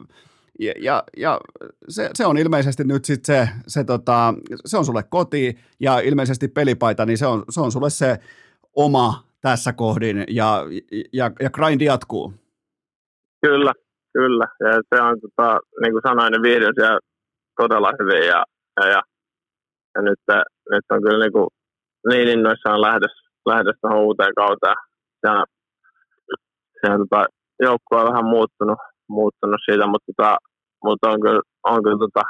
Speaker 1: ja, ja, ja se, se, on ilmeisesti nyt sitten se, se, tota, se on sulle koti ja ilmeisesti pelipaita, niin se on, se on sulle se oma tässä kohdin ja, ja, ja grind jatkuu.
Speaker 5: Kyllä, kyllä. Ja se on, tota, niin kuin sanoin, niin viihdyn siellä todella hyvin ja, ja, ja, ja nyt, nyt, on kyllä niin, kuin, niin innoissaan lähdössä, lähdössä uuteen kauteen. Ja, on tota, joukkue on vähän muuttunut, muuttunut siitä, mutta, tota, mutta on kyllä, on kyllä tota,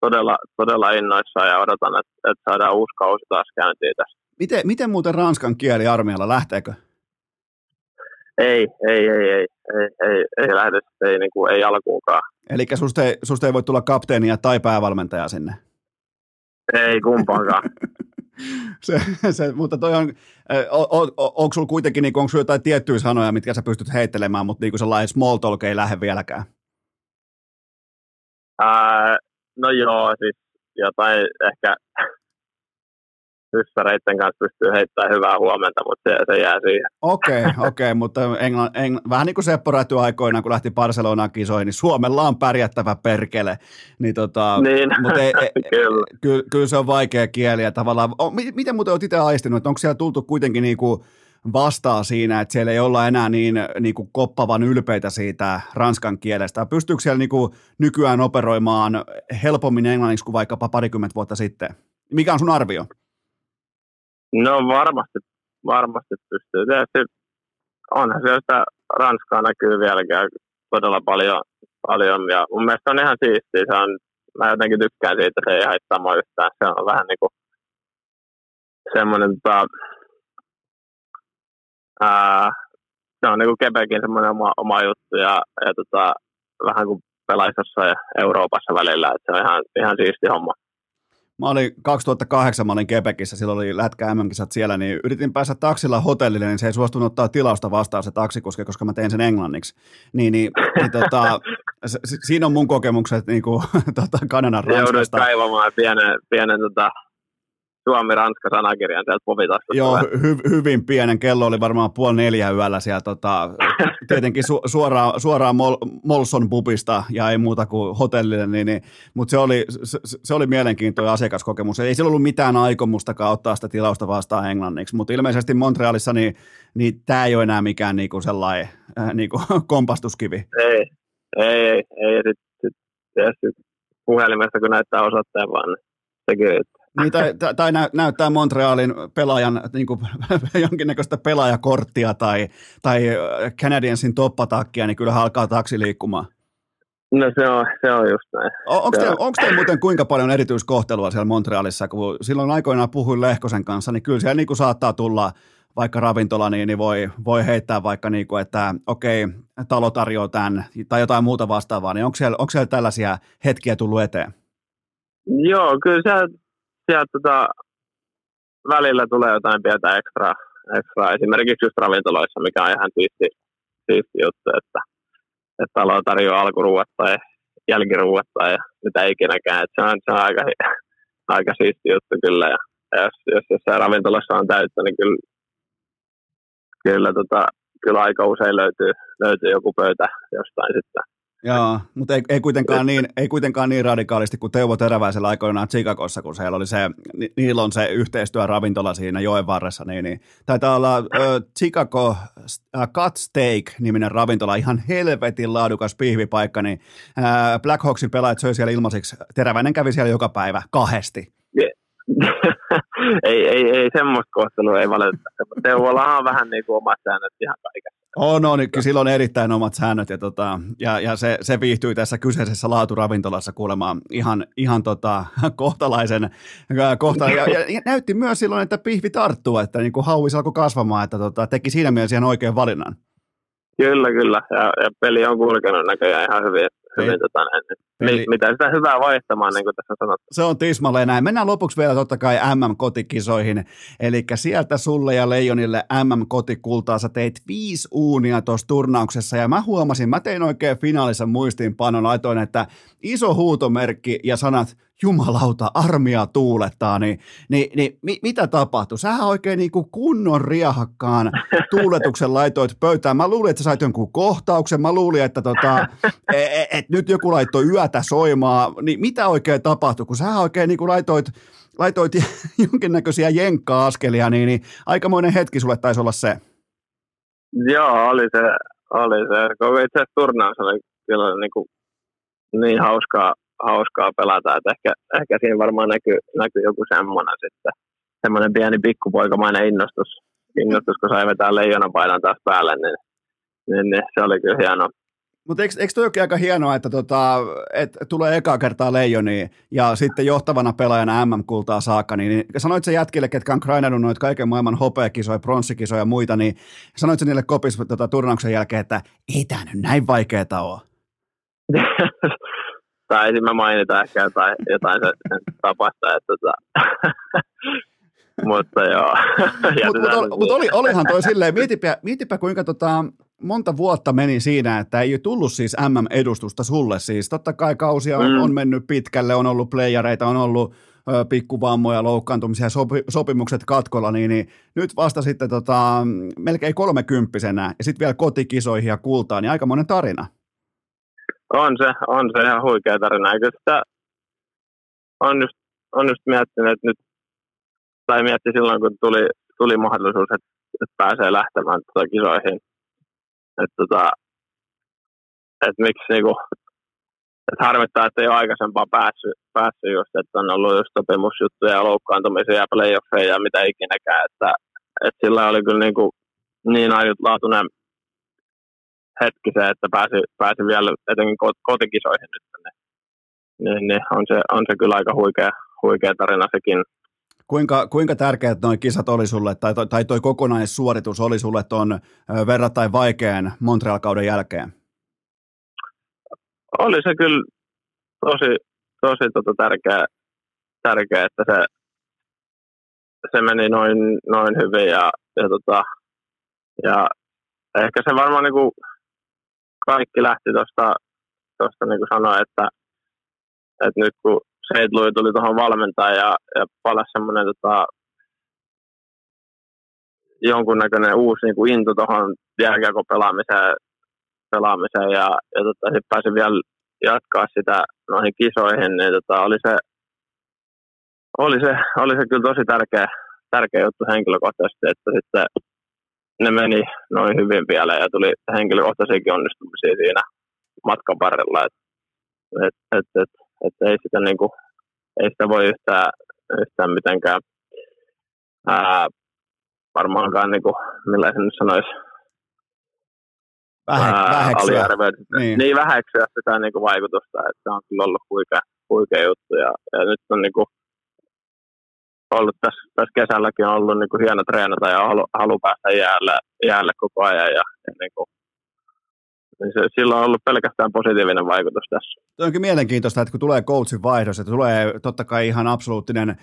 Speaker 5: todella, todella innoissaan ja odotan, että, että saadaan uusi kausi taas käyntiin tästä.
Speaker 1: Miten, miten muuten ranskan kieli armeijalla, lähteekö?
Speaker 5: Ei, ei, ei, ei, ei, ei, ei lähde, ei, niin kuin, ei alkuunkaan.
Speaker 1: Eli susta ei, susta ei voi tulla kapteenia tai päävalmentaja sinne?
Speaker 5: Ei kumpaankaan. <laughs>
Speaker 1: se, se, mutta toi on, on, on, onko sulla kuitenkin, niin onko jotain tiettyjä sanoja, mitkä sä pystyt heittelemään, mutta niin sellainen small talk ei lähde vieläkään?
Speaker 5: Ää, no joo, siis jotain ehkä hyssäreiden kanssa pystyy heittämään hyvää huomenta, mutta se, se jää siihen.
Speaker 1: Okei, okay, <laughs> okei, okay, mutta Englann, Engl, vähän niin kuin Seppo Räty aikoinaan, kun lähti Barcelonaan kisoihin, niin Suomella on pärjättävä perkele. Niin tota,
Speaker 5: niin,
Speaker 1: mutta ei, <laughs> ei,
Speaker 5: kyllä.
Speaker 1: Ky, kyllä se on vaikea kieli ja tavallaan, o, miten muuten olet itse aistinut, että onko siellä tultu kuitenkin niin kuin vastaa siinä, että siellä ei olla enää niin, niin kuin koppavan ylpeitä siitä ranskan kielestä. Pystyykö siellä niin kuin nykyään operoimaan helpommin englanniksi kuin vaikkapa parikymmentä vuotta sitten? Mikä on sun arvio?
Speaker 5: No varmasti, varmasti pystyy. Tietysti onhan siellä sitä Ranskaa näkyy vieläkään todella paljon, paljon ja mun mielestä on ihan siistiä. Se on, mä jotenkin tykkään siitä, se ei haittaa mua yhtään. Se on vähän niin kuin semmoinen, tota, ää, se on niin kuin Quebecin semmoinen oma, oma juttu ja, ja tota, vähän kuin pelaisi jossain Euroopassa välillä, että se on ihan, ihan siisti homma.
Speaker 1: Mä olin 2008, mä olin Quebecissä, silloin oli lätkä mm siellä, niin yritin päästä taksilla hotellille, niin se ei suostunut ottaa tilausta vastaan se taksikuski, koska mä tein sen englanniksi. Niin, niin, niin tota, <laughs> se, siinä on mun kokemukset niin kuin, <laughs> tota, Kanadan Ranskasta.
Speaker 5: Joudut kaivamaan pienen, pienen tota, Suomi-Ranska-sanakirjan sieltä povitastosta.
Speaker 1: Joo, hy- hyvin pienen. Kello oli varmaan puoli neljä yöllä siellä. Tota, <laughs> tietenkin su- suoraan, suoraan Mol- Molson pubista ja ei muuta kuin hotellille. Niin, niin, mutta se oli, se, se, oli mielenkiintoinen asiakaskokemus. Ei sillä ollut mitään aikomustakaan ottaa sitä tilausta vastaan englanniksi, mutta ilmeisesti Montrealissa niin, niin tämä ei ole enää mikään niinku sellainen äh, niinku <laughs> kompastuskivi.
Speaker 5: Ei, ei, ei. ei. Sitten sit, sit, puhelimesta, kun näyttää osoitteen vaan, niin sekin.
Speaker 1: Niin, tai, tai, tai näyttää Montrealin pelaajan niin kuin, <laughs> jonkinnäköistä pelaajakorttia tai, tai Canadiensin toppatakkia, niin kyllä alkaa taksi liikkumaan.
Speaker 5: No se on, se on just näin.
Speaker 1: Onko teillä te muuten kuinka paljon erityiskohtelua siellä Montrealissa, kun silloin aikoinaan puhuin Lehkosen kanssa, niin kyllä siellä niin kuin saattaa tulla vaikka ravintola, niin, niin voi, voi heittää vaikka, niin kuin, että okei, talo tarjoaa tämän tai jotain muuta vastaavaa, niin onko siellä, onko siellä tällaisia hetkiä tullut eteen?
Speaker 5: Joo, kyllä siellä, siellä tota, välillä tulee jotain pientä ekstra, ekstra, esimerkiksi just ravintoloissa, mikä on ihan siisti, siisti juttu, että, että talo tarjoaa alkuruuat tai jälkiruuat tai mitä ikinäkään, että se on, se on aika, aika siisti juttu kyllä, ja, ja jos, jos jossain ravintolassa on täyttä, niin kyllä, kyllä, tota, kyllä aika usein löytyy, löytyy joku pöytä jostain sitten
Speaker 1: Joo, mutta ei, ei, kuitenkaan niin, ei kuitenkaan niin radikaalisti kuin Teuvo Teräväisellä aikoinaan Chicagossa, kun siellä oli se, ni, niillä on se yhteistyöravintola siinä joen varressa, niin, niin taitaa olla äh, Chicago äh, Cut Steak-niminen ravintola, ihan helvetin laadukas pihvipaikka, niin äh, Black Hawksin pelaajat söi siellä ilmaiseksi, Teräväinen kävi siellä joka päivä kahdesti. <laughs>
Speaker 5: ei, ei, ei semmoista kohtelua ei valitettavasti, mutta Teuvollahan on vähän niin kuin omat säännöt ihan kaikessa.
Speaker 1: On, on, sillä on erittäin omat säännöt ja, tota, ja, ja se, se viihtyi tässä kyseisessä laaturavintolassa kuulemaan ihan, ihan tota, <laughs> kohtalaisen kohta. Ja, ja, ja, näytti myös silloin, että pihvi tarttuu, että niin kuin hauis alkoi kasvamaan, että tota, teki siinä mielessä ihan oikein valinnan.
Speaker 5: Kyllä, kyllä. Ja, ja peli on kulkenut näköjään ihan hyvin. Hyvin tota.
Speaker 1: Peli-
Speaker 5: Mi, mitä sitä hyvää vaihtamaan, niin kuin tässä sanottu.
Speaker 1: Se on tismalleen näin. Mennään lopuksi vielä totta kai MM-kotikisoihin. Eli sieltä sulle ja Leijonille MM-kotikultaa. Sä teit viisi uunia tuossa turnauksessa ja mä huomasin, mä tein oikein finaalissa muistiinpanon, laitoin, että iso huutomerkki ja sanat jumalauta, armia tuulettaa, niin, niin, niin mi, mitä tapahtui? Sähän oikein niin kuin kunnon riahakkaan tuuletuksen <laughs> laitoit pöytään. Mä luulin, että sä sait jonkun kohtauksen, mä luulin, että tota, et, et nyt joku laittoi yötä soimaa, niin mitä oikein tapahtui? Kun sä oikein niin kuin laitoit, laitoit <laughs> jonkinnäköisiä jenkka-askelia, niin, niin aikamoinen hetki sulle taisi olla se.
Speaker 5: Joo, oli se, oli se. Itse asiassa turnaus oli kyllä niin, kuin, niin hauskaa, hauskaa pelata, että ehkä, ehkä siinä varmaan näkyy, näkyy joku semmoinen sitten, semmoinen pieni pikkupoikamainen innostus, innostus kun sai vetää leijonapaidan taas päälle, niin, niin, niin se oli kyllä hieno,
Speaker 1: mutta eikö, eikö toi aika hienoa, että tota, et tulee ekaa kertaa leijoniin ja sitten johtavana pelaajana MM-kultaa saakka, niin, niin sanoit se jätkille, ketkä on grindannut noita kaiken maailman hopeakisoja, pronssikisoja ja muita, niin sanoit se niille kopissa tota, turnauksen jälkeen, että ei tämä nyt näin vaikeeta ole. <laughs>
Speaker 5: Taisin mä mainita ehkä jotain, jotain se, sen tapasta, että tota, mutta joo.
Speaker 1: Mutta <laughs> mut, mut oli, olihan toi silleen, mietipä, mietipä kuinka tota, monta vuotta meni siinä, että ei tullut siis MM-edustusta sulle. Siis totta kai kausia on, mm. on mennyt pitkälle, on ollut playereita, on ollut ö, pikkuvammoja, loukkaantumisia, sopi, sopimukset katkolla, niin, niin nyt vasta sitten tota, melkein kolmekymppisenä ja sitten vielä kotikisoihin ja kultaan, niin aika monen tarina.
Speaker 5: On se, on se ihan huikea tarina. Eikö sitä on just, on just miettinyt, että nyt, tai mietti silloin, kun tuli, tuli mahdollisuus, että, että pääsee lähtemään tota kisoihin – että tota, et miksi niinku, et harmittaa, että ei ole aikaisempaa päässyt, päässyt just, että on ollut just sopimusjuttuja ja loukkaantumisia ja playoffeja ja mitä ikinäkään, että, että sillä oli kyllä niinku niin ainutlaatuinen hetki se, että pääsi, pääsi vielä etenkin kotikisoihin nyt. Niin, niin, niin on, se, on se kyllä aika huikea, huikea tarina sekin.
Speaker 1: Kuinka, kuinka tärkeät noin kisat oli sulle, tai, tai toi kokonaissuoritus oli sulle tuon verrattain vaikean Montreal-kauden jälkeen?
Speaker 5: Oli se kyllä tosi, tosi tota tärkeä, tärkeä, että se, se meni noin, noin hyvin ja, ja, tota, ja ehkä se varmaan niin kuin kaikki lähti tuosta, tuosta niin kuin sanoin, että, että nyt kun Seidlui tuli tuohon valmentamaan ja, ja palasi semmoinen tota, jonkunnäköinen uusi niin kuin into tuohon jääkiekon pelaamiseen, pelaamiseen ja, ja tota, sitten pääsin vielä jatkaa sitä noihin kisoihin, niin tota, oli, se, oli, se, oli se kyllä tosi tärkeä, tärkeä juttu henkilökohtaisesti, että sitten ne meni noin hyvin vielä ja tuli henkilökohtaisiakin onnistumisia siinä matkan varrella. Et, et, et, et, että ei sitä, niin kuin, ei sitä voi yhtään, yhtään mitenkään ää, varmaankaan, niin kuin, millä se nyt sanoisi,
Speaker 1: Vähe, väheksyä.
Speaker 5: Niin. niin väheksyä sitä niin kuin vaikutusta, että se on kyllä ollut huikea, huikea juttu ja, ja nyt on niin kuin, ollut tässä, tässä kesälläkin on ollut niin kuin hieno treenata ja halu, halu päästä jäälle, jäälle koko ajan ja, ja niin kuin, niin se, sillä on ollut pelkästään positiivinen vaikutus tässä.
Speaker 1: Tuo onkin mielenkiintoista, että kun tulee coachin vaihdos, että tulee totta kai ihan absoluuttinen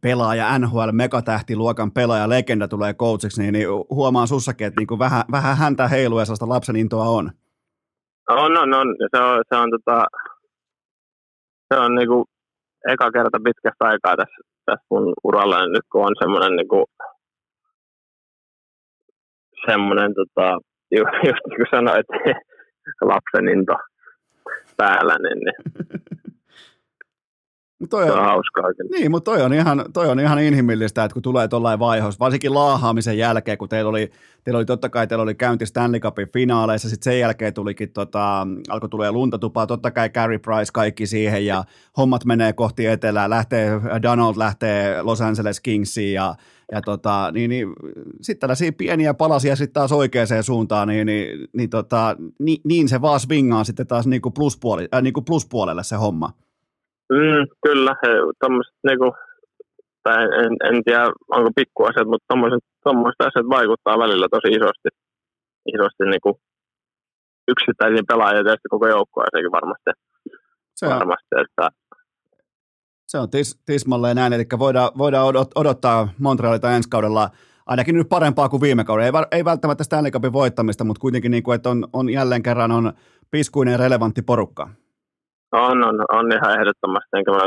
Speaker 1: pelaaja, NHL, megatähtiluokan pelaaja, legenda tulee coachiksi, niin, niin huomaan sussakin, että niin kuin vähän, vähän häntä heiluu ja sellaista lapsen intoa on.
Speaker 5: On, on, on. Se on, se on, tota, se on niin kuin eka kerta pitkästä aikaa tässä, tässä mun uralla, nyt kun on semmoinen niin kuin, semmoinen tota, just, just niin kuin sanoit, <laughs> lapsen into päällä, niin, niin. Toi on, on hauskaa.
Speaker 1: Niin, mutta toi on, ihan, toi on ihan inhimillistä, että kun tulee tuollainen vaiheus, varsinkin laahaamisen jälkeen, kun teillä oli, teillä oli totta kai teillä oli käynti Stanley Cupin finaaleissa, sitten sen jälkeen tulikin, tota, alkoi tulee luntatupaa, totta kai Carey Price kaikki siihen ja hommat menee kohti etelää, lähtee, Donald lähtee Los Angeles Kingsiin ja ja tota, niin, niin, sitten tällaisia pieniä palasia sitten taas oikeaan suuntaan, niin, niin, niin, tota, niin, niin se vaan swingaa sitten taas niin kuin pluspuoli, äh, niin kuin pluspuolelle se homma.
Speaker 5: Mm, kyllä, tommoset, niin kuin, tai en, en tiedä onko pikkuasiat, mutta tuommoiset asiat vaikuttaa välillä tosi isosti, isosti niin kuin yksittäisiä pelaajia tietysti koko joukkueeseenkin varmasti.
Speaker 1: Se on,
Speaker 5: varmasti että,
Speaker 1: se on tis, tismalleen näin, eli voidaan, voidaan odot, odottaa Montrealilta ensi kaudella ainakin nyt parempaa kuin viime kaudella. Ei, var- ei välttämättä Stanley Cupin voittamista, mutta kuitenkin niin kuin, että on, on jälleen kerran on piskuinen relevantti porukka.
Speaker 5: On, on, on ihan ehdottomasti, enkä mä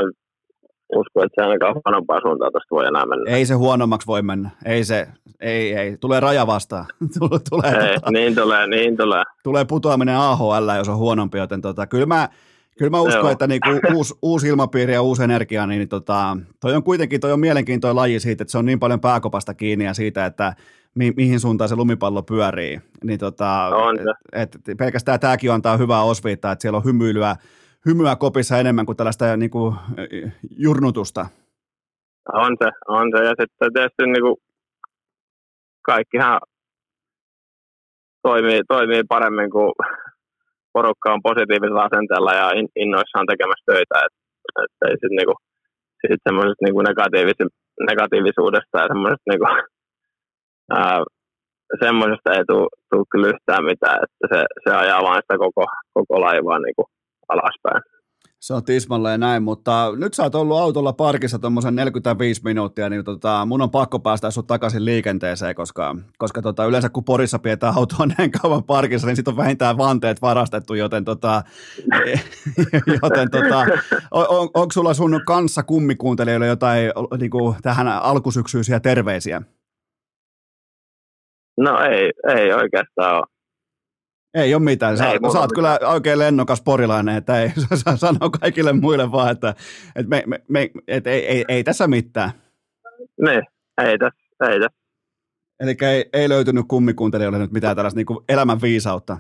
Speaker 5: usko, että se ainakaan huonompaa suuntaan tästä voi enää mennä.
Speaker 1: Ei se huonommaksi voi mennä. Ei se, ei, ei. Tulee raja vastaan. <laughs> tulee, tulee,
Speaker 5: Ei,
Speaker 1: tota,
Speaker 5: niin tulee, niin tulee.
Speaker 1: tulee putoaminen AHL, jos on huonompi, joten tota, kyllä mä, kyllä mä uskon,
Speaker 5: Joo.
Speaker 1: että niinku <coughs> uusi, uusi ilmapiiri ja uusi energia, niin tota, toi on kuitenkin toi on mielenkiintoinen laji siitä, että se on niin paljon pääkopasta kiinni ja siitä, että mi, mihin suuntaan se lumipallo pyörii. Niin tota,
Speaker 5: On se.
Speaker 1: et, et pelkästään tämäkin antaa hyvää osviittaa, että siellä on hymyilyä, hymyä kopissa enemmän kuin tällaista niinku, jurnutusta.
Speaker 5: On se, on se. Ja sitten tietysti niin kuin kaikkihan toimii, toimii paremmin, kun porukka on positiivisella asenteella ja in, innoissaan tekemässä töitä. Et, et ei sit niinku, sit semmoisesta niinku negatiivis- negatiivisuudesta ja semmoisesta niinku, <laughs> ää, semmoisesta ei tule kyllä yhtään mitään, että se, se ajaa vain sitä koko, koko laivaa niinku alaspäin.
Speaker 1: Se on tismalleen näin, mutta nyt sä oot ollut autolla parkissa tuommoisen 45 minuuttia, niin tota, mun on pakko päästä sut takaisin liikenteeseen, koska, koska tota, yleensä kun Porissa pidetään autoa <laughs> näin kauan parkissa, niin sit on vähintään vanteet varastettu, joten, tota, <laughs> joten tota, on, on, onko sulla sun kanssa kummikuuntelijoille jotain niin kuin, tähän alkusyksyisiä terveisiä?
Speaker 5: No ei, ei oikeastaan ole.
Speaker 1: Ei ole mitään. Sä,
Speaker 5: Ei
Speaker 1: sä oot kyllä oikein lennokas porilainen, että ei, <laughs> sä sanoo kaikille muille vaan, että, että me, me, me, et ei, ei, ei, tässä mitään.
Speaker 5: Niin, ei tässä, ei tässä.
Speaker 1: Eli ei, ei löytynyt kummikuuntelijoille nyt mitään tällaista niin elämän viisautta.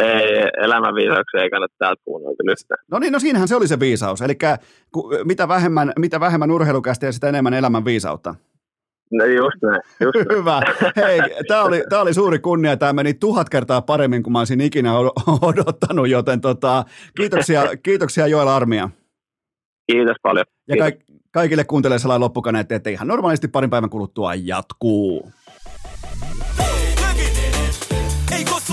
Speaker 5: Ei, elämänviisauksia ei kannata täältä kuunnella.
Speaker 1: No niin, no siinähän se oli se viisaus. Eli mitä vähemmän, mitä vähemmän urheilukästä ja sitä enemmän elämän viisautta.
Speaker 5: No just näin, just näin.
Speaker 1: Hyvä. Hei, tämä oli, tää oli suuri kunnia. Tämä meni tuhat kertaa paremmin kuin mä olisin ikinä od- odottanut, joten tota, kiitoksia, kiitoksia Joel Armia.
Speaker 5: Kiitos paljon.
Speaker 1: Ja
Speaker 5: Kiitos.
Speaker 1: ka- kaikille kuuntelijoille sellainen loppukaneetti, että ihan normaalisti parin päivän kuluttua jatkuu.
Speaker 4: Ei kossu